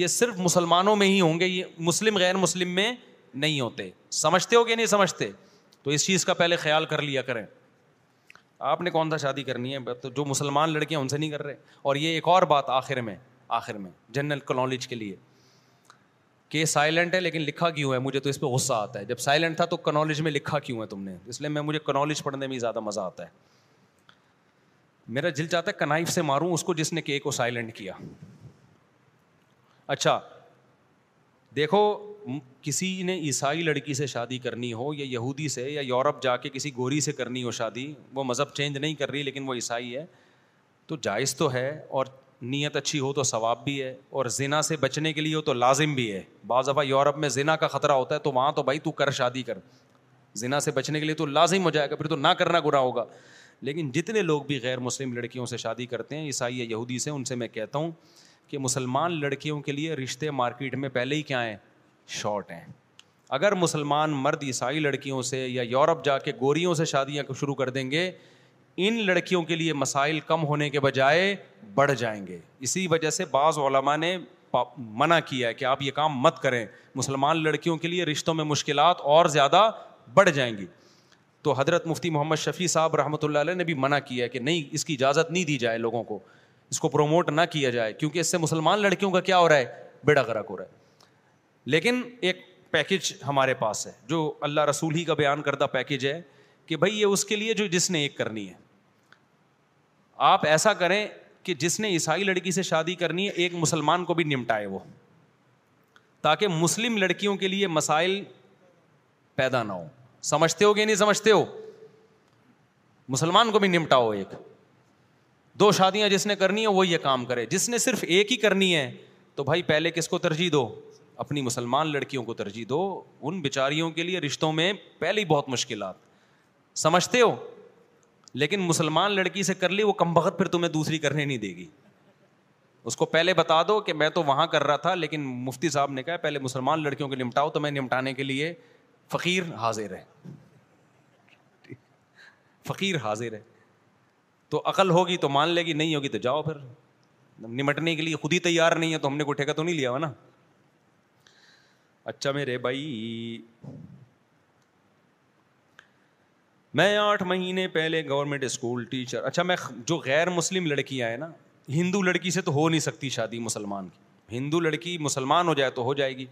Speaker 2: یہ صرف مسلمانوں میں ہی ہوں گے یہ مسلم غیر مسلم میں نہیں ہوتے سمجھتے ہو کہ نہیں سمجھتے تو اس چیز کا پہلے خیال کر لیا کریں آپ نے کون سا شادی کرنی ہے تو جو مسلمان لڑکے ہیں ان سے نہیں کر رہے اور یہ ایک اور بات آخر میں آخر میں جنرل کنالج کے لیے کہ سائلنٹ ہے لیکن لکھا کیوں ہے مجھے تو اس پہ غصہ آتا ہے جب سائلنٹ تھا تو کنالج میں لکھا کیوں ہے تم نے اس لیے میں مجھے کنالج پڑھنے میں زیادہ مزہ آتا ہے ہے میرا چاہتا کنائف سے ماروں اس کو جس نے کے کو سائلنٹ کیا اچھا دیکھو کسی نے عیسائی لڑکی سے شادی کرنی ہو یا یہودی سے یا یورپ جا کے کسی گوری سے کرنی ہو شادی وہ مذہب چینج نہیں کر رہی لیکن وہ عیسائی ہے تو جائز تو ہے اور نیت اچھی ہو تو ثواب بھی ہے اور زنا سے بچنے کے لیے ہو تو لازم بھی ہے بعض دفعہ یورپ میں زنا کا خطرہ ہوتا ہے تو وہاں تو بھائی تو کر شادی کر زنا سے بچنے کے لیے تو لازم ہو جائے گا پھر تو نہ کرنا گرا ہوگا لیکن جتنے لوگ بھی غیر مسلم لڑکیوں سے شادی کرتے ہیں عیسائی یا یہودی سے ان سے میں کہتا ہوں کہ مسلمان لڑکیوں کے لیے رشتے مارکیٹ میں پہلے ہی کیا ہیں شارٹ ہیں اگر مسلمان مرد عیسائی لڑکیوں سے یا یورپ جا کے گوریوں سے شادیاں شروع کر دیں گے ان لڑکیوں کے لیے مسائل کم ہونے کے بجائے بڑھ جائیں گے اسی وجہ سے بعض علماء نے منع کیا ہے کہ آپ یہ کام مت کریں مسلمان لڑکیوں کے لیے رشتوں میں مشکلات اور زیادہ بڑھ جائیں گی تو حضرت مفتی محمد شفیع صاحب رحمۃ اللہ علیہ نے بھی منع کیا ہے کہ نہیں اس کی اجازت نہیں دی جائے لوگوں کو اس کو پروموٹ نہ کیا جائے کیونکہ اس سے مسلمان لڑکیوں کا کیا ہو رہا ہے بیڑا غرق ہو رہا ہے لیکن ایک پیکج ہمارے پاس ہے جو اللہ رسول ہی کا بیان کردہ پیکج ہے کہ بھائی یہ اس کے لیے جو جس نے ایک کرنی ہے آپ ایسا کریں کہ جس نے عیسائی لڑکی سے شادی کرنی ہے ایک مسلمان کو بھی نمٹائے وہ تاکہ مسلم لڑکیوں کے لیے مسائل پیدا نہ ہو سمجھتے ہو کہ نہیں سمجھتے ہو مسلمان کو بھی نمٹاؤ ایک دو شادیاں جس نے کرنی ہے وہ یہ کام کرے جس نے صرف ایک ہی کرنی ہے تو بھائی پہلے کس کو ترجیح دو اپنی مسلمان لڑکیوں کو ترجیح دو ان بیچاریوں کے لیے رشتوں میں پہلے بہت مشکلات سمجھتے ہو لیکن مسلمان لڑکی سے کر لی وہ کم بخت پھر تمہیں دوسری کرنے نہیں دے گی اس کو پہلے بتا دو کہ میں تو وہاں کر رہا تھا لیکن مفتی صاحب نے کہا پہلے مسلمان لڑکیوں کے نمٹاؤ تو میں نمٹانے لیے فقیر حاضر ہے فقیر حاضر ہے تو عقل ہوگی تو مان لے گی نہیں ہوگی تو جاؤ پھر نمٹنے کے لیے خود ہی تیار نہیں ہے تو ہم نے کوئی ٹھیکہ تو نہیں لیا ہوا نا اچھا میرے بھائی میں آٹھ مہینے پہلے گورنمنٹ اسکول ٹیچر اچھا میں جو غیر مسلم لڑکیاں ہیں نا ہندو لڑکی سے تو ہو نہیں سکتی شادی مسلمان کی ہندو لڑکی مسلمان ہو جائے تو ہو جائے گی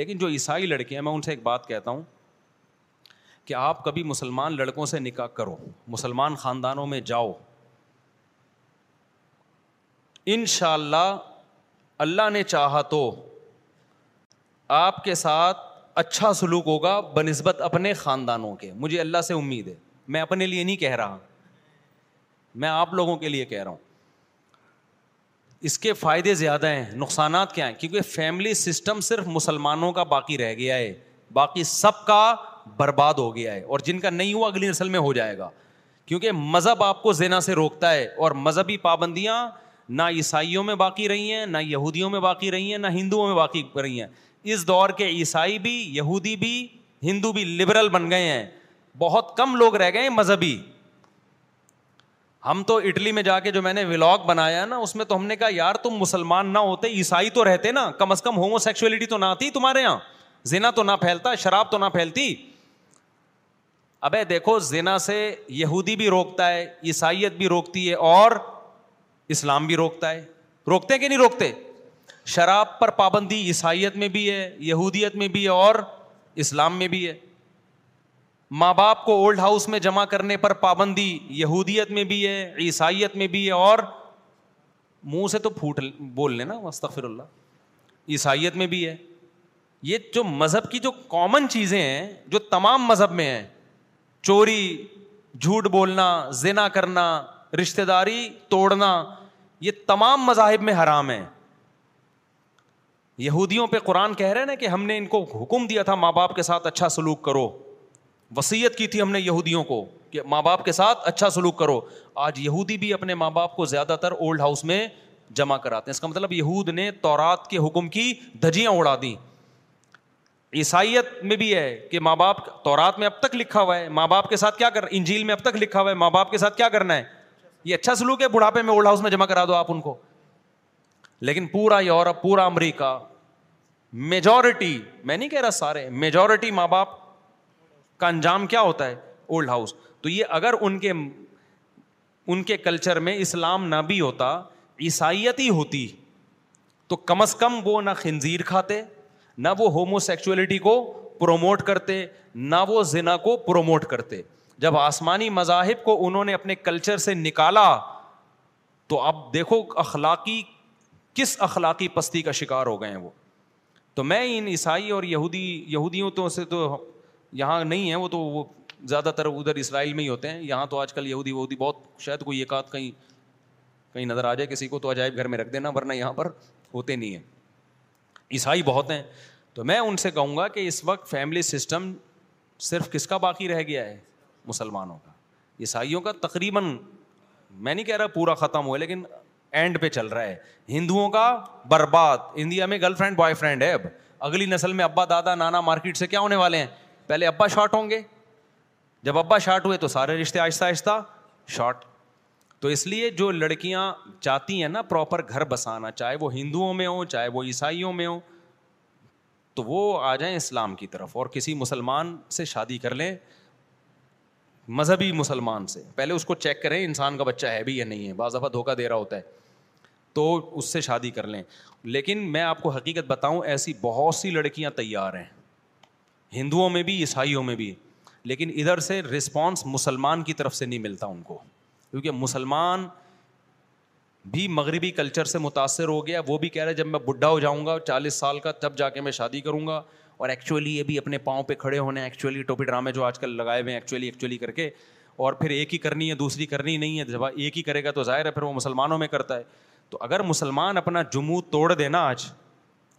Speaker 2: لیکن جو عیسائی لڑکے ہیں میں ان سے ایک بات کہتا ہوں کہ آپ کبھی مسلمان لڑکوں سے نکاح کرو مسلمان خاندانوں میں جاؤ ان شاء اللہ اللہ نے چاہا تو آپ کے ساتھ اچھا سلوک ہوگا بہ نسبت اپنے خاندانوں کے مجھے اللہ سے امید ہے میں اپنے لیے نہیں کہہ رہا میں آپ لوگوں کے لیے کہہ رہا ہوں اس کے فائدے زیادہ ہیں نقصانات کیا ہیں کیونکہ فیملی سسٹم صرف مسلمانوں کا باقی رہ گیا ہے باقی سب کا برباد ہو گیا ہے اور جن کا نہیں ہوا اگلی نسل میں ہو جائے گا کیونکہ مذہب آپ کو زینا سے روکتا ہے اور مذہبی پابندیاں نہ عیسائیوں میں باقی رہی ہیں نہ یہودیوں میں باقی رہی ہیں نہ ہندوؤں میں باقی رہی ہیں اس دور کے عیسائی بھی یہودی بھی ہندو بھی لبرل بن گئے ہیں بہت کم لوگ رہ گئے ہیں مذہبی ہم تو اٹلی میں جا کے جو میں نے ولاگ بنایا نا اس میں تو ہم نے کہا یار تم مسلمان نہ ہوتے عیسائی تو رہتے نا کم از کم ہومو سیکچولیٹی تو نہ آتی تمہارے یہاں زینا تو نہ پھیلتا شراب تو نہ پھیلتی ابے دیکھو زینا سے یہودی بھی روکتا ہے عیسائیت بھی روکتی ہے اور اسلام بھی روکتا ہے روکتے کہ نہیں روکتے شراب پر پابندی عیسائیت میں بھی ہے یہودیت میں بھی ہے اور اسلام میں بھی ہے ماں باپ کو اولڈ ہاؤس میں جمع کرنے پر پابندی یہودیت میں بھی ہے عیسائیت میں بھی ہے اور منہ سے تو پھوٹ بول لینا مستفر اللہ عیسائیت میں بھی ہے یہ جو مذہب کی جو کامن چیزیں ہیں جو تمام مذہب میں ہیں چوری جھوٹ بولنا زنا کرنا رشتے داری توڑنا یہ تمام مذاہب میں حرام ہیں یہودیوں پہ قرآن کہہ رہے نا کہ ہم نے ان کو حکم دیا تھا ماں باپ کے ساتھ اچھا سلوک کرو وسیعت کی تھی ہم نے یہودیوں کو کہ ماں باپ کے ساتھ اچھا سلوک کرو آج یہودی بھی اپنے ماں باپ کو زیادہ تر اولڈ ہاؤس میں جمع کراتے ہیں اس کا مطلب یہود نے تورات کے حکم کی دھجیاں اڑا دیں عیسائیت میں بھی ہے کہ ماں باپ تورات میں اب تک لکھا ہوا ہے ماں باپ کے ساتھ کیا کر انجیل میں اب تک لکھا ہوا ہے ماں باپ کے ساتھ کیا کرنا ہے یہ اچھا سلوک ہے بڑھاپے میں اولڈ ہاؤس میں جمع کرا دو آپ ان کو لیکن پورا یورپ پورا امریکہ میجورٹی میں نہیں کہہ رہا سارے میجورٹی ماں باپ کا انجام کیا ہوتا ہے اولڈ ہاؤس تو یہ اگر ان کے ان کے کلچر میں اسلام نہ بھی ہوتا عیسائیتی ہوتی تو کم از کم وہ نہ خنزیر کھاتے نہ وہ ہومو سیکچولیٹی کو پروموٹ کرتے نہ وہ زنا کو پروموٹ کرتے جب آسمانی مذاہب کو انہوں نے اپنے کلچر سے نکالا تو اب دیکھو اخلاقی کس اخلاقی پستی کا شکار ہو گئے ہیں وہ تو میں ان عیسائی اور یہودی یہودیوں تو سے تو یہاں نہیں ہیں وہ تو وہ زیادہ تر ادھر اسرائیل میں ہی ہوتے ہیں یہاں تو آج کل یہودی وہودی بہت شاید کوئی ایک آدھ کہیں کہیں نظر آ جائے کسی کو تو عجائب گھر میں رکھ دینا ورنہ یہاں پر ہوتے نہیں ہیں عیسائی بہت ہیں تو میں ان سے کہوں گا کہ اس وقت فیملی سسٹم صرف کس کا باقی رہ گیا ہے مسلمانوں کا عیسائیوں کا تقریباً میں نہیں کہہ رہا پورا ختم ہوا لیکن اینڈ پہ چل رہا ہے ہندوؤں کا برباد انڈیا میں گرل فرینڈ بوائے فرینڈ ہے اب اگلی نسل میں ابا دادا نانا مارکیٹ سے کیا ہونے والے ہیں پہلے ابا شارٹ ہوں گے جب ابا شارٹ ہوئے تو سارے رشتے آہستہ آہستہ شارٹ تو اس لیے جو لڑکیاں چاہتی ہیں نا پراپر گھر بسانا چاہے وہ ہندوؤں میں ہوں چاہے وہ عیسائیوں میں ہوں تو وہ آ جائیں اسلام کی طرف اور کسی مسلمان سے شادی کر لیں مذہبی مسلمان سے پہلے اس کو چیک کریں انسان کا بچہ ہے بھی یا نہیں ہے دفعہ دھوکہ دے رہا ہوتا ہے تو اس سے شادی کر لیں لیکن میں آپ کو حقیقت بتاؤں ایسی بہت سی لڑکیاں تیار ہیں ہندوؤں میں بھی عیسائیوں میں بھی لیکن ادھر سے رسپانس مسلمان کی طرف سے نہیں ملتا ان کو کیونکہ مسلمان بھی مغربی کلچر سے متاثر ہو گیا وہ بھی کہہ رہے جب میں بڈھا ہو جاؤں گا چالیس سال کا تب جا کے میں شادی کروں گا اور ایکچولی یہ بھی اپنے پاؤں پہ کھڑے ہونے ہیں ایکچولی ٹوپی ڈرامے جو آج کل لگائے ہوئے ہیں ایکچولی ایکچولی کر کے اور پھر ایک ہی کرنی ہے دوسری کرنی نہیں ہے جب ایک ہی کرے گا تو ظاہر ہے پھر وہ مسلمانوں میں کرتا ہے تو اگر مسلمان اپنا جموں توڑ دینا آج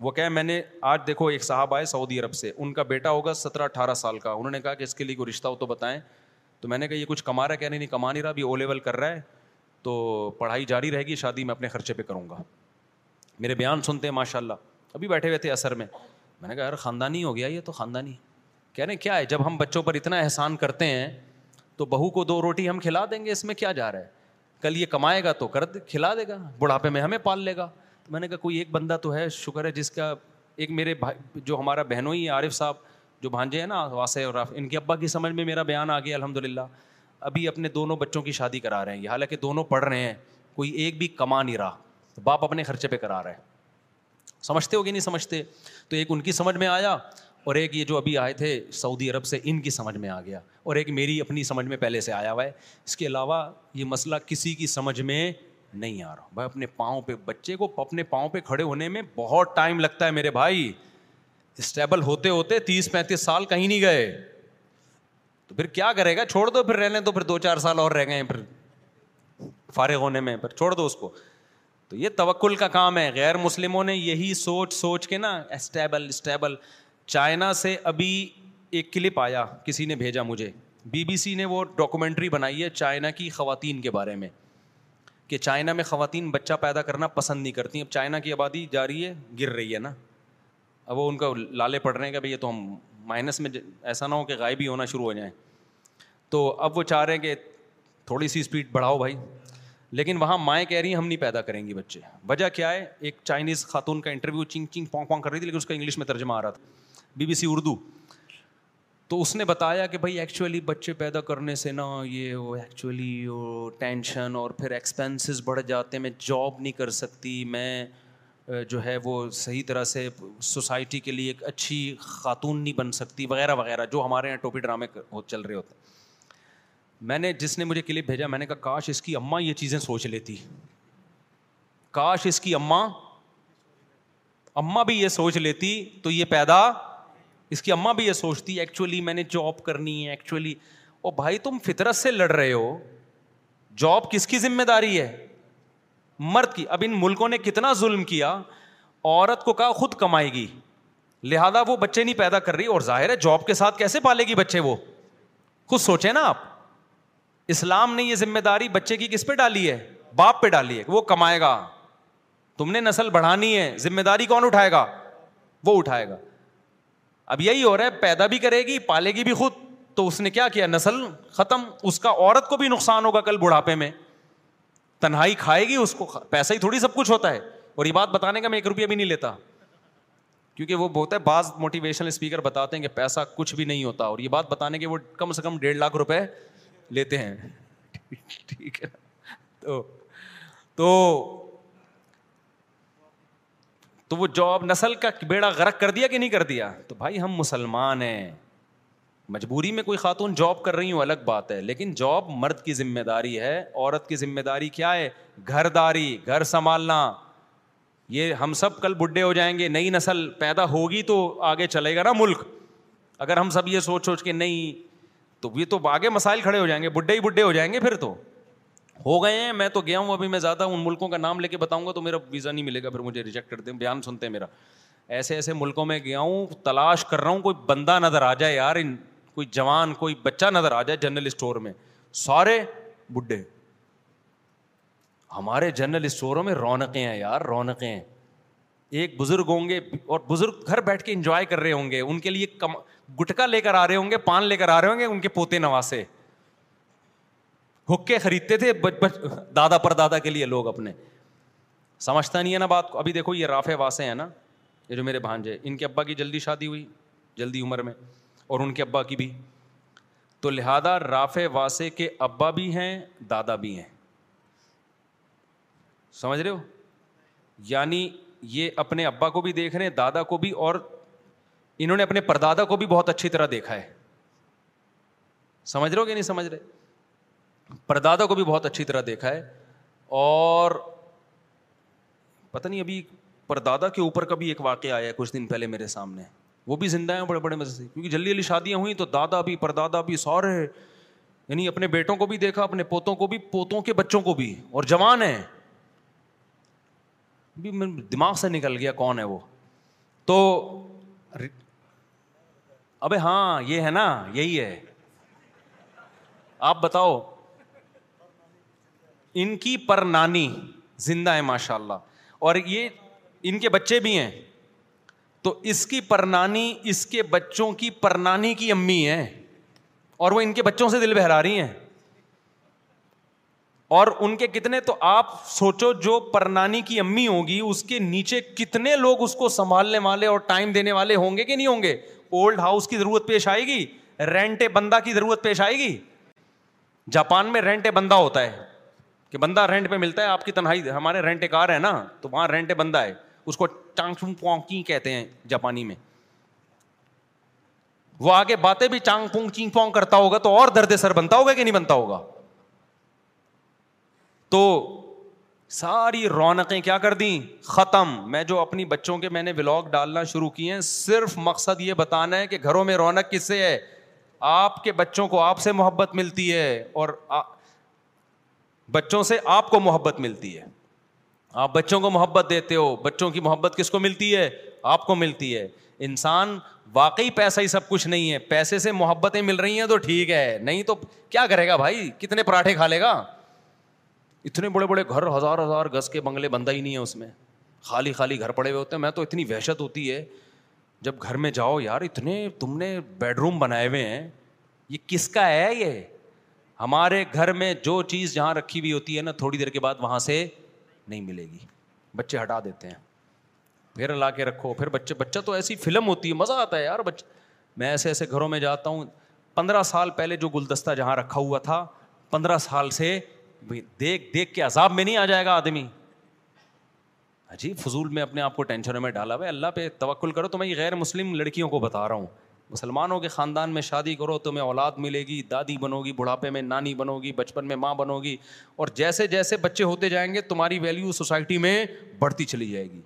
Speaker 2: وہ کہ میں نے آج دیکھو ایک صاحب آئے سعودی عرب سے ان کا بیٹا ہوگا سترہ اٹھارہ سال کا انہوں نے کہا کہ اس کے لیے کوئی رشتہ ہو تو بتائیں تو میں نے کہا یہ کچھ کما رہا ہے کہ نہیں کما نہیں رہا ابھی او لیول کر رہا ہے تو پڑھائی جاری رہے گی شادی میں اپنے خرچے پہ کروں گا میرے بیان سنتے ہیں ماشاء اللہ ابھی بیٹھے ہوئے تھے اثر میں میں نے کہا یار خاندانی ہو گیا یہ تو خاندانی کہہ رہے کیا ہے جب ہم بچوں پر اتنا احسان کرتے ہیں تو بہو کو دو روٹی ہم کھلا دیں گے اس میں کیا جا رہا ہے کل یہ کمائے گا تو کر کھلا دے گا بڑھاپے میں ہمیں پال لے گا تو میں نے کہا کوئی ایک بندہ تو ہے شکر ہے جس کا ایک میرے بھائی جو ہمارا بہنوں ہی عارف صاحب جو بھانجے ہیں نا واسع اور ان کے ابا کی سمجھ میں میرا بیان آ گیا الحمد للہ ابھی اپنے دونوں بچوں کی شادی کرا رہے ہیں حالانکہ دونوں پڑھ رہے ہیں کوئی ایک بھی کما نہیں رہا باپ اپنے خرچے پہ کرا رہے سمجھتے ہو کہ نہیں سمجھتے تو ایک ان کی سمجھ میں آیا اور ایک یہ جو ابھی آئے تھے سعودی عرب سے ان کی سمجھ میں آ گیا اور ایک میری اپنی سمجھ میں پہلے سے آیا ہوا ہے اس کے علاوہ یہ مسئلہ کسی کی سمجھ میں نہیں آ رہا بھائی اپنے پاؤں پہ بچے کو اپنے پاؤں پہ کھڑے ہونے میں بہت ٹائم لگتا ہے میرے بھائی اسٹیبل ہوتے ہوتے تیس پینتیس سال کہیں نہیں گئے تو پھر کیا کرے گا چھوڑ دو پھر رہنے تو پھر دو چار سال اور رہ گئے ہیں پھر فارغ ہونے میں پھر چھوڑ دو اس کو تو یہ توکل کا کام ہے غیر مسلموں نے یہی سوچ سوچ کے نا اسٹیبل اسٹیبل چائنا سے ابھی ایک کلپ آیا کسی نے بھیجا مجھے بی بی سی نے وہ ڈاکومنٹری بنائی ہے چائنا کی خواتین کے بارے میں کہ چائنا میں خواتین بچہ پیدا کرنا پسند نہیں کرتی اب چائنا کی آبادی جا رہی ہے گر رہی ہے نا اب وہ ان کا لالے پڑھ رہے ہیں کہ بھائی یہ تو ہم مائنس میں ایسا نہ ہو کہ غائب ہی ہونا شروع ہو جائیں تو اب وہ چاہ رہے ہیں کہ تھوڑی سی اسپیڈ بڑھاؤ بھائی لیکن وہاں مائیں کہہ رہی ہیں ہم نہیں پیدا کریں گی بچے وجہ کیا ہے ایک چائنیز خاتون کا انٹرویو چنگ چنگ پونگ پونگ کر رہی تھی لیکن اس کا انگلش میں ترجمہ آ رہا تھا بی بی سی اردو تو اس نے بتایا کہ بھائی ایکچولی بچے پیدا کرنے سے نا یہ ایکچولی ٹینشن اور پھر ایکسپینسز بڑھ جاتے میں جاب نہیں کر سکتی میں جو ہے وہ صحیح طرح سے سوسائٹی کے لیے ایک اچھی خاتون نہیں بن سکتی وغیرہ وغیرہ جو ہمارے یہاں ٹوپی ڈرامے چل رہے ہوتے میں نے جس نے مجھے کلپ بھیجا میں نے کہا کاش اس کی اماں یہ چیزیں سوچ لیتی کاش اس کی اماں اماں بھی یہ سوچ لیتی تو یہ پیدا اس کی اماں بھی یہ سوچتی ہے ایکچولی میں نے جاب کرنی ہے ایکچولی او بھائی تم فطرت سے لڑ رہے ہو جاب کس کی ذمہ داری ہے مرد کی اب ان ملکوں نے کتنا ظلم کیا عورت کو کہا خود کمائے گی لہذا وہ بچے نہیں پیدا کر رہی اور ظاہر ہے جاب کے ساتھ کیسے پالے گی بچے وہ خود سوچے نا آپ اسلام نے یہ ذمہ داری بچے کی کس پہ ڈالی ہے باپ پہ ڈالی ہے وہ کمائے گا تم نے نسل بڑھانی ہے ذمہ داری کون اٹھائے گا وہ اٹھائے گا اب یہی ہو رہا ہے پیدا بھی کرے گی پالے گی بھی خود تو اس نے کیا کیا نسل ختم اس کا عورت کو بھی نقصان ہوگا کل بڑھاپے میں تنہائی کھائے گی اس کو پیسہ ہی تھوڑی سب کچھ ہوتا ہے اور یہ بات بتانے کا میں ایک روپیہ بھی نہیں لیتا کیونکہ وہ بہت ہے بعض موٹیویشنل اسپیکر بتاتے ہیں کہ پیسہ کچھ بھی نہیں ہوتا اور یہ بات بتانے کے وہ کم سے کم ڈیڑھ لاکھ روپے لیتے ہیں <laughs> ٹھیک ہے تو تو وہ جاب نسل کا بیڑا غرق کر دیا کہ نہیں کر دیا تو بھائی ہم مسلمان ہیں مجبوری میں کوئی خاتون جاب کر رہی ہوں الگ بات ہے لیکن جاب مرد کی ذمہ داری ہے عورت کی ذمہ داری کیا ہے گھر داری گھر سنبھالنا یہ ہم سب کل بڈھے ہو جائیں گے نئی نسل پیدا ہوگی تو آگے چلے گا نا ملک اگر ہم سب یہ سوچ سوچ کے نہیں تو یہ تو آگے مسائل کھڑے ہو جائیں گے بڈھے ہی بڈھے ہو جائیں گے پھر تو ہو گئے ہیں میں تو گیا ہوں ابھی میں زیادہ ان ملکوں کا نام لے کے بتاؤں گا تو میرا ویزا نہیں ملے گا پھر مجھے ریجیکٹ کرتے ہیں ہیں بیان سنتے میرا ایسے ایسے ملکوں میں گیا ہوں تلاش کر رہا ہوں کوئی بندہ نظر آ جائے یار کوئی جوان کوئی بچہ نظر آ جائے جنرل اسٹور میں سارے بڈھے ہمارے جنرل اسٹوروں میں رونقیں ہیں یار رونقیں ہیں ایک بزرگ ہوں گے اور بزرگ گھر بیٹھ کے انجوائے کر رہے ہوں گے ان کے لیے کم گٹکا لے کر آ رہے ہوں گے پان لے کر آ رہے ہوں گے ان کے پوتے نواسے حکے خریدتے تھے بچ بچ دادا پر دادا کے لیے لوگ اپنے سمجھتا نہیں ہے نا بات کو ابھی دیکھو یہ رافے واسے ہیں نا یہ جو میرے بھانجے ان کے ابا کی جلدی شادی ہوئی جلدی عمر میں اور ان کے ابا کی بھی تو لہذا رافے واسے کے ابا بھی ہیں دادا بھی ہیں سمجھ رہے ہو یعنی یہ اپنے ابا کو بھی دیکھ رہے ہیں دادا کو بھی اور انہوں نے اپنے پردادا کو بھی بہت اچھی طرح دیکھا ہے سمجھ رہے ہو کہ نہیں سمجھ رہے پردادا کو بھی بہت اچھی طرح دیکھا ہے اور پتہ نہیں ابھی پردادا کے اوپر کا بھی ایک واقعہ آیا ہے کچھ دن پہلے میرے سامنے وہ بھی زندہ ہیں بڑے بڑے مزے سے کیونکہ جلدی جلدی شادیاں ہوئیں تو دادا بھی پردادا بھی سورے یعنی اپنے بیٹوں کو بھی دیکھا اپنے پوتوں کو بھی پوتوں کے بچوں کو بھی اور جوان ہے دماغ سے نکل گیا کون ہے وہ تو ابھی ہاں یہ ہے نا یہی ہے آپ بتاؤ ان کی پرنانی زندہ ہے ماشاء اللہ اور یہ ان کے بچے بھی ہیں تو اس کی پرنانی اس کے بچوں کی پرنانی کی امی ہیں اور وہ ان کے بچوں سے دل بہرا رہی ہیں اور ان کے کتنے تو آپ سوچو جو پرنانی کی امی ہوگی اس کے نیچے کتنے لوگ اس کو سنبھالنے والے اور ٹائم دینے والے ہوں گے کہ نہیں ہوں گے اولڈ ہاؤس کی ضرورت پیش آئے گی رینٹ بندہ کی ضرورت پیش آئے گی جاپان میں رینٹ بندہ ہوتا ہے کہ بندہ رینٹ پہ ملتا ہے آپ کی تنہائی ہمارے رینٹ کار ہے نا تو وہاں رینٹ بندہ ہے اس کو چانگ چونگ پونکی کہتے ہیں جاپانی میں وہ آگے باتیں بھی چانگ پونگ چینگ پونگ کرتا ہوگا تو اور درد سر بنتا ہوگا کہ نہیں بنتا ہوگا تو ساری رونقیں کیا کر دیں ختم میں جو اپنی بچوں کے میں نے ولاگ ڈالنا شروع کیے ہیں صرف مقصد یہ بتانا ہے کہ گھروں میں رونق کس سے ہے آپ کے بچوں کو آپ سے محبت ملتی ہے اور بچوں سے آپ کو محبت ملتی ہے آپ بچوں کو محبت دیتے ہو بچوں کی محبت کس کو ملتی ہے آپ کو ملتی ہے انسان واقعی پیسہ ہی سب کچھ نہیں ہے پیسے سے محبتیں مل رہی ہیں تو ٹھیک ہے نہیں تو کیا کرے گا بھائی کتنے پراٹھے کھا لے گا اتنے بڑے بڑے گھر ہزار ہزار گز کے بنگلے بندہ ہی نہیں ہے اس میں خالی خالی گھر پڑے ہوئے ہوتے ہیں میں تو اتنی وحشت ہوتی ہے جب گھر میں جاؤ یار اتنے تم نے بیڈ روم بنائے ہوئے ہیں یہ کس کا ہے یہ ہمارے گھر میں جو چیز جہاں رکھی ہوئی ہوتی ہے نا تھوڑی دیر کے بعد وہاں سے نہیں ملے گی بچے ہٹا دیتے ہیں پھر لا کے رکھو پھر بچے بچہ تو ایسی فلم ہوتی ہے مزہ آتا ہے یار میں ایسے ایسے گھروں میں جاتا ہوں پندرہ سال پہلے جو گلدستہ جہاں رکھا ہوا تھا پندرہ سال سے دیکھ دیکھ کے عذاب میں نہیں آ جائے گا آدمی عجیب فضول میں اپنے آپ کو ٹینشنوں میں ڈالا ہوا اللہ پہ توقل کرو تو میں یہ غیر مسلم لڑکیوں کو بتا رہا ہوں مسلمانوں کے خاندان میں شادی کرو تمہیں اولاد ملے گی دادی بنو گی بڑھاپے میں نانی بنو گی بچپن میں ماں بنو گی اور جیسے جیسے بچے ہوتے جائیں گے تمہاری ویلیو سوسائٹی میں بڑھتی چلی جائے گی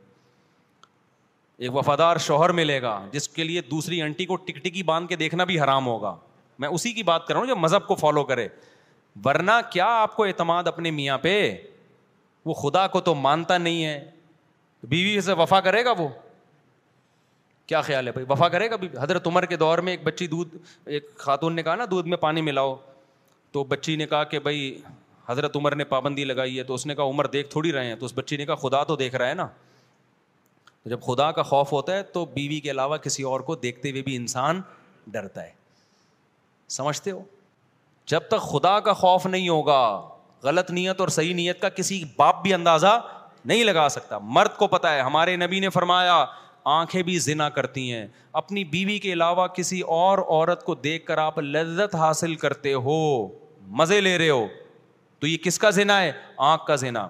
Speaker 2: ایک وفادار شوہر ملے گا جس کے لیے دوسری انٹی کو ٹک ٹکی باندھ کے دیکھنا بھی حرام ہوگا میں اسی کی بات کر رہا ہوں جو مذہب کو فالو کرے ورنہ کیا آپ کو اعتماد اپنے میاں پہ وہ خدا کو تو مانتا نہیں ہے بیوی سے وفا کرے گا وہ کیا خیال ہے بھائی وفا کرے گا بھی حضرت عمر کے دور میں ایک بچی دودھ ایک خاتون نے کہا نا دودھ میں پانی ملاؤ تو بچی نے کہا کہ بھائی حضرت عمر نے پابندی لگائی ہے تو اس نے کہا عمر دیکھ تھوڑی رہے ہیں تو اس بچی نے کہا خدا تو دیکھ رہا ہے نا جب خدا کا خوف ہوتا ہے تو بیوی کے علاوہ کسی اور کو دیکھتے ہوئے بھی انسان ڈرتا ہے سمجھتے ہو جب تک خدا کا خوف نہیں ہوگا غلط نیت اور صحیح نیت کا کسی باپ بھی اندازہ نہیں لگا سکتا مرد کو پتہ ہے ہمارے نبی نے فرمایا آنکھیں بھی زنا کرتی ہیں اپنی بیوی کے علاوہ کسی اور عورت کو دیکھ کر آپ لذت حاصل کرتے ہو مزے لے رہے ہو تو یہ کس کا زنا ہے آنکھ کا زنا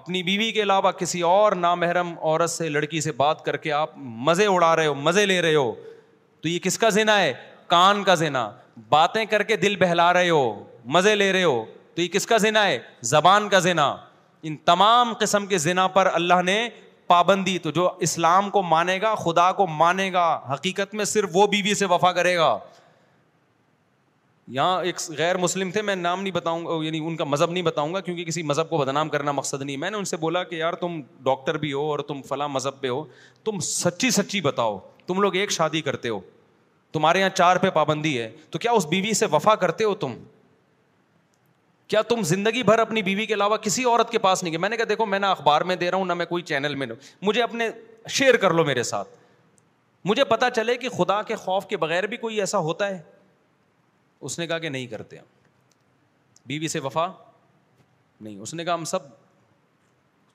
Speaker 2: اپنی بیوی کے علاوہ کسی اور نامحرم عورت سے لڑکی سے بات کر کے آپ مزے اڑا رہے ہو مزے لے رہے ہو تو یہ کس کا زنا ہے کان کا زنا باتیں کر کے دل بہلا رہے ہو مزے لے رہے ہو تو یہ کس کا زنا ہے زبان کا زنا ان تمام قسم کے زنا پر اللہ نے پابندی تو جو اسلام کو مانے گا خدا کو مانے گا حقیقت میں صرف وہ بیوی سے وفا کرے گا یہاں ایک غیر مسلم تھے میں نام نہیں بتاؤں گا یعنی ان کا مذہب نہیں بتاؤں گا کیونکہ کسی مذہب کو بدنام کرنا مقصد نہیں میں نے ان سے بولا کہ یار تم ڈاکٹر بھی ہو اور تم فلاں مذہب پہ ہو تم سچی سچی بتاؤ تم لوگ ایک شادی کرتے ہو تمہارے یہاں چار پہ پابندی ہے تو کیا اس بیوی سے وفا کرتے ہو تم کیا تم زندگی بھر اپنی بیوی کے علاوہ کسی عورت کے پاس نہیں گئے میں نے کہا دیکھو میں نہ اخبار میں دے رہا ہوں نہ میں کوئی چینل میں دوں. مجھے اپنے شیئر کر لو میرے ساتھ مجھے پتا چلے کہ خدا کے خوف کے بغیر بھی کوئی ایسا ہوتا ہے اس نے کہا کہ نہیں کرتے ہم بیوی سے وفا نہیں اس نے کہا ہم سب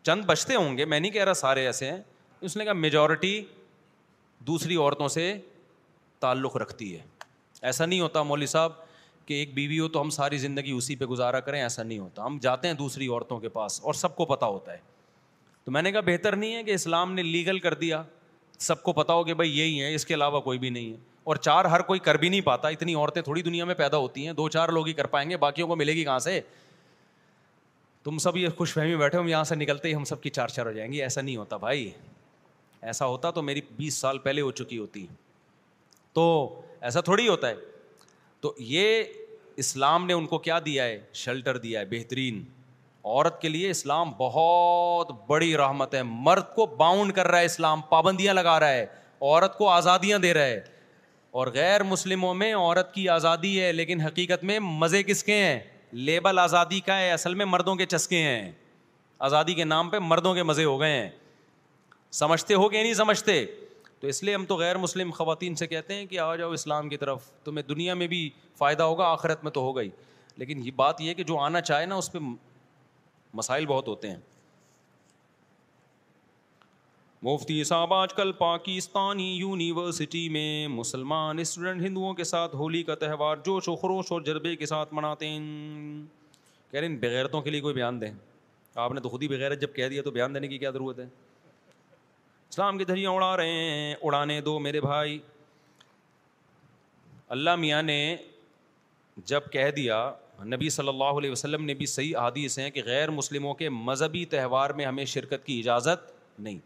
Speaker 2: چند بچتے ہوں گے میں نہیں کہہ رہا سارے ایسے ہیں اس نے کہا میجورٹی دوسری عورتوں سے تعلق رکھتی ہے ایسا نہیں ہوتا مولوی صاحب کہ ایک بیوی ہو تو ہم ساری زندگی اسی پہ گزارا کریں ایسا نہیں ہوتا ہم جاتے ہیں دوسری عورتوں کے پاس اور سب کو پتہ ہوتا ہے تو میں نے کہا بہتر نہیں ہے کہ اسلام نے لیگل کر دیا سب کو پتا ہو کہ بھائی یہی ہے اس کے علاوہ کوئی بھی نہیں ہے اور چار ہر کوئی کر بھی نہیں پاتا اتنی عورتیں تھوڑی دنیا میں پیدا ہوتی ہیں دو چار لوگ ہی کر پائیں گے باقیوں کو ملے گی کہاں سے تم سب یہ خوش فہمی بیٹھے ہو یہاں سے نکلتے ہی ہم سب کی چار چار ہو جائیں گی ایسا نہیں ہوتا بھائی ایسا ہوتا تو میری بیس سال پہلے ہو چکی ہوتی تو ایسا تھوڑی ہوتا ہے تو یہ اسلام نے ان کو کیا دیا ہے شیلٹر دیا ہے بہترین عورت کے لیے اسلام بہت بڑی رحمت ہے مرد کو باؤنڈ کر رہا ہے اسلام پابندیاں لگا رہا ہے عورت کو آزادیاں دے رہا ہے اور غیر مسلموں میں عورت کی آزادی ہے لیکن حقیقت میں مزے کس کے ہیں لیبل آزادی کا ہے اصل میں مردوں کے چسکے ہیں آزادی کے نام پہ مردوں کے مزے ہو گئے ہیں سمجھتے ہو کہ نہیں سمجھتے تو اس لیے ہم تو غیر مسلم خواتین سے کہتے ہیں کہ آ جاؤ اسلام کی طرف تمہیں دنیا میں بھی فائدہ ہوگا آخرت میں تو ہوگا ہی لیکن یہ بات یہ کہ جو آنا چاہے نا اس پہ مسائل بہت ہوتے ہیں مفتی صاحب آج کل پاکستانی یونیورسٹی میں مسلمان اسٹوڈنٹ ہندوؤں کے ساتھ ہولی کا تہوار جوش و خروش اور جربے کے ساتھ مناتے ہیں کہہ رہے ہیں بغیرتوں کے لیے کوئی بیان دیں آپ نے تو خود ہی بغیرت جب کہہ دیا تو بیان دینے کی کیا ضرورت ہے اسلام کے دھریاں اڑا رہے ہیں اڑانے دو میرے بھائی اللہ میاں نے جب کہہ دیا نبی صلی اللہ علیہ وسلم نے بھی صحیح حادیث ہیں کہ غیر مسلموں کے مذہبی تہوار میں ہمیں شرکت کی اجازت نہیں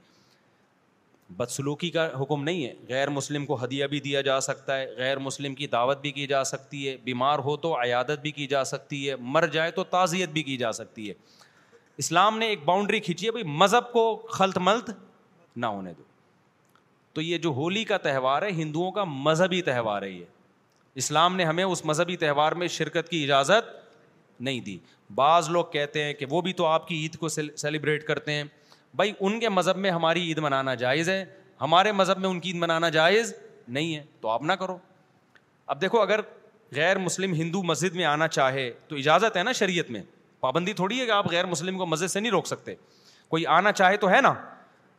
Speaker 2: بدسلوکی کا حکم نہیں ہے غیر مسلم کو ہدیہ بھی دیا جا سکتا ہے غیر مسلم کی دعوت بھی کی جا سکتی ہے بیمار ہو تو عیادت بھی کی جا سکتی ہے مر جائے تو تعزیت بھی کی جا سکتی ہے اسلام نے ایک باؤنڈری کھینچی ہے بھائی مذہب کو خلط ملت نہ ہونے دو تو یہ جو ہولی کا تہوار ہے ہندوؤں کا مذہبی تہوار ہے یہ اسلام نے ہمیں اس مذہبی تہوار میں شرکت کی اجازت نہیں دی بعض لوگ کہتے ہیں کہ وہ بھی تو آپ کی عید کو سیلیبریٹ کرتے ہیں بھائی ان کے مذہب میں ہماری عید منانا جائز ہے ہمارے مذہب میں ان کی عید منانا جائز نہیں ہے تو آپ نہ کرو اب دیکھو اگر غیر مسلم ہندو مسجد میں آنا چاہے تو اجازت ہے نا شریعت میں پابندی تھوڑی ہے کہ آپ غیر مسلم کو مسجد سے نہیں روک سکتے کوئی آنا چاہے تو ہے نا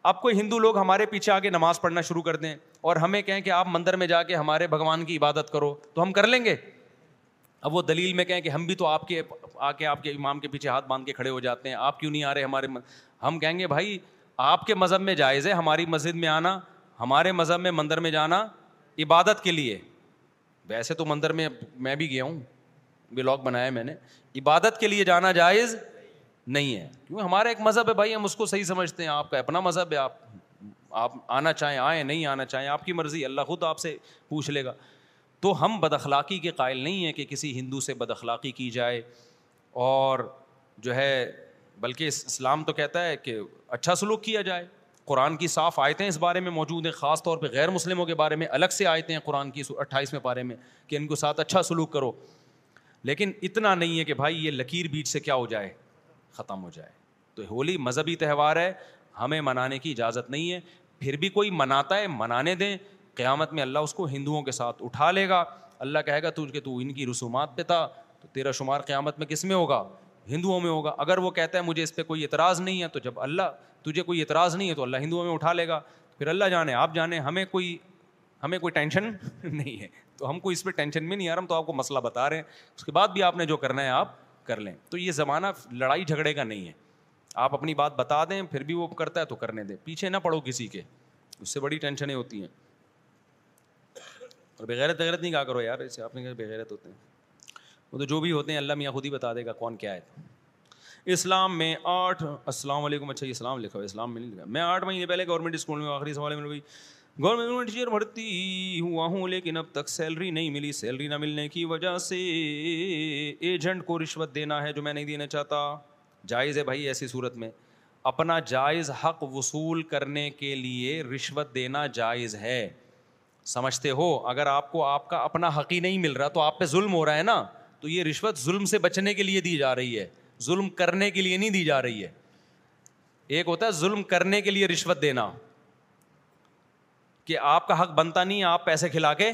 Speaker 2: اب کوئی ہندو لوگ ہمارے پیچھے آ کے نماز پڑھنا شروع کر دیں اور ہمیں کہیں کہ آپ مندر میں جا کے ہمارے بھگوان کی عبادت کرو تو ہم کر لیں گے اب وہ دلیل میں کہیں کہ ہم بھی تو آپ کے آ کے آپ کے امام کے پیچھے ہاتھ باندھ کے کھڑے ہو جاتے ہیں آپ کیوں نہیں آ رہے ہمارے ہم کہیں گے بھائی آپ کے مذہب میں جائز ہے ہماری مسجد میں آنا ہمارے مذہب میں مندر میں جانا عبادت کے لیے ویسے تو مندر میں میں بھی گیا ہوں بلاگ بنایا میں نے عبادت کے لیے جانا جائز نہیں ہے کیونکہ ہمارا ایک مذہب ہے بھائی ہم اس کو صحیح سمجھتے ہیں آپ کا اپنا مذہب ہے آپ آپ آنا چاہیں آئیں نہیں آنا چاہیں آپ کی مرضی اللہ خود آپ سے پوچھ لے گا تو ہم بد اخلاقی کے قائل نہیں ہیں کہ کسی ہندو سے بد اخلاقی کی جائے اور جو ہے بلکہ اسلام تو کہتا ہے کہ اچھا سلوک کیا جائے قرآن کی صاف آیتیں اس بارے میں موجود ہیں خاص طور پہ غیر مسلموں کے بارے میں الگ سے آیتیں ہیں قرآن کی اٹھائیس میں بارے میں کہ ان کو ساتھ اچھا سلوک کرو لیکن اتنا نہیں ہے کہ بھائی یہ لکیر بیچ سے کیا ہو جائے ختم ہو جائے تو ہولی مذہبی تہوار ہے ہمیں منانے کی اجازت نہیں ہے پھر بھی کوئی مناتا ہے منانے دیں قیامت میں اللہ اس کو ہندوؤں کے ساتھ اٹھا لے گا اللہ کہے گا تجھ کہ تو ان کی رسومات پہ تھا تو تیرا شمار قیامت میں کس میں ہوگا ہندوؤں میں ہوگا اگر وہ کہتا ہے مجھے اس پہ کوئی اعتراض نہیں ہے تو جب اللہ تجھے کوئی اعتراض نہیں ہے تو اللہ ہندوؤں میں اٹھا لے گا پھر اللہ جانے آپ جانے ہمیں کوئی ہمیں کوئی ٹینشن <laughs> نہیں ہے تو ہم کو اس پہ ٹینشن میں نہیں آ رہا ہم تو آپ کو مسئلہ بتا رہے ہیں اس کے بعد بھی آپ نے جو کرنا ہے آپ کر لیں تو یہ زمانہ لڑائی جھگڑے کا نہیں ہے آپ اپنی بات بتا دیں پھر بھی وہ کرتا ہے تو کرنے دیں پیچھے نہ پڑھو کسی کے اس سے بڑی ٹینشنیں ہوتی ہیں اور بغیرت غیرت نہیں کہا کرو یار اسے آپ نے کہا بغیرت ہوتے ہیں وہ تو جو بھی ہوتے ہیں اللہ میاں خود ہی بتا دے گا کون کیا ہے اسلام میں آٹھ السلام علیکم اچھا یہ اسلام لکھا ہوا اسلام میں نہیں لکھا میں آٹھ مہینے پہلے گورنمنٹ اسکول میں آخری سوال میں بھائی گورنمنٹ ٹیچر بھرتی ہوا ہوں لیکن اب تک سیلری نہیں ملی سیلری نہ ملنے کی وجہ سے ایجنٹ کو رشوت دینا ہے جو میں نہیں دینا چاہتا جائز ہے بھائی ایسی صورت میں اپنا جائز حق وصول کرنے کے لیے رشوت دینا جائز ہے سمجھتے ہو اگر آپ کو آپ کا اپنا حق ہی نہیں مل رہا تو آپ پہ ظلم ہو رہا ہے نا تو یہ رشوت ظلم سے بچنے کے لیے دی جا رہی ہے ظلم کرنے کے لیے نہیں دی جا رہی ہے ایک ہوتا ہے ظلم کرنے کے لیے رشوت دینا کہ آپ کا حق بنتا نہیں آپ پیسے کھلا کے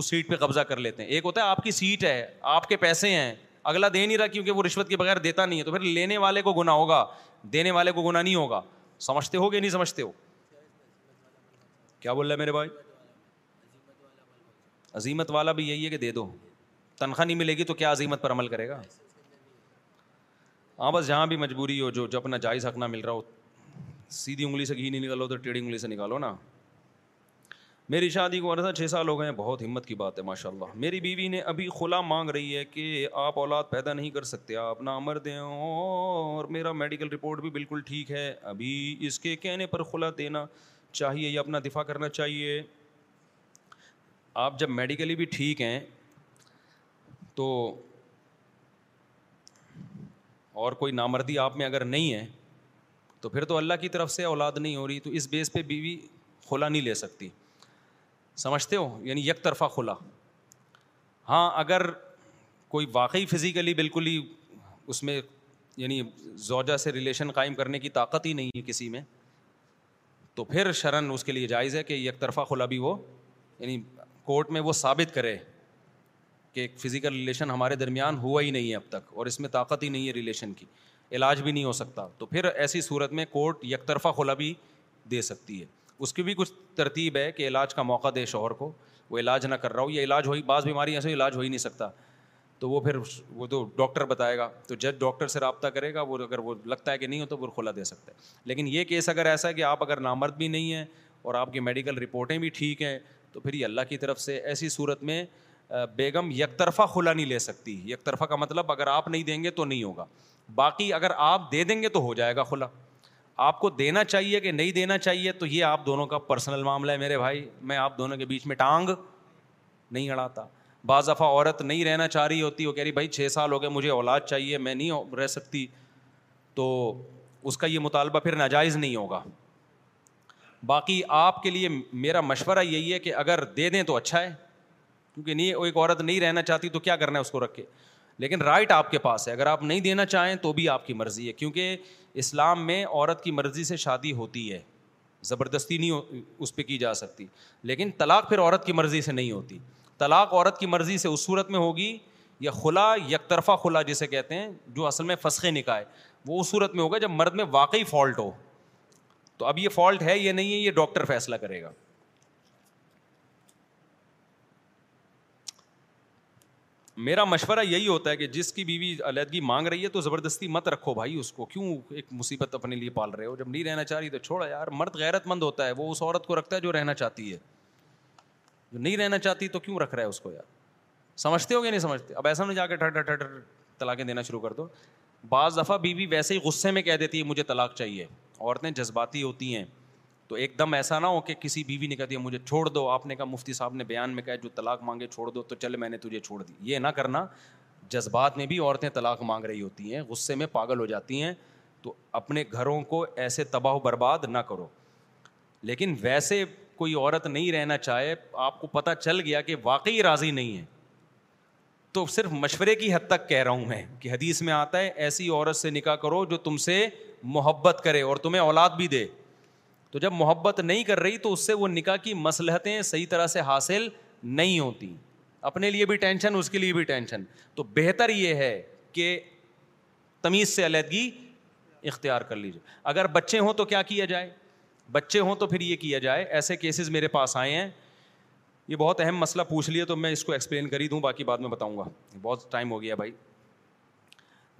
Speaker 2: اس سیٹ پہ قبضہ کر لیتے ہیں ایک ہوتا ہے آپ کی سیٹ ہے آپ کے پیسے ہیں اگلا دے نہیں رہا کیونکہ وہ رشوت کے بغیر دیتا نہیں ہے تو پھر لینے والے کو گناہ ہوگا دینے والے کو گناہ نہیں ہوگا سمجھتے ہو کہ نہیں سمجھتے ہو کیا بول رہے میرے بھائی عظیمت والا بھی یہی ہے کہ دے دو تنخواہ نہیں ملے گی تو کیا عظیمت پر عمل کرے گا ہاں بس جہاں بھی مجبوری ہو جو جب اپنا جائز حق نہ مل رہا ہو سیدھی انگلی سے گھی نہیں نکالو تو ٹیڑھی انگلی سے نکالو نا میری شادی کو اردو چھ سال ہو گئے ہیں بہت ہمت کی بات ہے ماشاء اللہ میری بیوی نے ابھی خلا مانگ رہی ہے کہ آپ اولاد پیدا نہیں کر سکتے آپ اپنا امر دیں اور میرا میڈیکل رپورٹ بھی بالکل ٹھیک ہے ابھی اس کے کہنے پر خلا دینا چاہیے یا اپنا دفاع کرنا چاہیے آپ جب میڈیکلی بھی ٹھیک ہیں تو اور کوئی نامردی آپ میں اگر نہیں ہے تو پھر تو اللہ کی طرف سے اولاد نہیں ہو رہی تو اس بیس پہ بیوی خلا نہیں لے سکتی سمجھتے ہو یعنی یک طرفہ کھلا ہاں اگر کوئی واقعی فزیکلی بالکل ہی اس میں یعنی زوجہ سے ریلیشن قائم کرنے کی طاقت ہی نہیں ہے کسی میں تو پھر شرن اس کے لیے جائز ہے کہ یک طرفہ کھلا بھی وہ یعنی کورٹ میں وہ ثابت کرے کہ ایک فزیکل ریلیشن ہمارے درمیان ہوا ہی نہیں ہے اب تک اور اس میں طاقت ہی نہیں ہے ریلیشن کی علاج بھی نہیں ہو سکتا تو پھر ایسی صورت میں کورٹ یک طرفہ کھلا بھی دے سکتی ہے اس کی بھی کچھ ترتیب ہے کہ علاج کا موقع دے شوہر کو وہ علاج نہ کر رہا ہو یا علاج ہوئی بعض بیماریاں سے علاج ہو ہی نہیں سکتا تو وہ پھر وہ تو ڈاکٹر بتائے گا تو جج ڈاکٹر سے رابطہ کرے گا وہ اگر وہ لگتا ہے کہ نہیں ہو تو وہ کھلا دے سکتا ہے لیکن یہ کیس اگر ایسا ہے کہ آپ اگر نامرد بھی نہیں ہیں اور آپ کی میڈیکل رپورٹیں بھی ٹھیک ہیں تو پھر یہ اللہ کی طرف سے ایسی صورت میں بیگم یک طرفہ کھلا نہیں لے سکتی یک طرفہ کا مطلب اگر آپ نہیں دیں گے تو نہیں ہوگا باقی اگر آپ دے دیں گے تو ہو جائے گا کھلا آپ کو دینا چاہیے کہ نہیں دینا چاہیے تو یہ آپ دونوں کا پرسنل معاملہ ہے میرے بھائی میں آپ دونوں کے بیچ میں ٹانگ نہیں اڑاتا بعض دفعہ عورت نہیں رہنا چاہ رہی ہوتی وہ کہہ رہی بھائی چھ سال ہو گئے مجھے اولاد چاہیے میں نہیں رہ سکتی تو اس کا یہ مطالبہ پھر ناجائز نہیں ہوگا باقی آپ کے لیے میرا مشورہ یہی ہے کہ اگر دے دیں تو اچھا ہے کیونکہ نہیں ایک عورت نہیں رہنا چاہتی تو کیا کرنا ہے اس کو رکھ کے لیکن رائٹ آپ کے پاس ہے اگر آپ نہیں دینا چاہیں تو بھی آپ کی مرضی ہے کیونکہ اسلام میں عورت کی مرضی سے شادی ہوتی ہے زبردستی نہیں اس پہ کی جا سکتی لیکن طلاق پھر عورت کی مرضی سے نہیں ہوتی طلاق عورت کی مرضی سے اس صورت میں ہوگی یا خلا یک طرفہ خلا جسے کہتے ہیں جو اصل میں فسخے نکاح وہ اس صورت میں ہوگا جب مرد میں واقعی فالٹ ہو تو اب یہ فالٹ ہے یا نہیں ہے یہ ڈاکٹر فیصلہ کرے گا میرا مشورہ یہی ہوتا ہے کہ جس کی بیوی علیحدگی مانگ رہی ہے تو زبردستی مت رکھو بھائی اس کو کیوں ایک مصیبت اپنے لیے پال رہے ہو جب نہیں رہنا چاہ رہی تو چھوڑا یار مرد غیرت مند ہوتا ہے وہ اس عورت کو رکھتا ہے جو رہنا چاہتی ہے جو نہیں رہنا چاہتی تو کیوں رکھ رہا ہے اس کو یار سمجھتے ہو یا نہیں سمجھتے اب ایسا نہ جا کے ٹھر ٹھر طلاقیں دینا شروع کر دو بعض دفعہ بیوی ویسے ہی غصے میں کہہ دیتی ہے مجھے طلاق چاہیے عورتیں جذباتی ہوتی ہیں تو ایک دم ایسا نہ ہو کہ کسی بیوی نے کہا دیا مجھے چھوڑ دو آپ نے کہا مفتی صاحب نے بیان میں کہا جو طلاق مانگے چھوڑ دو تو چل میں نے تجھے چھوڑ دی یہ نہ کرنا جذبات میں بھی عورتیں طلاق مانگ رہی ہوتی ہیں غصے میں پاگل ہو جاتی ہیں تو اپنے گھروں کو ایسے تباہ و برباد نہ کرو لیکن ویسے کوئی عورت نہیں رہنا چاہے آپ کو پتہ چل گیا کہ واقعی راضی نہیں ہے تو صرف مشورے کی حد تک کہہ رہا ہوں میں کہ حدیث میں آتا ہے ایسی عورت سے نکاح کرو جو تم سے محبت کرے اور تمہیں اولاد بھی دے تو جب محبت نہیں کر رہی تو اس سے وہ نکاح کی مسلحتیں صحیح طرح سے حاصل نہیں ہوتی اپنے لیے بھی ٹینشن اس کے لیے بھی ٹینشن تو بہتر یہ ہے کہ تمیز سے علیحدگی اختیار کر لیجیے اگر بچے ہوں تو کیا کیا جائے بچے ہوں تو پھر یہ کیا جائے ایسے کیسز میرے پاس آئے ہیں یہ بہت اہم مسئلہ پوچھ لیے تو میں اس کو ایکسپلین کر ہی دوں باقی بعد میں بتاؤں گا بہت ٹائم ہو گیا بھائی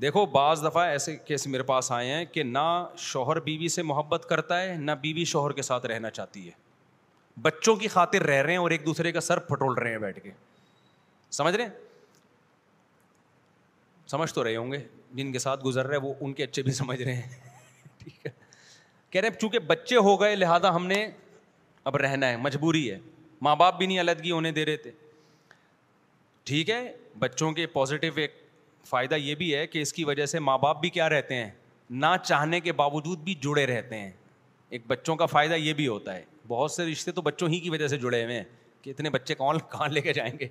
Speaker 2: دیکھو بعض دفعہ ایسے کیس میرے پاس آئے ہیں کہ نہ شوہر بیوی سے محبت کرتا ہے نہ بیوی شوہر کے ساتھ رہنا چاہتی ہے بچوں کی خاطر رہ رہے ہیں اور ایک دوسرے کا سر پھٹول رہے ہیں بیٹھ کے سمجھ رہے ہیں سمجھ تو رہے ہوں گے جن کے ساتھ گزر رہے وہ ان کے اچھے بھی سمجھ رہے ہیں <laughs> ٹھیک ہے کہہ رہے ہیں چونکہ بچے ہو گئے لہٰذا ہم نے اب رہنا ہے مجبوری ہے ماں باپ بھی نہیں علیحدگی ہونے دے رہے تھے ٹھیک ہے بچوں کے پازیٹیو ایک فائدہ یہ بھی ہے کہ اس کی وجہ سے ماں باپ بھی کیا رہتے ہیں نہ چاہنے کے باوجود بھی جڑے رہتے ہیں ایک بچوں کا فائدہ یہ بھی ہوتا ہے بہت سے رشتے تو بچوں ہی کی وجہ سے جڑے ہوئے ہیں کہ اتنے بچے کون <laughs> کہاں لے کے جائیں گے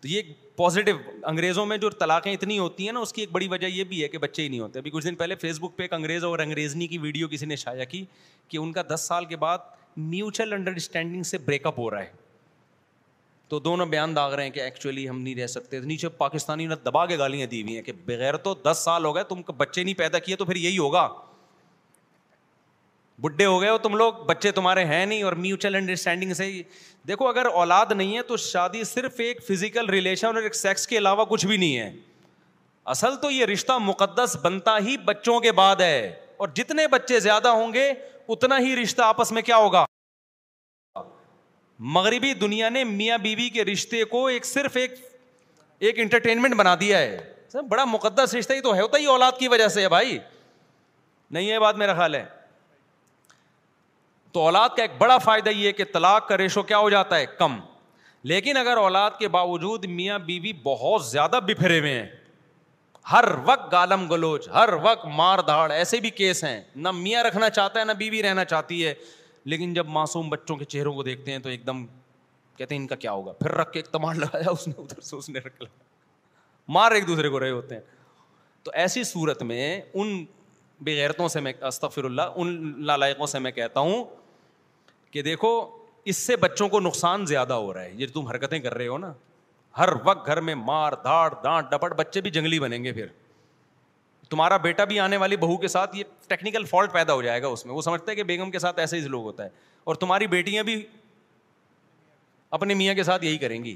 Speaker 2: تو یہ پازیٹیو انگریزوں میں جو طلاقیں اتنی ہوتی ہیں نا اس کی ایک بڑی وجہ یہ بھی ہے کہ بچے ہی نہیں ہوتے ابھی کچھ دن پہلے فیس بک پہ ایک انگریز اور انگریزنی کی ویڈیو کسی نے شائع کی کہ ان کا دس سال کے بعد میوچل انڈرسٹینڈنگ سے بریک اپ ہو رہا ہے تو دونوں بیان داغ رہے ہیں کہ ایکچولی ہم نہیں رہ سکتے نیچے پاکستانی نے دبا کے گالیاں دی ہوئی ہیں کہ بغیر تو دس سال ہو گئے تم بچے نہیں پیدا کیے تو پھر یہی ہوگا بڈھے ہو ہو گئے تم لوگ بچے تمہارے ہیں نہیں اور میوچل انڈرسٹینڈنگ سے دیکھو اگر اولاد نہیں ہے تو شادی صرف ایک فزیکل ریلیشن اور ایک سیکس کے علاوہ کچھ بھی نہیں ہے اصل تو یہ رشتہ مقدس بنتا ہی بچوں کے بعد ہے اور جتنے بچے زیادہ ہوں گے اتنا ہی رشتہ آپس میں کیا ہوگا مغربی دنیا نے میاں بیوی بی کے رشتے کو ایک صرف ایک ایک انٹرٹینمنٹ بنا دیا ہے بڑا مقدس رشتہ ہی تو ہے ہوتا ہی اولاد کی وجہ سے ہے بھائی نہیں ہے بات میرا خیال ہے تو اولاد کا ایک بڑا فائدہ یہ کہ طلاق کا ریشو کیا ہو جاتا ہے کم لیکن اگر اولاد کے باوجود میاں بیوی بی بہت زیادہ بفرے ہوئے ہیں ہر وقت گالم گلوچ ہر وقت مار دھاڑ ایسے بھی کیس ہیں نہ میاں رکھنا چاہتا ہے نہ بیوی بی رہنا چاہتی ہے لیکن جب معصوم بچوں کے چہروں کو دیکھتے ہیں تو ایک دم کہتے ہیں ان کا کیا ہوگا پھر رکھ کے ایک تمام لگایا اس نے ادھر سے اس نے رکھ لگایا مار ایک دوسرے کو رہے ہوتے ہیں تو ایسی صورت میں ان بغیرتوں سے میں استفر اللہ ان لالائقوں سے میں کہتا ہوں کہ دیکھو اس سے بچوں کو نقصان زیادہ ہو رہا ہے یہ تم حرکتیں کر رہے ہو نا ہر وقت گھر میں مار دھاڑ دانٹ ڈپٹ بچے بھی جنگلی بنیں گے پھر تمہارا بیٹا بھی آنے والی بہو کے ساتھ یہ ٹیکنیکل فالٹ پیدا ہو جائے گا اس میں وہ سمجھتا ہے کہ بیگم کے ساتھ ایسے ہی لوگ ہوتا ہے اور تمہاری بیٹیاں بھی اپنے میاں کے ساتھ یہی کریں گی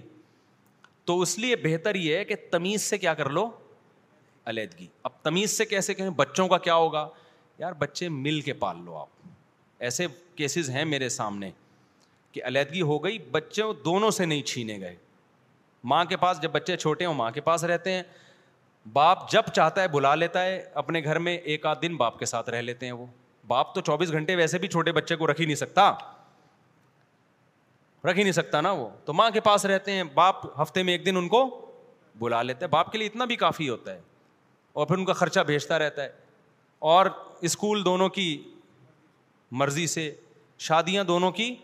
Speaker 2: تو اس لیے بہتر یہ ہے کہ تمیز سے کیا کر لو علیحدگی اب تمیز سے کیسے کہیں بچوں کا کیا ہوگا یار بچے مل کے پال لو آپ ایسے کیسز ہیں میرے سامنے کہ علیحدگی ہو گئی بچوں دونوں سے نہیں چھینے گئے ماں کے پاس جب بچے چھوٹے ہوں ماں کے پاس رہتے ہیں باپ جب چاہتا ہے بلا لیتا ہے اپنے گھر میں ایک آدھ دن باپ کے ساتھ رہ لیتے ہیں وہ باپ تو چوبیس گھنٹے ویسے بھی چھوٹے بچے کو رکھ ہی نہیں سکتا رکھ ہی نہیں سکتا نا وہ تو ماں کے پاس رہتے ہیں باپ ہفتے میں ایک دن ان کو بلا لیتا ہے باپ کے لیے اتنا بھی کافی ہوتا ہے اور پھر ان کا خرچہ بھیجتا رہتا ہے اور اسکول دونوں کی مرضی سے شادیاں دونوں کی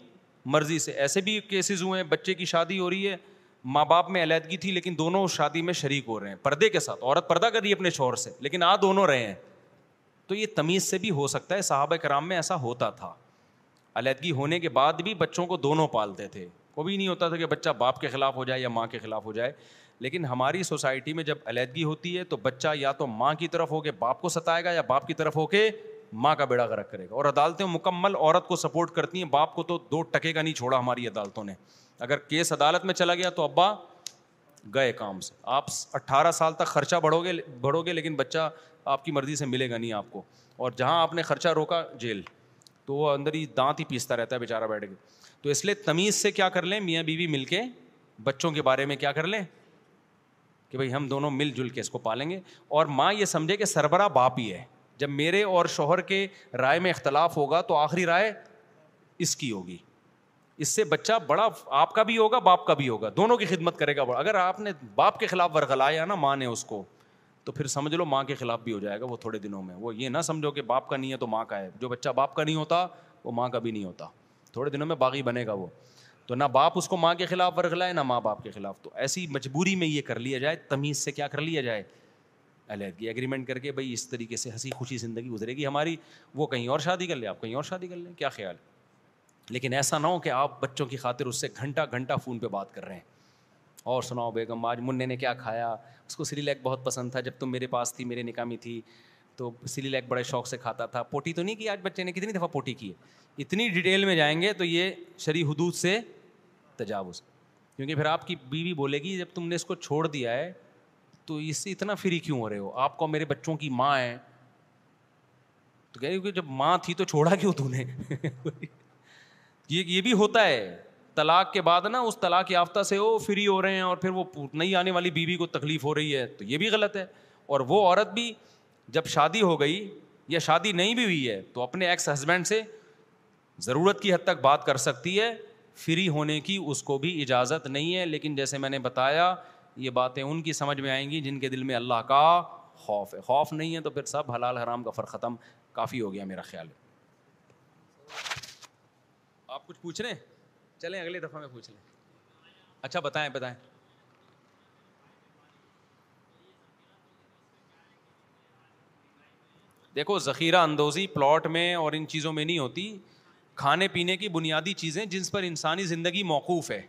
Speaker 2: مرضی سے ایسے بھی کیسز ہوئے ہیں بچے کی شادی ہو رہی ہے ماں باپ میں علیحدگی تھی لیکن دونوں اس شادی میں شریک ہو رہے ہیں پردے کے ساتھ عورت پردہ کر رہی ہے اپنے شوہر سے لیکن آ دونوں رہے ہیں تو یہ تمیز سے بھی ہو سکتا ہے صحابہ کرام میں ایسا ہوتا تھا علیحدگی ہونے کے بعد بھی بچوں کو دونوں پالتے تھے کو بھی نہیں ہوتا تھا کہ بچہ باپ کے خلاف ہو جائے یا ماں کے خلاف ہو جائے لیکن ہماری سوسائٹی میں جب علیحدگی ہوتی ہے تو بچہ یا تو ماں کی طرف ہو کے باپ کو ستائے گا یا باپ کی طرف ہو کے ماں کا بیڑا غرق کرے گا اور عدالتیں مکمل عورت کو سپورٹ کرتی ہیں باپ کو تو دو ٹکے کا نہیں چھوڑا ہماری عدالتوں نے اگر کیس عدالت میں چلا گیا تو ابا گئے کام سے آپ اٹھارہ سال تک خرچہ بڑھو گے بڑھو گے لیکن بچہ آپ کی مرضی سے ملے گا نہیں آپ کو اور جہاں آپ نے خرچہ روکا جیل تو وہ اندر ہی دانت ہی پیستا رہتا ہے بیچارہ بیٹھ کے تو اس لیے تمیز سے کیا کر لیں میاں بیوی مل کے بچوں کے بارے میں کیا کر لیں کہ بھائی ہم دونوں مل جل کے اس کو پالیں گے اور ماں یہ سمجھے کہ سربراہ باپ ہی ہے جب میرے اور شوہر کے رائے میں اختلاف ہوگا تو آخری رائے اس کی ہوگی اس سے بچہ بڑا آپ کا بھی ہوگا باپ کا بھی ہوگا دونوں کی خدمت کرے گا اگر آپ نے باپ کے خلاف ورگلایا نا ماں نے اس کو تو پھر سمجھ لو ماں کے خلاف بھی ہو جائے گا وہ تھوڑے دنوں میں وہ یہ نہ سمجھو کہ باپ کا نہیں ہے تو ماں کا ہے جو بچہ باپ کا نہیں ہوتا وہ ماں کا بھی نہیں ہوتا تھوڑے دنوں میں باغی بنے گا وہ تو نہ باپ اس کو ماں کے خلاف ورگلائے نہ ماں باپ کے خلاف تو ایسی مجبوری میں یہ کر لیا جائے تمیز سے کیا کر لیا جائے علیحدگی ایگریمنٹ کر کے بھائی اس طریقے سے ہنسی خوشی زندگی گزرے گی ہماری وہ کہیں اور شادی کر لیں آپ کہیں اور شادی کر لیں کیا خیال ہے لیکن ایسا نہ ہو کہ آپ بچوں کی خاطر اس سے گھنٹہ گھنٹہ فون پہ بات کر رہے ہیں اور سناؤ بیگم آج منع نے کیا کھایا اس کو سری لیک بہت پسند تھا جب تم میرے پاس تھی میرے نکامی تھی تو سری لیک بڑے شوق سے کھاتا تھا پوٹی تو نہیں کی آج بچے نے کتنی دفعہ پوٹی کی ہے اتنی ڈیٹیل میں جائیں گے تو یہ شرح حدود سے تجاوز کیونکہ پھر آپ کی بیوی بولے گی جب تم نے اس کو چھوڑ دیا ہے تو اس سے اتنا فری کیوں ہو رہے ہو آپ کو میرے بچوں کی ماں ہے تو کہہ رہی کہ جب ماں تھی تو چھوڑا کیوں تو نے <laughs> یہ یہ بھی ہوتا ہے طلاق کے بعد نا اس طلاق یافتہ سے وہ فری ہو رہے ہیں اور پھر وہ نہیں آنے والی بیوی بی کو تکلیف ہو رہی ہے تو یہ بھی غلط ہے اور وہ عورت بھی جب شادی ہو گئی یا شادی نہیں بھی ہوئی ہے تو اپنے ایکس ہسبینڈ سے ضرورت کی حد تک بات کر سکتی ہے فری ہونے کی اس کو بھی اجازت نہیں ہے لیکن جیسے میں نے بتایا یہ باتیں ان کی سمجھ میں آئیں گی جن کے دل میں اللہ کا خوف ہے خوف نہیں ہے تو پھر سب حلال حرام کا فر ختم کافی ہو گیا میرا خیال ہے آپ کچھ پوچھ رہے ہیں چلیں اگلی دفعہ میں پوچھ لیں اچھا بتائیں بتائیں دیکھو ذخیرہ اندوزی پلاٹ میں اور ان چیزوں میں نہیں ہوتی کھانے پینے کی بنیادی چیزیں جن پر انسانی زندگی موقوف ہے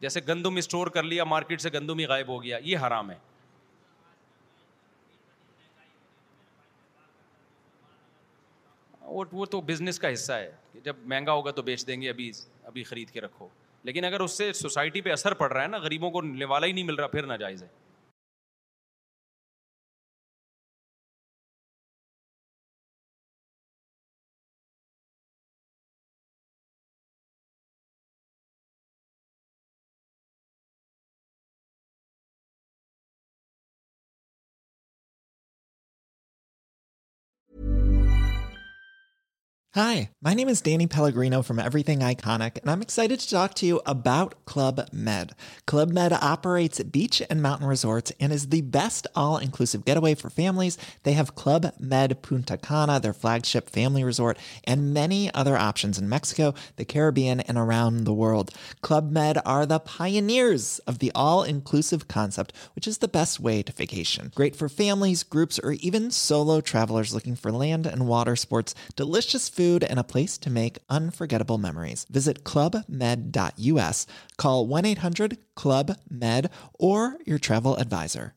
Speaker 2: جیسے گندم اسٹور کر لیا مارکیٹ سے گندم ہی غائب ہو گیا یہ حرام ہے وہ تو بزنس کا حصہ ہے جب مہنگا ہوگا تو بیچ دیں گے ابھی ابھی خرید کے رکھو لیکن اگر اس سے سوسائٹی پہ اثر پڑ رہا ہے نا غریبوں کو نوالا والا ہی نہیں مل رہا پھر ناجائز ہے
Speaker 1: Hi, my name is Danny Pellegrino from Everything Iconic, and I'm excited to talk to you about Club Med. Club Med operates beach and mountain resorts and is the best all-inclusive getaway for families. They have Club Med Punta Cana, their flagship family resort, and many other options in Mexico, the Caribbean, and around the world. Club Med are the pioneers of the all-inclusive concept, which is the best way to vacation. Great for families, groups, or even solo travelers looking for land and water sports, delicious food, and a place to make unforgettable memories. Visit clubmed.us, call 1-800-CLUB-MED, or your travel advisor.